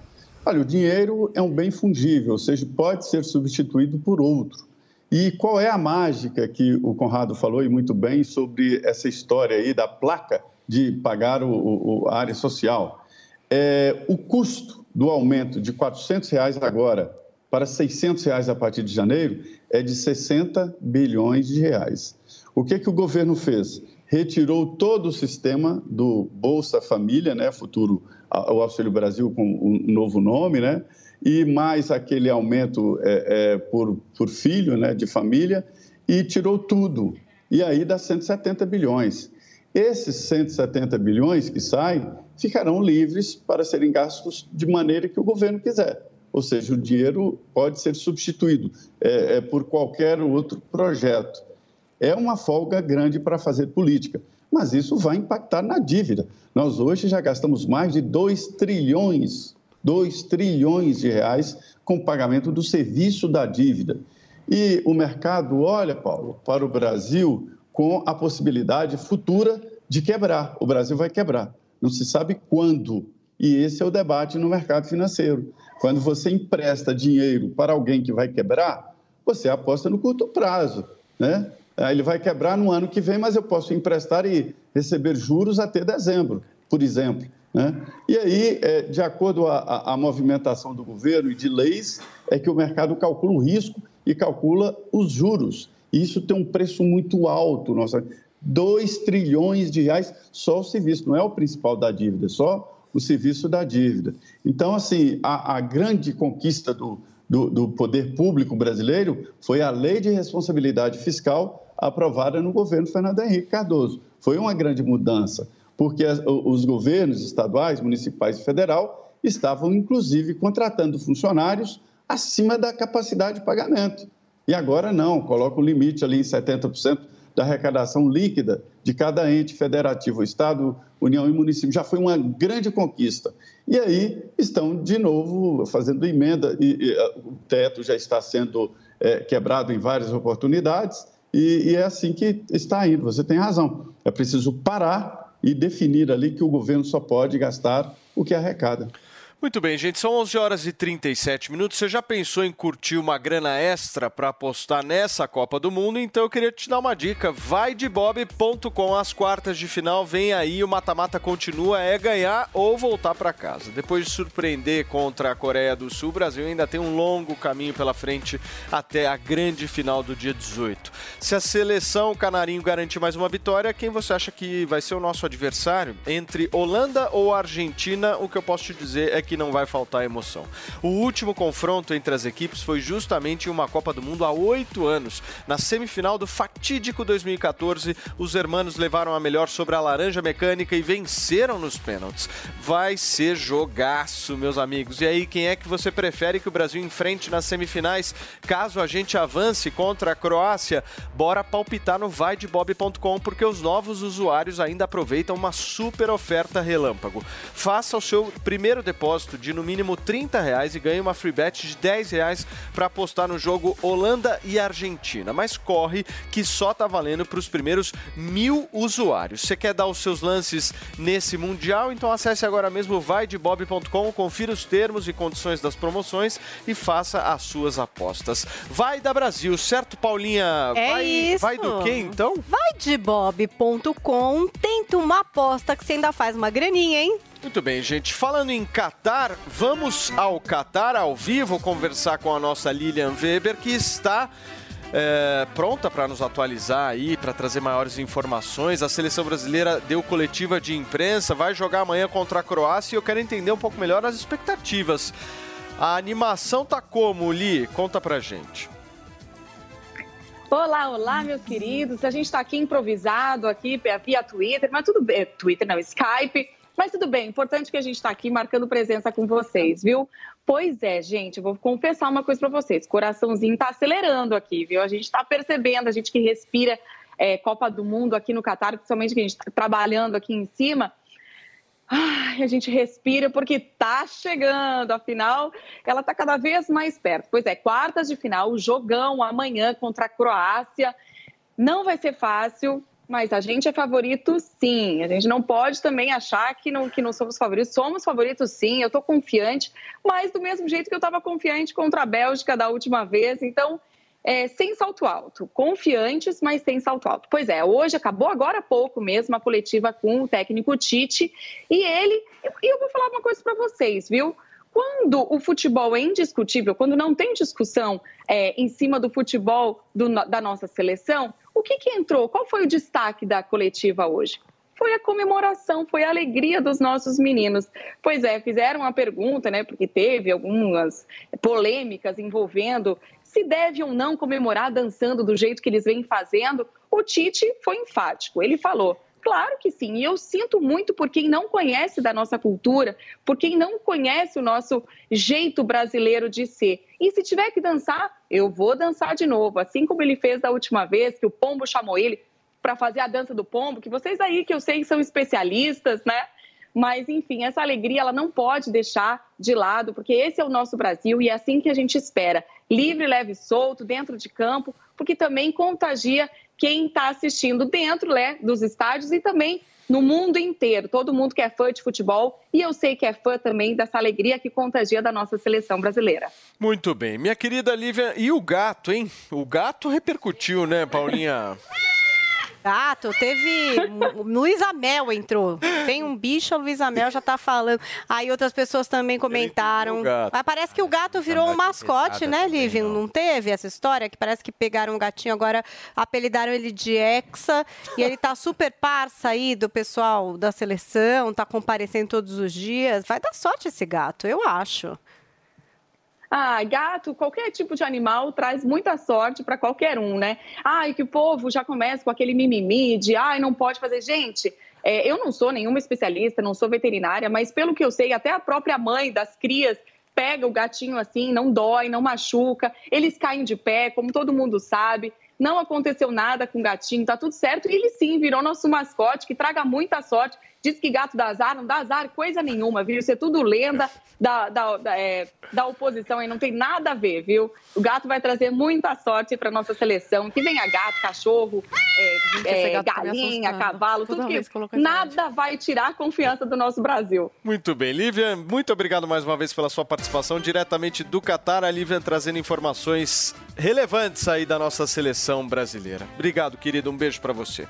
Olha, o dinheiro é um bem fungível, ou seja, pode ser substituído por outro. E qual é a mágica que o Conrado falou e muito bem sobre essa história aí da placa de pagar o, o a área social? É, o custo do aumento de 400 reais agora para 600 reais a partir de janeiro é de 60 bilhões de reais. O que, que o governo fez? Retirou todo o sistema do Bolsa Família, né, futuro o Auxílio Brasil com um novo nome, né, e mais aquele aumento é, é, por, por filho, né, de família, e tirou tudo. E aí dá 170 bilhões. Esses 170 bilhões que saem ficarão livres para serem gastos de maneira que o governo quiser ou seja, o dinheiro pode ser substituído é, é, por qualquer outro projeto. É uma folga grande para fazer política, mas isso vai impactar na dívida. Nós hoje já gastamos mais de 2 trilhões, 2 trilhões de reais com pagamento do serviço da dívida. E o mercado olha, Paulo, para o Brasil com a possibilidade futura de quebrar. O Brasil vai quebrar. Não se sabe quando. E esse é o debate no mercado financeiro. Quando você empresta dinheiro para alguém que vai quebrar, você aposta no curto prazo, né? Ele vai quebrar no ano que vem, mas eu posso emprestar e receber juros até dezembro, por exemplo. Né? E aí, é, de acordo a, a, movimentação do governo e de leis, é que o mercado calcula o risco e calcula os juros. E isso tem um preço muito alto. Nossa, 2 trilhões de reais só o serviço, não é o principal da dívida, só o serviço da dívida. Então, assim, a, a grande conquista do, do, do, poder público brasileiro foi a Lei de Responsabilidade Fiscal aprovada no governo Fernando Henrique Cardoso. Foi uma grande mudança, porque as, os governos estaduais, municipais e federal estavam, inclusive, contratando funcionários acima da capacidade de pagamento. E agora não, coloca o limite ali em 70% da arrecadação líquida de cada ente federativo, Estado, União e município. Já foi uma grande conquista. E aí estão, de novo, fazendo emenda, e, e o teto já está sendo é, quebrado em várias oportunidades, e, e, é assim que está indo. Você tem razão. É preciso parar e definir ali que o governo só pode gastar o que arrecada. Muito bem, gente, são 11 horas e 37 minutos. Você já pensou em curtir uma grana extra para apostar nessa Copa do Mundo? Então eu queria te dar uma dica. Vai de bob.com as quartas de final, vem aí, o mata-mata continua, é ganhar ou voltar para casa. Depois de surpreender contra a Coreia do Sul, o Brasil ainda tem um longo caminho pela frente até a grande final do dia 18. Se a seleção canarinho garantir mais uma vitória, quem você acha que vai ser o nosso adversário? Entre Holanda ou Argentina, o que eu posso te dizer é que não vai faltar emoção. O último confronto entre as equipes foi justamente em uma Copa do Mundo há oito anos. Na semifinal do fatídico 2014, os hermanos levaram a melhor sobre a laranja mecânica e venceram nos pênaltis. Vai ser jogaço, meus amigos. E aí, quem é que você prefere que o Brasil enfrente nas semifinais? Caso a gente avance contra a Croácia, bora palpitar no vaidebob.com porque os novos usuários ainda aproveitam uma super oferta relâmpago. Faça o seu primeiro depósito de no mínimo 30 reais e ganhe uma free bet de 10 reais para apostar no jogo Holanda e Argentina. Mas corre que só tá valendo para os primeiros mil usuários. Você quer dar os seus lances nesse Mundial? Então acesse agora mesmo vaidebob.com, confira os termos e condições das promoções e faça as suas apostas. Vai da Brasil, certo, Paulinha? É vai, isso. vai do quê, então? Vai de bob.com, tenta uma aposta que você ainda faz uma graninha, hein? Muito bem, gente. Falando em Catar, vamos ao Catar ao vivo conversar com a nossa Lilian Weber, que está é, pronta para nos atualizar aí, para trazer maiores informações. A seleção brasileira deu coletiva de imprensa, vai jogar amanhã contra a Croácia e eu quero entender um pouco melhor as expectativas. A animação tá como, Li? Conta pra gente. Olá, olá, meus queridos. A gente está aqui improvisado aqui via Twitter, mas tudo bem. Twitter não, Skype. Mas tudo bem, importante que a gente está aqui marcando presença com vocês, viu? Pois é, gente, vou confessar uma coisa para vocês. Coraçãozinho tá acelerando aqui, viu? A gente está percebendo, a gente que respira é, Copa do Mundo aqui no Catar, principalmente que a gente está trabalhando aqui em cima. Ai, a gente respira porque tá chegando, afinal, ela tá cada vez mais perto. Pois é, quartas de final, o jogão amanhã contra a Croácia. Não vai ser fácil, mas a gente é favorito sim. A gente não pode também achar que não, que não somos favoritos. Somos favoritos sim, eu tô confiante, mas do mesmo jeito que eu estava confiante contra a Bélgica da última vez. Então, é, sem salto alto. Confiantes, mas sem salto alto. Pois é, hoje acabou agora há pouco mesmo a coletiva com o técnico Tite. E ele. E eu vou falar uma coisa para vocês, viu? Quando o futebol é indiscutível, quando não tem discussão é, em cima do futebol do, da nossa seleção, o que, que entrou? Qual foi o destaque da coletiva hoje? Foi a comemoração, foi a alegria dos nossos meninos. Pois é, fizeram uma pergunta, né? Porque teve algumas polêmicas envolvendo se deve ou não comemorar dançando do jeito que eles vêm fazendo. O Tite foi enfático. Ele falou: Claro que sim, e eu sinto muito por quem não conhece da nossa cultura, por quem não conhece o nosso jeito brasileiro de ser. E se tiver que dançar, eu vou dançar de novo, assim como ele fez da última vez, que o Pombo chamou ele para fazer a dança do Pombo, que vocês aí que eu sei que são especialistas, né? Mas, enfim, essa alegria ela não pode deixar de lado, porque esse é o nosso Brasil e é assim que a gente espera. Livre, leve solto, dentro de campo, porque também contagia quem está assistindo dentro né, dos estádios e também no mundo inteiro. Todo mundo que é fã de futebol e eu sei que é fã também dessa alegria que contagia da nossa seleção brasileira. Muito bem. Minha querida Lívia, e o gato, hein? O gato repercutiu, né, Paulinha? Gato, teve. Luísa Mel entrou. Tem um bicho, a Luísa Mel já tá falando. Aí outras pessoas também comentaram. Mas parece que o gato virou um mascote, né, Lívia? Não teve essa história? Que parece que pegaram um gatinho, agora apelidaram ele de Hexa. E ele tá super parça aí do pessoal da seleção, tá comparecendo todos os dias. Vai dar sorte esse gato, eu acho. Ah, gato, qualquer tipo de animal traz muita sorte para qualquer um, né? Ai, que o povo já começa com aquele mimimi de, ai, não pode fazer. Gente, é, eu não sou nenhuma especialista, não sou veterinária, mas pelo que eu sei, até a própria mãe das crias pega o gatinho assim, não dói, não machuca, eles caem de pé, como todo mundo sabe. Não aconteceu nada com o gatinho, tá tudo certo. E ele sim virou nosso mascote, que traga muita sorte. Diz que gato dá azar, não dá azar coisa nenhuma, viu? Isso é tudo lenda da, da, da, é, da oposição aí, não tem nada a ver, viu? O gato vai trazer muita sorte para nossa seleção. Que venha gato, cachorro, é, Gente, é, gato tá galinha, assustando. cavalo, Toda tudo que nada vai tirar a confiança do nosso Brasil. Muito bem, Lívia, muito obrigado mais uma vez pela sua participação diretamente do Catar. A Lívia trazendo informações relevantes aí da nossa seleção brasileira. Obrigado, querido, um beijo pra você.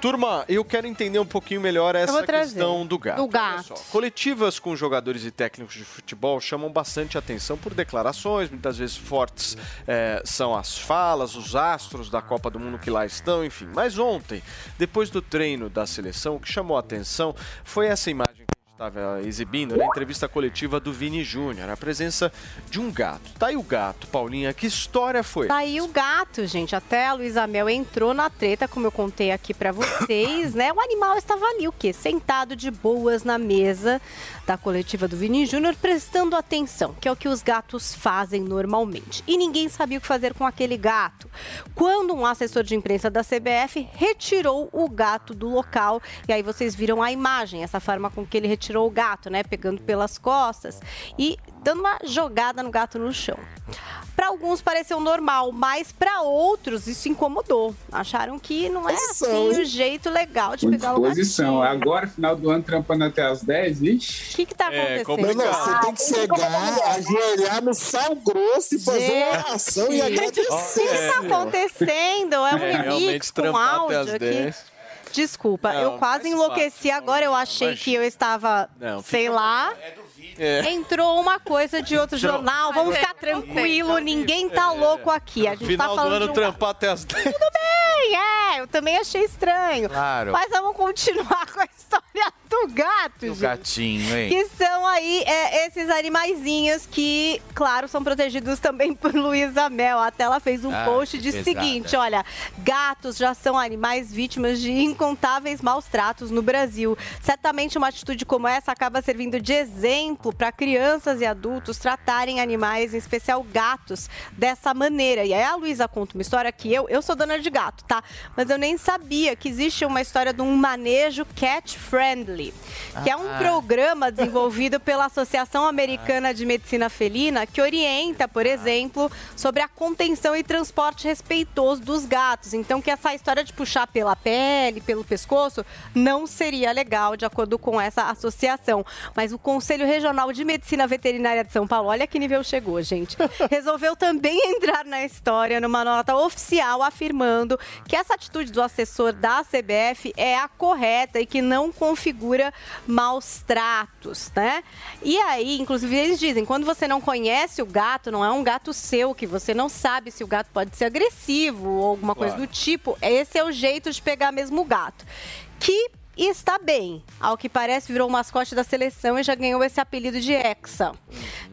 Turma, eu quero entender um pouquinho melhor essa vou trazer. questão do gato. Do gato. coletivas com jogadores e técnicos de futebol chamam bastante atenção por declarações, muitas vezes fortes eh, são as falas, os astros da Copa do Mundo que lá estão, enfim. Mas ontem, depois do treino da seleção, o que chamou a atenção foi essa imagem estava exibindo na entrevista coletiva do Vini Júnior, a presença de um gato. Tá aí o gato, Paulinha, que história foi? Tá aí o gato, gente. Até a Luísa Mel entrou na treta, como eu contei aqui pra vocês, né? O animal estava ali, o quê? Sentado de boas na mesa da coletiva do Vini Júnior, prestando atenção, que é o que os gatos fazem normalmente. E ninguém sabia o que fazer com aquele gato. Quando um assessor de imprensa da CBF retirou o gato do local, e aí vocês viram a imagem, essa forma com que ele retirou o gato, né? Pegando pelas costas e dando uma jogada no gato no chão. Para alguns pareceu normal, mas para outros isso incomodou. Acharam que não é assim o hein? jeito legal de pegar o gatinho. posição. Agora, final do ano, trampando até as 10, vixe. O que que tá É, acontecendo? complicado. Ah, Você tem que chegar, ajoelhar no sal grosso e fazer uma oração e Gente, agradecer. O que que tá acontecendo? É um É, remix com áudio aqui. 10. Desculpa, Não, eu quase enlouqueci agora. Eu achei que eu estava, Não, sei lá. É. Entrou uma coisa de outro Entrou. jornal. Vamos ficar tranquilo, ninguém tá louco aqui. A gente Final tá do falando ano de um trampar até as 10. Tudo bem, é, eu também achei estranho. Claro. Mas vamos continuar com a história do gato, O gente. gatinho, hein? Que são aí é, esses animaizinhos que, claro, são protegidos também por Luísa Mel. Até ela fez um Ah, post de pesada. seguinte: olha, gatos já são animais vítimas de incontáveis maus tratos no Brasil. Certamente uma atitude como essa acaba servindo de exemplo para crianças e adultos tratarem animais, em especial gatos, dessa maneira. E aí a Luísa conta uma história que eu, eu sou dona de gato, tá? Mas eu nem sabia que existe uma história de um manejo cat friendly, que é um Ah. programa desenvolvido pela Associação Americana de Medicina Felina, que orienta, por exemplo, sobre a contenção e transporte respeitoso dos gatos. Então, que essa história de puxar pela pele, pelo pescoço, não seria legal, de acordo com essa associação. Mas o Conselho Regional de Medicina Veterinária de São Paulo, olha que nível chegou, gente, resolveu também entrar na história numa nota oficial afirmando que essa atitude do assessor da CBF é a correta e que não configura maus tratos, né? E aí, inclusive, eles dizem, quando você não conhece o gato, não é um gato seu, que você não sabe se o gato pode ser agressivo ou alguma coisa Claro. do tipo, esse é o jeito de pegar mesmo o gato. Que está bem. Ao que parece, virou o mascote da seleção e já ganhou esse apelido de Hexa.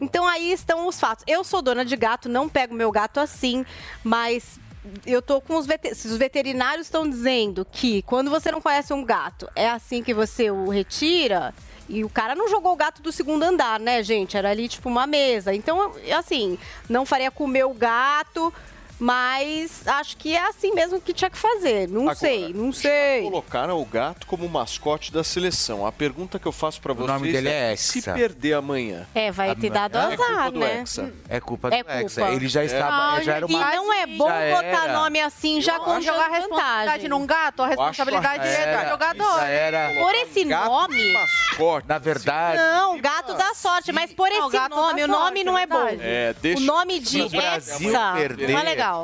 Então aí estão os fatos. Eu sou dona de gato, não pego meu gato assim, mas eu tô com os os veterinários estão dizendo que quando você não conhece um gato, é assim que você o retira. E o cara não jogou o gato do segundo andar, né, gente? Era ali tipo uma mesa. Então, assim, não faria comer o gato, mas acho que é assim mesmo que tinha que fazer. Não Agora, sei, não sei. Colocaram o gato como mascote da seleção. A pergunta que eu faço pra vocês nome dele é se Hexa. perder amanhã. É, vai ter dado É culpa azar, do né? Hexa. É culpa do É culpa. Hexa. Ele já estava. Ah, já era e não é bom já botar era. nome assim, já com jogar a responsabilidade num gato, a responsabilidade é do jogador. Era. Por esse nome. Na verdade. Não, gato da sorte, mas por Não, esse gato nome, o nome não é é bom. É, deixa- O nome de Se o Brasil Hexa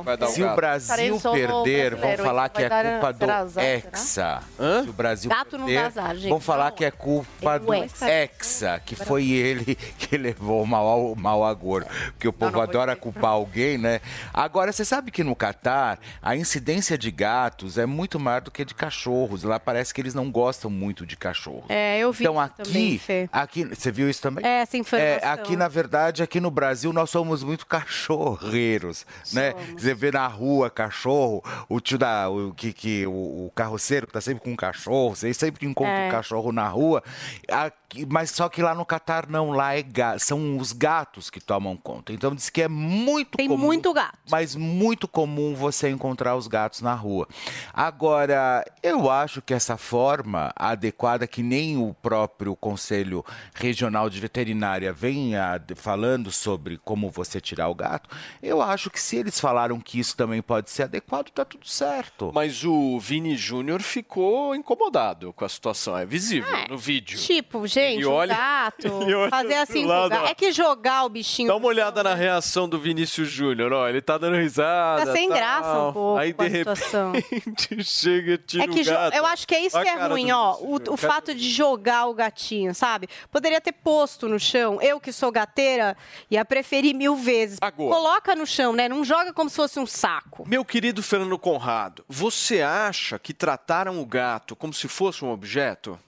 é legal. Se o Brasil perder, vão brasileiro, falar que é vai dar- culpa do será azar? Hexa. Se o Brasil Gato não perder, azar, gente. vão falar que é culpa do Hexa. Hexa, que foi ele que levou o mal, mal agouro. Porque o povo adora culpar alguém, né? Agora, você sabe que no Catar, a incidência de gatos é muito maior do que de cachorros. Lá parece que eles não gostam muito de cachorros. É, eu vi Então isso também, aqui, Fê. aqui, você viu isso também? É, essa informação. É, aqui, na verdade, aqui no Brasil, nós somos muito cachorreiros, né? Você vê na rua cachorro, o tio da... O, que, que, o, o carroceiro tá sempre com um cachorro, você sempre encontra É. um cachorro na rua. Aqui- mas só que lá no Catar não, lá é ga- são os gatos que tomam conta. Então diz que é muito Tem comum, muito gato. mas muito comum você encontrar os gatos na rua. Agora, eu acho que essa forma adequada, que nem o próprio Conselho Regional de Veterinária venha de- falando sobre como você tirar o gato, eu acho que se eles falaram que isso também pode ser adequado, tá tudo certo. Mas o Vini Júnior ficou incomodado com a situação. É visível no vídeo. Tipo, gente, o olha- gato, fazer assim lado, ó. É que jogar o bichinho Dá uma olhada na reação do Vinícius Júnior, ó. Ele tá dando risada. Tá sem tal. graça um pouco Aí, com a de situação. repente, chega e tira É que o gato. eu acho que é isso que é ruim, ó. O, o fato de jogar o gatinho, sabe? Poderia ter posto no chão. Eu que sou gateira ia preferir mil vezes. Coloca no chão, né? Não joga como se fosse um saco. Meu querido Fernando Conrado, você acha que trataram o gato como se fosse um objeto?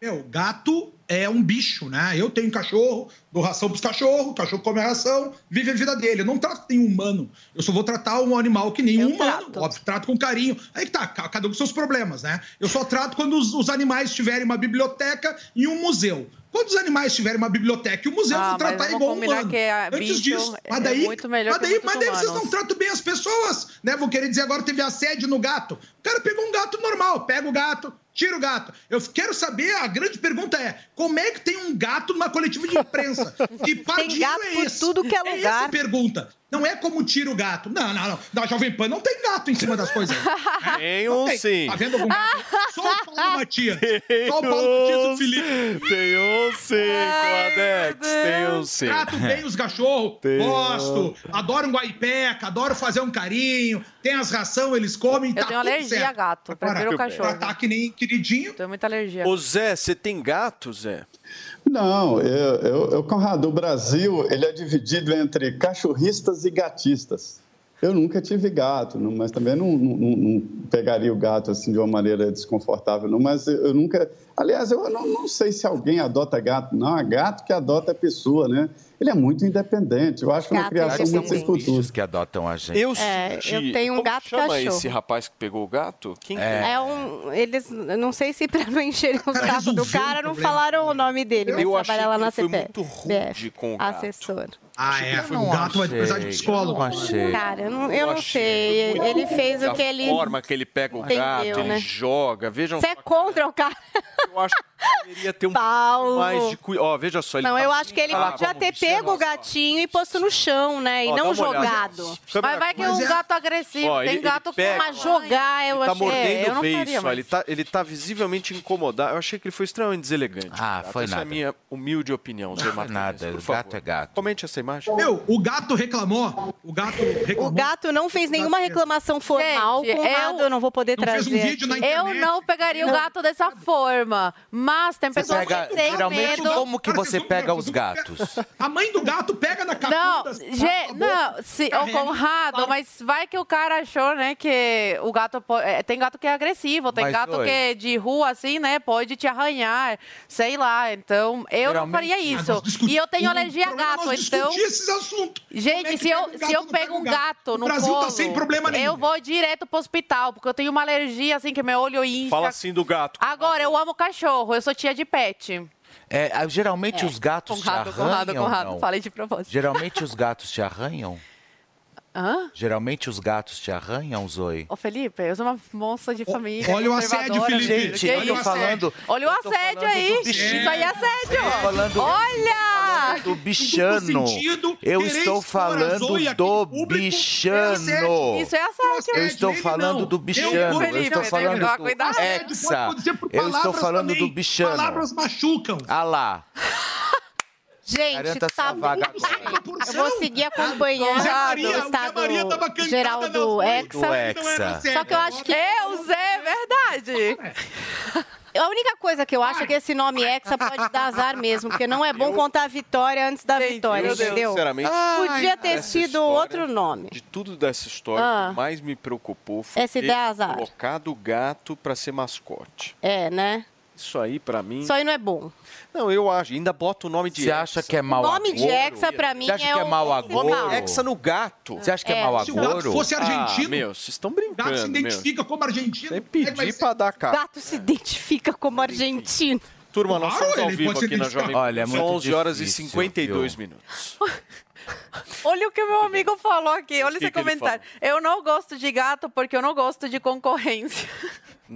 Meu, gato é um bicho, né? Eu tenho cachorro, dou ração pros cachorros, o cachorro come a ração, vive a vida dele. Eu não trato nenhum humano. Eu só vou tratar um animal que nem um humano. Óbvio, trato com carinho. Aí que tá, ca- cada um com seus problemas, né? Eu só trato quando os, os animais tiverem uma biblioteca e um museu. Quando os animais tiverem uma biblioteca e um museu, eu Ah, vou tratar igual um humano. que é Antes disso. é Mas daí, muito melhor mas daí, mas daí vocês não tratam bem as pessoas, né? Vão querer dizer agora teve assédio no gato. O cara pegou um gato normal, pega o gato, tira o gato. Eu quero saber, a grande pergunta é, como é que tem um gato numa coletiva de imprensa? Que partido gato é por esse? tudo que é É lugar. essa a pergunta. Não é como tira o gato. Não, não, não. Da Jovem Pan não tem gato em cima das coisas. Tem um sim. Tá vendo algum gato? Só o Paulo Matias. Só o Paulo Matias e o Felipe. Tem um sim, Coadex. Tem um sim. Trato bem os cachorros, Tem gosto, adoro um guaipeca, adoro fazer um carinho, tem as ração, eles comem, Eu tá tenho tudo alergia certo. a gato, prefiro o cachorro. Tratar que nem queridinho. Tenho muita alergia. Ô Zé, você tem gato, Zé? Não, eu, eu, eu, Conrado, o Brasil ele é dividido entre cachorristas e gatistas. Eu nunca tive gato, não- mas também não, não- não- pegaria o gato assim de uma maneira desconfortável, não. Mas eu nunca. Aliás, eu não, não sei se alguém adota gato, não. É gato que adota a pessoa, né? Ele é muito independente. Eu acho uma Gato é criação muito sem cultura. que adotam a gente. Eu É, eu tenho um Como gato chama cachorro. esse rapaz que pegou o gato? Quem que É um. Eles. eu Não sei se pra não encherem o saco do cara, não falaram o nome dele, mas Eu achei trabalha lá que na ele foi CPF. muito rude com o gato. Assessor. Ah, é, foi um gato, mas precisar de psicólogo. eu não achei. Cara, eu não, eu não achei sei. Ele fez o que ele. forma que ele pega o entendeu, gato, ele né? joga. Vejam Você é contra o cara? Eu acho que deveria ter um Paulo. pouco mais de cuidado. Ó, veja só. Ele Não, tá eu acho que ele bravo. podia ter pego o gatinho e posto no chão, né? E Ó, não olhada. jogado. Mas vai que é um gato agressivo, Ó, tem ele- ele gato pega- que Mas jogar, eu Ele tá achei. mordendo É, eu o não beiço, faria, ó, mas- ele, tá, ele tá visivelmente incomodado. Eu achei que ele foi extremamente deselegante. Ah, Gato. foi Essa é a nada. minha humilde opinião, Zé Não foi Martins, nada, o gato é gato. Comente essa imagem. Meu, o gato reclamou. O gato reclamou. O gato não fez nenhuma reclamação formal Gente, com nada, eu não vou poder um trazer. Eu não pegaria o gato dessa forma, mas tem pessoas pega, que têm geralmente, medo. como que você pega os gatos? A mãe do gato pega na Não, capuda. gente, não, se, ô carrega, Conrado, mas vai que o cara achou, né, que o gato é, tem gato que é agressivo, tem Mas, gato oi. que é de rua assim, né, pode te arranhar, sei lá. Então, eu não Geralmente- faria isso. E eu tenho alergia a gato, então esses assuntos. É Gente, que se eu, um gato se eu não pego um gato O no Brasil colo, tá sem problema nenhum. eu vou direto pro hospital, porque eu tenho uma alergia, assim, que meu olho incha. Fala assim do gato. Agora, eu amo cachorro, eu sou tia de pet. É, geralmente os gatos Conrado, te arranham Conrado, Conrado, não? falei de propósito. Geralmente os gatos te arranham? Hã? Geralmente os gatos te arranham, Zoe? Ô, Felipe, eu sou uma moça de família. olha o assédio, Felipe. Gente, Que eu tô falando... Olha o assédio aí. Isso aí é assédio. Eu do bichano. sentido, Eu estou expor a falando do é bichano. Isso é assédio. Eu estou falando do Eu, bichano. Eu estou falando do Hexa. Eu estou palavras falando do bichano. Palavras machucam. Ah lá. Gente, tá sua vaga agora. Eu vou seguir acompanhando o estado Maria geral do. Hexa. Do Hexa. Só que eu acho que Eu, Zé, é verdade. a única coisa que eu acho é que esse nome Hexa pode dar azar mesmo, porque não é bom contar a vitória antes da vitória, eu, entendeu? sinceramente, Podia ter sido história- outro nome. De tudo dessa história, Ah. o que mais me preocupou foi Essa ter ideia azar. colocado o gato para ser mascote. É, né? Isso aí, pra mim. Isso aí não é bom. Não, eu acho. Ainda bota o nome de Você acha que é mau O nome de agouro? Hexa, pra mim, Você acha é que é o mau principal. agouro? Hexa no gato. Você acha que é, É. mau Se o gato agouro? fosse argentino, Ah, meu, vocês estão o brincando. gato se meu. identifica como argentino. Você é que vai pedir ser? pra dar cara. Gato se identifica como argentino. Turma, nós Claro, estamos ao ele vivo pode se aqui na identificar. Jovem Olha, é muito São 11 horas e difícil, 52 viu? minutos. Olha o que meu amigo falou aqui, olha que esse que ele comentário. Eu não gosto de gato porque eu não gosto de concorrência.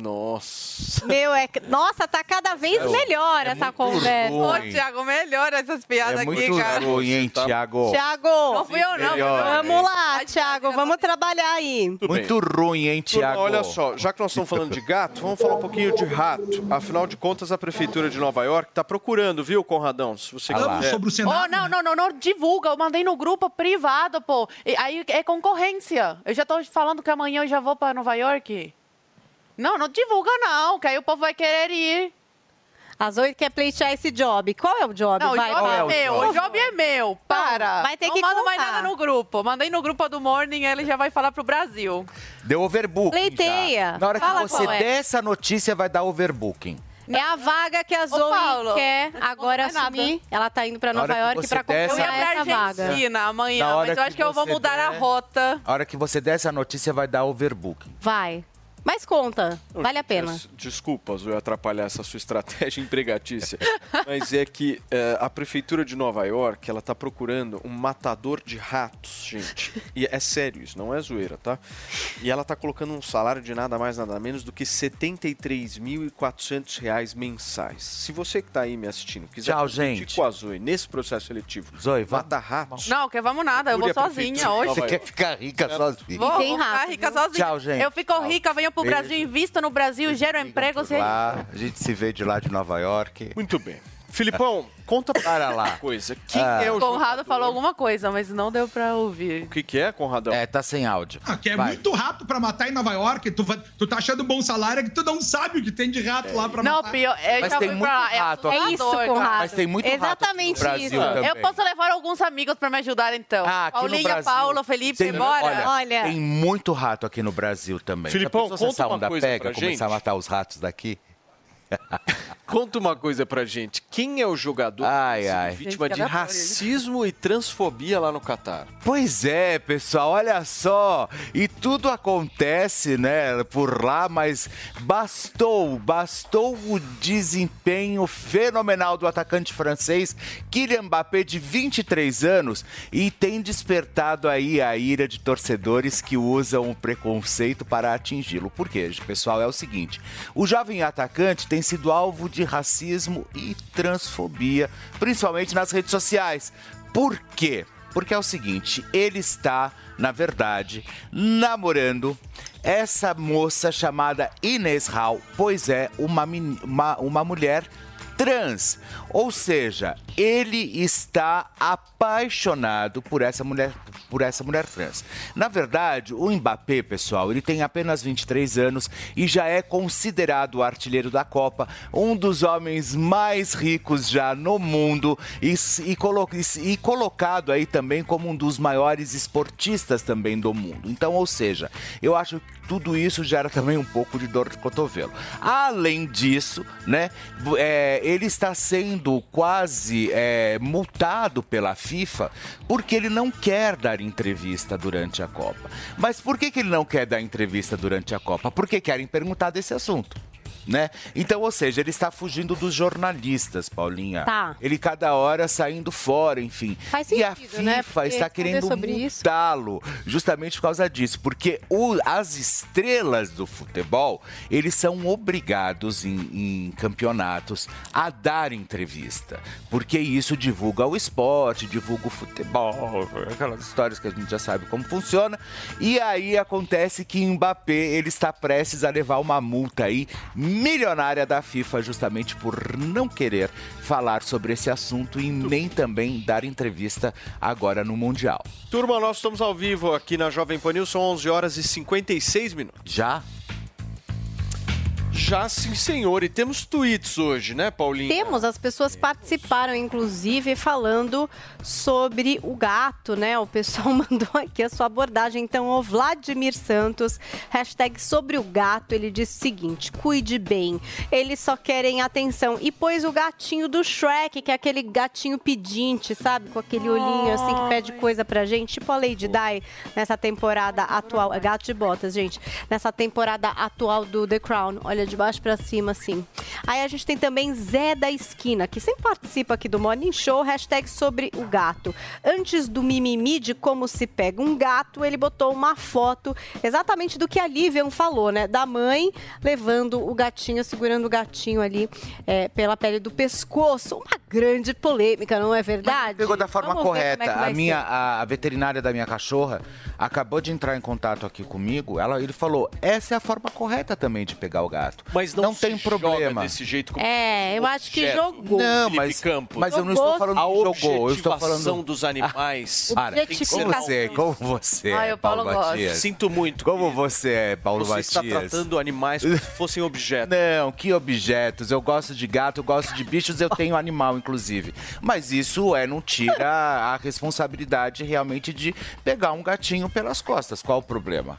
Nossa. Meu, é. Nossa, tá cada vez É, melhor é essa conversa. ruim. Ô. Tiago, melhora essas piadas É aqui, muito cara. ruim, hein, Thiago? Tiago, Não fui eu, não. Melhor. vamos lá, Tiago, vamos trabalhar aí. Tudo bem. Muito ruim, hein, Thiago? olha só, já que nós estamos falando de gato, vamos falar um pouquinho de rato. Afinal de contas, a Prefeitura de Nova York está procurando, viu, Conradão? Se você Ah sobre o Oh, Senado. não, não, não, não, divulga. Eu mandei no grupo privado, pô. E aí é concorrência. Eu já tô falando que amanhã eu já vou pra Nova York. Não, não divulga não, que aí o povo vai querer ir. As oito quer pleitear esse job. Qual é o job? Não, Vai, o job Paulo. é meu, o job é meu. Para. vai ter não que manda mais nada no grupo. Mandei no grupo do Morning, ele já vai falar pro Brasil. Deu overbooking. Pleiteia. já. Na hora Fala que você é. der essa notícia, vai dar overbooking. É a vaga que a Ô, Zoe Paulo, quer não agora é nada. assumir. Ela tá indo hora Nova que York você pra der Eu concorrer ia a pra essa vaga. Argentina Na amanhã, hora mas eu que acho que eu vou mudar a der- rota. A hora que você der essa notícia, vai dar overbooking. Vai. Mas conta, vale a pena. Des- Desculpa, Zoe, atrapalhar essa sua estratégia empregatícia. Mas é que eh, a Prefeitura de Nova York, ela tá procurando um matador de ratos, gente. E é sério isso, não é zoeira, tá? E ela tá colocando um salário de nada mais, nada menos do que 73.400 reais mensais. Se você que tá aí me assistindo quiser Tchau, gente. com a Zoe nesse processo seletivo, Zoe, mata ratos, Não, que vamos nada, eu vou sozinha hoje. Você quer ficar rica sozinho. Vou, tem vou ficar rica sozinha. Tchau, gente. Eu fico rica, venho pro Beijo. Brasil, invisto no Brasil, gero emprego. Você... Lá, a gente se vê de lá de Nova York. Muito bem. Filipão, conta Para lá. uma coisa. Quem Ah. é o O Conrado jogador? falou alguma coisa, mas não deu pra O ouvir. que, que é, Conradão? É, tá sem áudio. Ah, que é Vai. muito rato pra matar em Nova York. Tu, tu tá achando bom salário é que tu não sabe o que tem de rato lá pra Não, matar. pior, eu Mas já tem fui muito pra lá. rato é. É isso. Conrado. Mas tem muito rato aqui no Exatamente isso. também. Eu posso levar alguns amigos pra me ajudar, então. Ah, aqui no Paulinha, Brasil. Paulo, Felipe, Tem- bora. Olha, Olha. tem muito rato aqui no Brasil também. Filipão, conta essa uma onda coisa pega, começar a matar os ratos daqui? Conta uma coisa pra gente. Quem é o jogador Ai, que foi ai. vítima Gente, de racismo e transfobia lá no Catar? Pois é, pessoal, olha só. E tudo acontece, né, por lá, mas bastou, bastou o desempenho fenomenal do atacante francês Kylian Mbappé de 23 anos e tem despertado aí a ira de torcedores que usam o preconceito para atingi-lo. Por quê, pessoal? É o seguinte: o jovem atacante tem sido alvo de racismo e transfobia, principalmente nas redes sociais. Por quê? Porque é o seguinte, ele está, na verdade, namorando essa moça chamada Inês Hall, pois é uma, uma, uma mulher trans. Ou seja, ele está apaixonado por essa mulher por essa mulher trans. Na verdade, o Mbappé, pessoal, ele tem apenas 23 anos e já é considerado o artilheiro da Copa, um dos homens mais ricos já no mundo e, e, colo- e colocado aí também como um dos maiores esportistas também do mundo. Então, ou seja, eu acho que tudo isso gera também um pouco de dor de cotovelo. Além disso, né, é, ele está sendo quase é, multado pela FIFA porque ele não quer dar entrevista durante a Copa. Mas por que, que ele não quer dar entrevista durante a Copa? Porque querem perguntar desse assunto. Né? Então, ou seja, ele está fugindo dos jornalistas, Paulinha. Tá. Ele cada hora saindo fora, enfim. Faz e a sentido, né? FIFA Porque está querendo multá-lo justamente por causa disso, porque o- as estrelas do futebol eles são obrigados em, em campeonatos a dar entrevista, porque isso divulga o esporte, divulga o futebol, aquelas histórias que a gente já sabe como funciona. E aí acontece que Mbappé ele está prestes a levar uma multa aí milionária da FIFA justamente por não querer falar sobre esse assunto e nem também dar entrevista agora no mundial. Turma, nós estamos ao vivo aqui na Jovem Pan News, são 11 horas e 56 minutos. Já? Já sim, senhor. E temos tweets hoje, né, Paulinho? Temos, as pessoas participaram, inclusive, falando sobre o gato, né? O pessoal mandou aqui a sua abordagem. Então, o Vladimir Santos, hashtag sobre o gato, ele disse o seguinte: cuide bem, eles só querem atenção. E pôs o gatinho do Shrek, que é aquele gatinho pedinte, sabe? Com aquele olhinho assim que pede coisa pra gente, tipo a Lady Di nessa temporada atual. É gato de botas, gente. Nessa temporada atual do The Crown. Olha, de baixo pra cima, assim. Aí a gente tem também Zé da Esquina, que sempre participa aqui do Morning Show, hashtag sobre o gato. Antes do mimimi de como se pega um gato, ele botou uma foto exatamente do que a Livian falou, né? Da mãe levando o gatinho, segurando o gatinho ali é, pela pele do pescoço. Uma grande polêmica, não é verdade? Pegou da forma Vamos ver correta. é a minha, a, a veterinária da minha cachorra acabou de entrar em contato aqui comigo. Ela, ele falou: essa é a forma correta também de pegar o gato. Mas não, tem se problema. joga desse jeito como É, eu acho que jogou. Não, mas, Campos. mas eu não estou falando a de jogou. Eu estou falando dos animais. Para, como você, como você Ai, é, Paulo Paulo. Matias? Sinto muito. Como você é, Paulo Você está Matias? tratando animais como se fossem objetos. Não, que objetos. Eu gosto de gato, eu gosto de bichos, eu tenho animal, inclusive. Mas isso é, não tira a responsabilidade realmente de pegar um gatinho pelas costas. Qual o problema?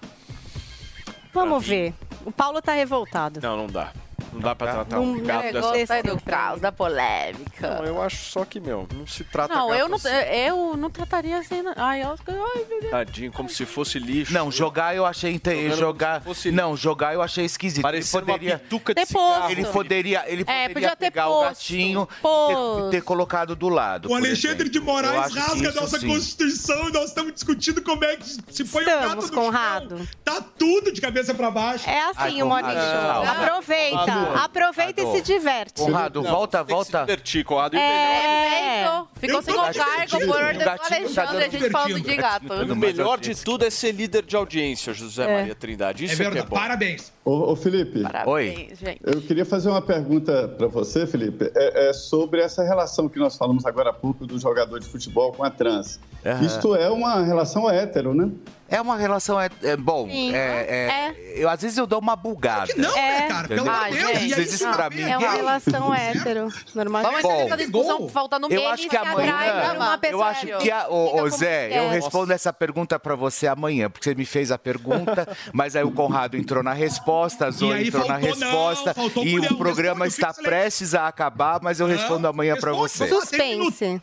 Vamos ver. O Paulo tá revoltado. Não, não dá. Não dá pra tratar um gato negócio dessa é do caos, da polêmica. Não, eu acho só que, meu, não se trata Não, gato eu não, assim. eu não trataria assim. não. Ai, Oscar, ai, meu Deus. Tadinho, como se fosse lixo. Não, jogar eu achei inte- Jogando jogar. como se fosse Não, jogar eu achei esquisito. Parecendo ele poderia uma pituca de Ter posto. cigarro. ele poderia, ele É, poderia podia ter pegar o posto. gatinho e ter, ter colocado do lado. O por Alexandre exemplo. de Eu Moraes acho rasga a isso nossa sim. Constituição e nós estamos discutindo como é que se põe o Estamos, gato no Conrado. chão. Tá tudo de cabeça pra baixo. É assim Ai, o Morning Conrado, Show. não. Aproveita, Conrado, aproveita e se diverte. Conrado, Não, volta, volta. se divertir, Conrado. E É. Ficou sem o cargo por ordem do tá Alexandre, a gente falando de gato. E o melhor de tudo é ser líder de audiência, José É. Maria Trindade. É Isso é, é verdade. bom. Parabéns. Ô, ô, Felipe, Oi. gente. eu queria fazer uma pergunta para você, Felipe. É, é sobre essa relação que nós falamos agora há pouco do jogador de futebol com a trans. Aham. Isto é uma relação hétero, né? É uma relação. É, é bom. Sim. É, é- Eu, às vezes eu dou uma bugada. Não, É. né, cara? Pelo amor de Deus. E Às vezes isso pra não mim É uma errado. relação hétero, normal. Vamos entrar nessa discussão Gol. faltando Eu menos acho que amanhã. uma Eu acho que a, ô, ô, Zé, eu respondo essa pergunta pra você amanhã, porque você me fez a pergunta, mas aí o Conrado entrou na resposta, a Zoe entrou na não, resposta e o programa está prestes a acabar, mas eu Não, respondo amanhã pra você. Suspense.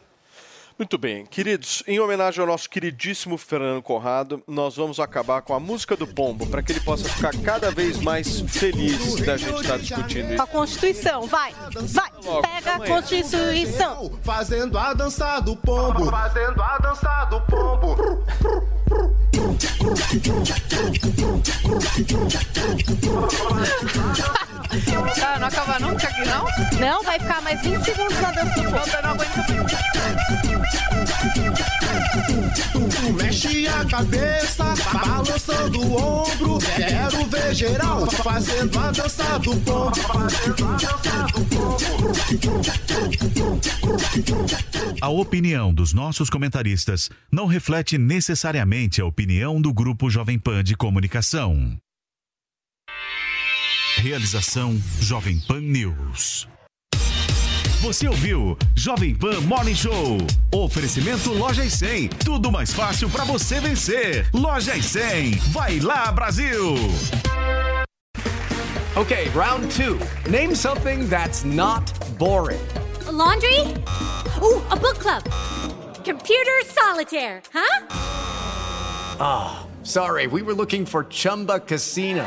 Muito bem, queridos, em homenagem ao nosso queridíssimo Fernando Conrado, nós vamos acabar com a música do Pombo, para que ele possa ficar cada vez mais feliz da gente estar discutindo Com isso. a Constituição, vai, vai, pega a Constituição. Fazendo a dança do pombo. Fazendo a dança do pombo. Cara, não acaba nunca aqui, não? Não, vai ficar mais 20 segundos na dança do povo. Eu não aguento Tu mexe a cabeça, balançando o ombro. Quero ver geral fazendo a dança do pombo. Fazendo a dança do pombo. A opinião dos nossos comentaristas não reflete necessariamente a opinião do Grupo Jovem Pan de Comunicação. Realização Jovem Pan News. Você ouviu Jovem Pan Morning Show. Oferecimento Loja e 100. Tudo mais fácil para você vencer. Loja e 100. Vai lá, Brasil! Okay, round two. Name something that's not boring. A laundry? Ooh, a book club. Computer solitaire, huh? Ah, sorry, we were looking for Chumba Casino.